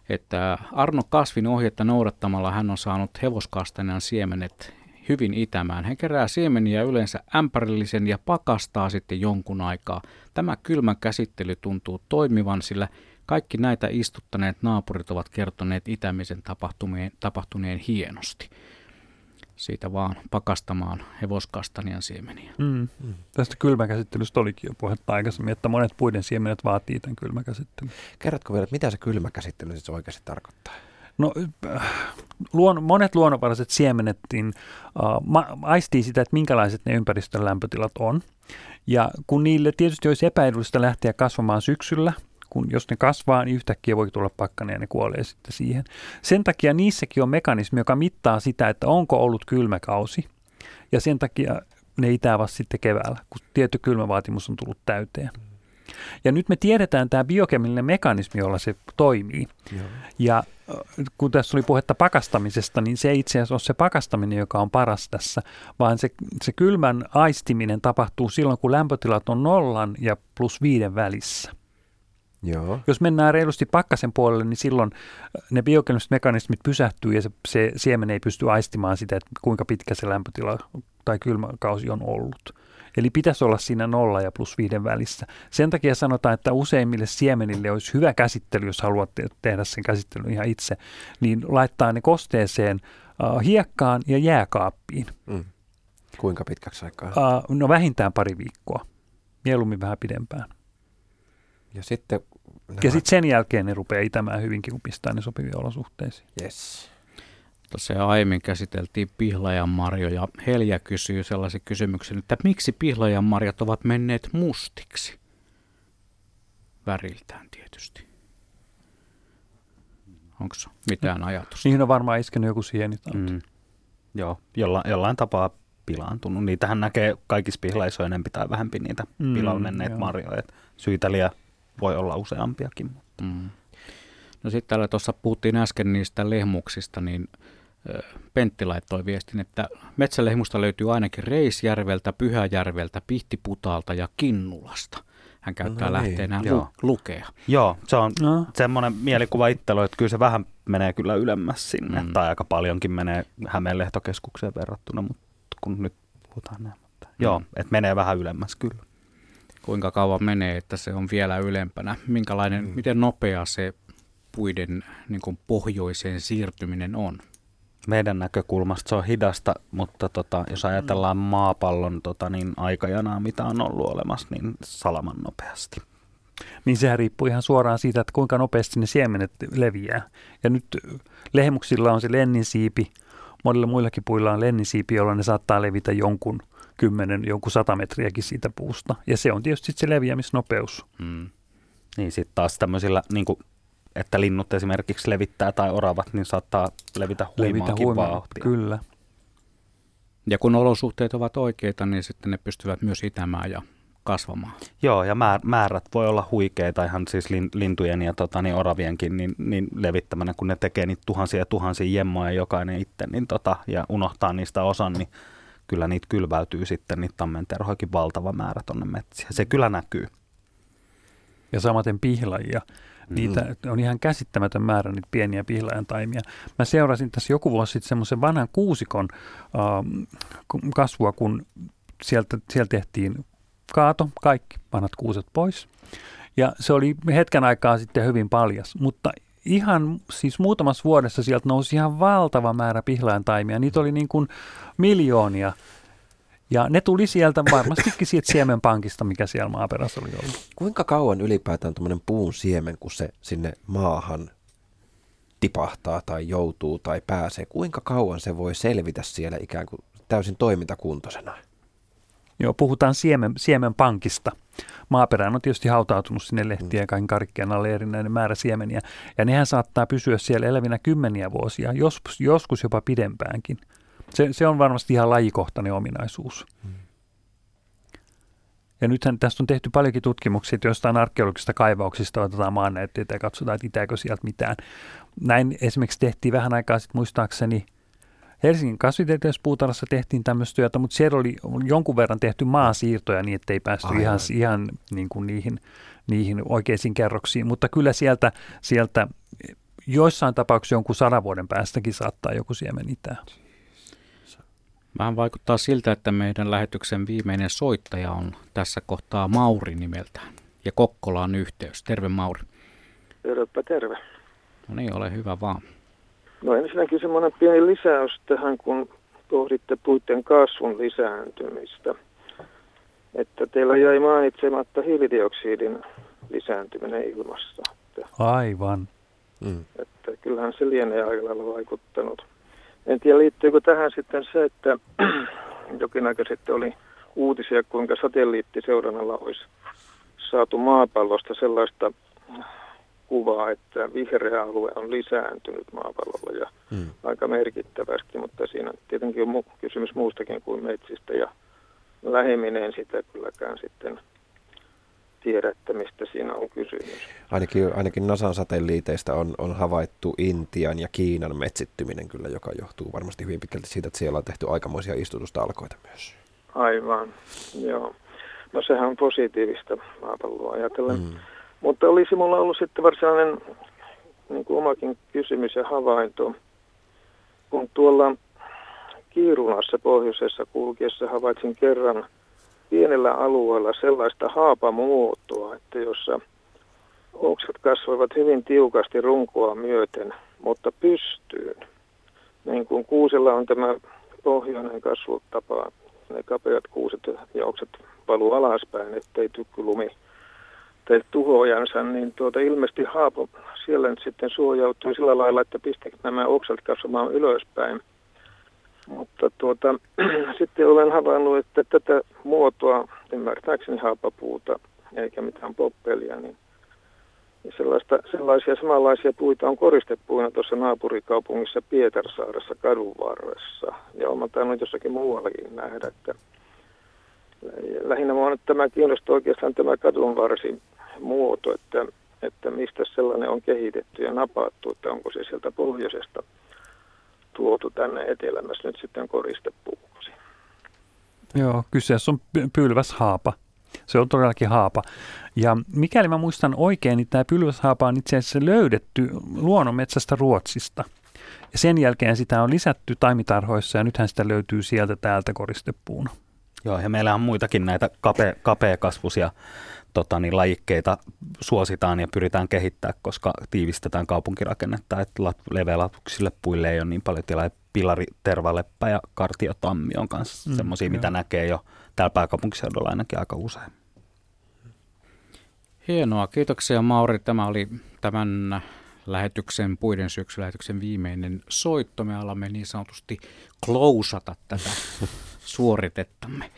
että Arno Kasvin ohjetta noudattamalla hän on saanut hevoskastanjan siemenet hyvin itämään. Hän kerää siemeniä yleensä ämpärillisen ja pakastaa sitten jonkun aikaa. Tämä kylmän käsittely tuntuu toimivan, sillä kaikki näitä istuttaneet naapurit ovat kertoneet itämisen tapahtumien, tapahtuneen hienosti. Siitä vaan pakastamaan hevoskastanian siemeniä. Mm. Mm. Tästä kylmäkäsittelystä olikin jo puhetta aikaisemmin, että monet puiden siemenet vaatii tämän kylmäkäsittelyn. Kerrotko vielä, että mitä se kylmäkäsittely siis oikeasti tarkoittaa? No, luon, monet luonnonvaraiset siemenet niin, uh, ma, aistii sitä, että minkälaiset ne ympäristön lämpötilat on. Ja kun niille tietysti olisi epäedullista lähteä kasvamaan syksyllä – kun jos ne kasvaa, niin yhtäkkiä voi tulla pakkanen ja ne kuolee sitten siihen. Sen takia niissäkin on mekanismi, joka mittaa sitä, että onko ollut kylmäkausi. Ja sen takia ne itää vasta sitten keväällä, kun tietty kylmävaatimus on tullut täyteen. Ja nyt me tiedetään tämä biokemillinen mekanismi, jolla se toimii. Joo. Ja kun tässä oli puhetta pakastamisesta, niin se ei itse asiassa ole se pakastaminen, joka on paras tässä, vaan se, se kylmän aistiminen tapahtuu silloin, kun lämpötilat on nollan ja plus viiden välissä. Joo. Jos mennään reilusti pakkasen puolelle, niin silloin äh, ne biokemiset mekanismit pysähtyy ja se, se siemen ei pysty aistimaan sitä, että kuinka pitkä se lämpötila tai kylmäkausi on ollut. Eli pitäisi olla siinä nolla ja plus viiden välissä. Sen takia sanotaan, että useimmille siemenille olisi hyvä käsittely, jos haluat tehdä sen käsittelyn ihan itse, niin laittaa ne kosteeseen uh, hiekkaan ja jääkaappiin. Mm. Kuinka pitkäksi aikaa? Uh, no vähintään pari viikkoa, mieluummin vähän pidempään. Ja sitten ja sitten sen jälkeen ne rupeaa itämään hyvinkin, kun pistää ne sopiviin olosuhteisiin. Yes. Tuossa jo aiemmin käsiteltiin pihlajan marjoja. Helja kysyy sellaisen kysymyksen, että miksi pihlajan marjat ovat menneet mustiksi? Väriltään tietysti. Onko mitään ajatusta? Niihin on varmaan iskenyt joku sienitauti. Mm. Joo, jolla, jollain tapaa pilaantunut. Niitähän näkee kaikissa pihlaissa enempi tai vähempi niitä mm, pilalle menneitä marjoja. Syytäliä voi olla useampiakin. Mutta. Mm. No sitten täällä tuossa puhuttiin äsken niistä lehmuksista, niin Pentti laittoi viestin, että metsälehmusta löytyy ainakin Reisjärveltä, Pyhäjärveltä, Pihtiputaalta ja Kinnulasta. Hän käyttää no niin, lähteenään lu- lukea. Joo, se on no. semmoinen mielikuva itsellä, että kyllä se vähän menee kyllä ylemmäs sinne, mm. tai aika paljonkin menee Hämeen lehtokeskukseen verrattuna, mutta kun nyt puhutaan näin. Mutta mm. Joo, että menee vähän ylemmäs kyllä. Kuinka kauan menee, että se on vielä ylempänä? Minkälainen, mm. miten nopea se puiden niin kuin pohjoiseen siirtyminen on? Meidän näkökulmasta se on hidasta, mutta tota, jos ajatellaan maapallon tota, niin aikajanaa, mitä on ollut olemassa, niin salaman nopeasti. Niin sehän riippuu ihan suoraan siitä, että kuinka nopeasti ne siemenet leviää. Ja nyt lehmuksilla on se lenninsiipi, monilla muillakin puilla on lenninsiipi, jolla ne saattaa levitä jonkun kymmenen, jonkun sata metriäkin siitä puusta. Ja se on tietysti se leviämisnopeus. Hmm. Niin sitten taas tämmöisillä niin kuin että linnut esimerkiksi levittää tai oravat, niin saattaa levitä huimaakin Levitä vauhtia. Kyllä. Ja kun olosuhteet ovat oikeita, niin sitten ne pystyvät myös itämään ja kasvamaan. Joo, ja määrät voi olla huikeita ihan siis lintujen ja tota, niin oravienkin niin, niin levittämänä, kun ne tekee niitä tuhansia ja tuhansia jemmoja jokainen itse niin tota, ja unohtaa niistä osan, niin kyllä niitä kylväytyy sitten, niitä tammenterhoikin valtava määrä tuonne metsiä. Se kyllä näkyy. Ja samaten pihlajia. Niitä on ihan käsittämätön määrä niitä pieniä pihlajan taimia. Mä seurasin tässä joku vuosi sitten semmoisen vanhan kuusikon äh, kasvua, kun sieltä, sieltä tehtiin kaato, kaikki vanhat kuuset pois. Ja se oli hetken aikaa sitten hyvin paljas, mutta ihan siis muutamassa vuodessa sieltä nousi ihan valtava määrä pihlajan taimia. Niitä oli niin kuin miljoonia ja ne tuli sieltä varmastikin siitä siemenpankista, mikä siellä maaperässä oli ollut. Kuinka kauan ylipäätään tuommoinen puun siemen, kun se sinne maahan tipahtaa tai joutuu tai pääsee, kuinka kauan se voi selvitä siellä ikään kuin täysin toimintakuntoisena? Joo, puhutaan siemen, siemenpankista. Maaperään on tietysti hautautunut sinne lehtiä ja kaiken karkkeen alle erinäinen määrä siemeniä. Ja nehän saattaa pysyä siellä elävinä kymmeniä vuosia, joskus, joskus jopa pidempäänkin. Se, se on varmasti ihan lajikohtainen ominaisuus. Hmm. Ja nythän tästä on tehty paljonkin tutkimuksia, että jostain arkeologisista kaivauksista otetaan maannäytteitä ja katsotaan, että itääkö sieltä mitään. Näin esimerkiksi tehtiin vähän aikaa sitten muistaakseni Helsingin kasvitieteellisessä tehtiin tämmöistä työtä, mutta siellä oli jonkun verran tehty maasiirtoja niin, että ei päästy Aivan. ihan, ihan niin kuin niihin, niihin oikeisiin kerroksiin. Mutta kyllä sieltä, sieltä joissain tapauksissa jonkun sadan vuoden päästäkin saattaa joku siemen itää. Vähän vaikuttaa siltä, että meidän lähetyksen viimeinen soittaja on tässä kohtaa Mauri nimeltään. Ja Kokkola on yhteys. Terve Mauri. Tervepä terve. No niin, ole hyvä vaan. No ensinnäkin semmoinen pieni lisäys tähän, kun pohditte puitten kasvun lisääntymistä. Että teillä jäi mainitsematta hiilidioksidin lisääntyminen ilmassa. Aivan. Mm. Että kyllähän se lienee aika lailla vaikuttanut. En tiedä liittyykö tähän sitten se, että jokin aika sitten oli uutisia, kuinka satelliittiseurannalla olisi saatu maapallosta sellaista kuvaa, että vihreä alue on lisääntynyt maapallolla ja mm. aika merkittävästi, mutta siinä tietenkin on kysymys muustakin kuin metsistä ja lähemmin en sitä kylläkään sitten tiedä, että mistä siinä on kysymys. Ainakin, ainakin NASAn satelliiteista on, on havaittu Intian ja Kiinan metsittyminen kyllä, joka johtuu varmasti hyvin pitkälti siitä, että siellä on tehty aikamoisia istutusta-alkoita myös. Aivan, joo. No sehän on positiivista maapalloa ajatellen. Mm. Mutta olisi mulla ollut sitten varsinainen niin kuin omakin kysymys ja havainto. Kun tuolla Kiirunassa pohjoisessa kulkiessa havaitsin kerran pienellä alueella sellaista haapamuotoa, että jossa oksat kasvavat hyvin tiukasti runkoa myöten, mutta pystyyn. Niin kuin kuusella on tämä pohjoinen kasvutapa, ne kapeat kuuset ja okset valuu alaspäin, ettei tykkylumi tee tuhojansa, niin tuota ilmeisesti haapo siellä nyt sitten suojautui sillä lailla, että pisti nämä oksat kasvamaan ylöspäin – mutta tuota, sitten olen havainnut, että tätä muotoa, ymmärtääkseni haapapuuta eikä mitään poppelia, niin sellaista, sellaisia samanlaisia puita on koristepuina tuossa naapurikaupungissa Pietarsaaressa kadun varressa. Ja olen tainnut jossakin muuallakin nähdä, että lähinnä minua nyt tämä kiinnostaa oikeastaan tämä kadunvarsi muoto, että, että mistä sellainen on kehitetty ja napattu, että onko se sieltä pohjoisesta tuotu tänne etelämässä nyt sitten koristepuuksi. Joo, kyseessä on pylväs haapa. Se on todellakin haapa. Ja mikäli mä muistan oikein, niin tämä pylväshaapa on itse asiassa löydetty luonnonmetsästä Ruotsista. Ja sen jälkeen sitä on lisätty taimitarhoissa ja nythän sitä löytyy sieltä täältä koristepuuna. Joo, ja meillä on muitakin näitä kape, kapeakasvuisia tota, niin, lajikkeita suositaan ja pyritään kehittämään, koska tiivistetään kaupunkirakennetta, että leveälatuksille puille ei ole niin paljon tilaa. Pilari, tervaleppä ja kartiotammi on kanssa mm, semmoisia, mitä näkee jo täällä pääkaupunkiseudulla ainakin aika usein. Hienoa, kiitoksia Mauri. Tämä oli tämän lähetyksen, puiden syksylähetyksen viimeinen soitto. Me alamme niin sanotusti klousata tätä suoritettamme.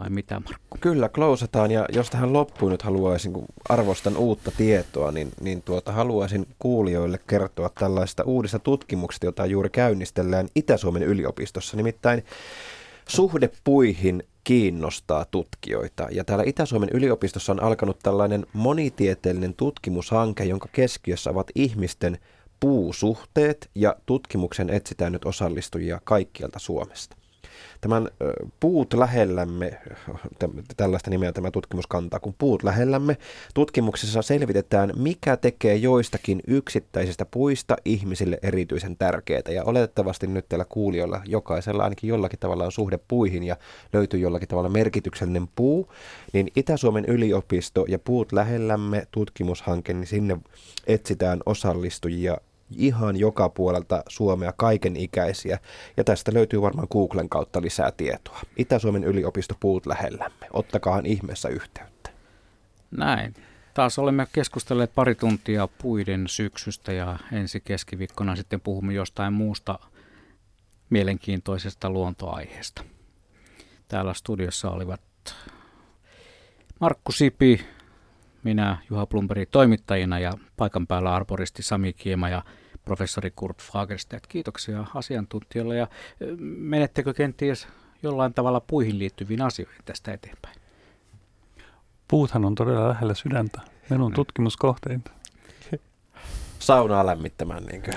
Vai mitä Markku? Kyllä, klousataan ja jos tähän loppuun nyt haluaisin, kun arvostan uutta tietoa, niin, niin tuota, haluaisin kuulijoille kertoa tällaista uudesta tutkimuksesta, jota juuri käynnistellään Itä-Suomen yliopistossa. Nimittäin suhde puihin kiinnostaa tutkijoita. Ja täällä Itä-Suomen yliopistossa on alkanut tällainen monitieteellinen tutkimushanke, jonka keskiössä ovat ihmisten puusuhteet ja tutkimuksen etsitään nyt osallistujia kaikkialta Suomesta. Tämän Puut lähellämme, tällaista nimeä tämä tutkimus kantaa, kun Puut lähellämme, tutkimuksessa selvitetään, mikä tekee joistakin yksittäisistä puista ihmisille erityisen tärkeää. Ja oletettavasti nyt teillä kuulijoilla jokaisella ainakin jollakin tavalla on suhde puihin ja löytyy jollakin tavalla merkityksellinen puu, niin Itä-Suomen yliopisto ja Puut lähellämme tutkimushanke, niin sinne etsitään osallistujia ihan joka puolelta Suomea kaiken ikäisiä. Ja tästä löytyy varmaan Googlen kautta lisää tietoa. Itä-Suomen yliopisto puut lähellämme. Ottakaa ihmeessä yhteyttä. Näin. Taas olemme keskustelleet pari tuntia puiden syksystä ja ensi keskiviikkona sitten puhumme jostain muusta mielenkiintoisesta luontoaiheesta. Täällä studiossa olivat Markku Sipi, minä Juha Plumberi toimittajina ja paikan päällä arboristi Sami Kiema ja professori Kurt Fagerstedt. Kiitoksia asiantuntijoille ja menettekö kenties jollain tavalla puihin liittyviin asioihin tästä eteenpäin? Puuthan on todella lähellä sydäntä. Minun tutkimuskohteita. Saunaa lämmittämään, niinkö?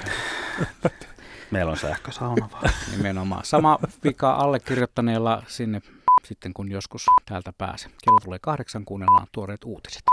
Meillä on sähkösauna vaan. Nimenomaan. Sama vika allekirjoittaneella sinne sitten, kun joskus täältä pääsee. Kello tulee kahdeksan, kuunnellaan tuoreet uutiset.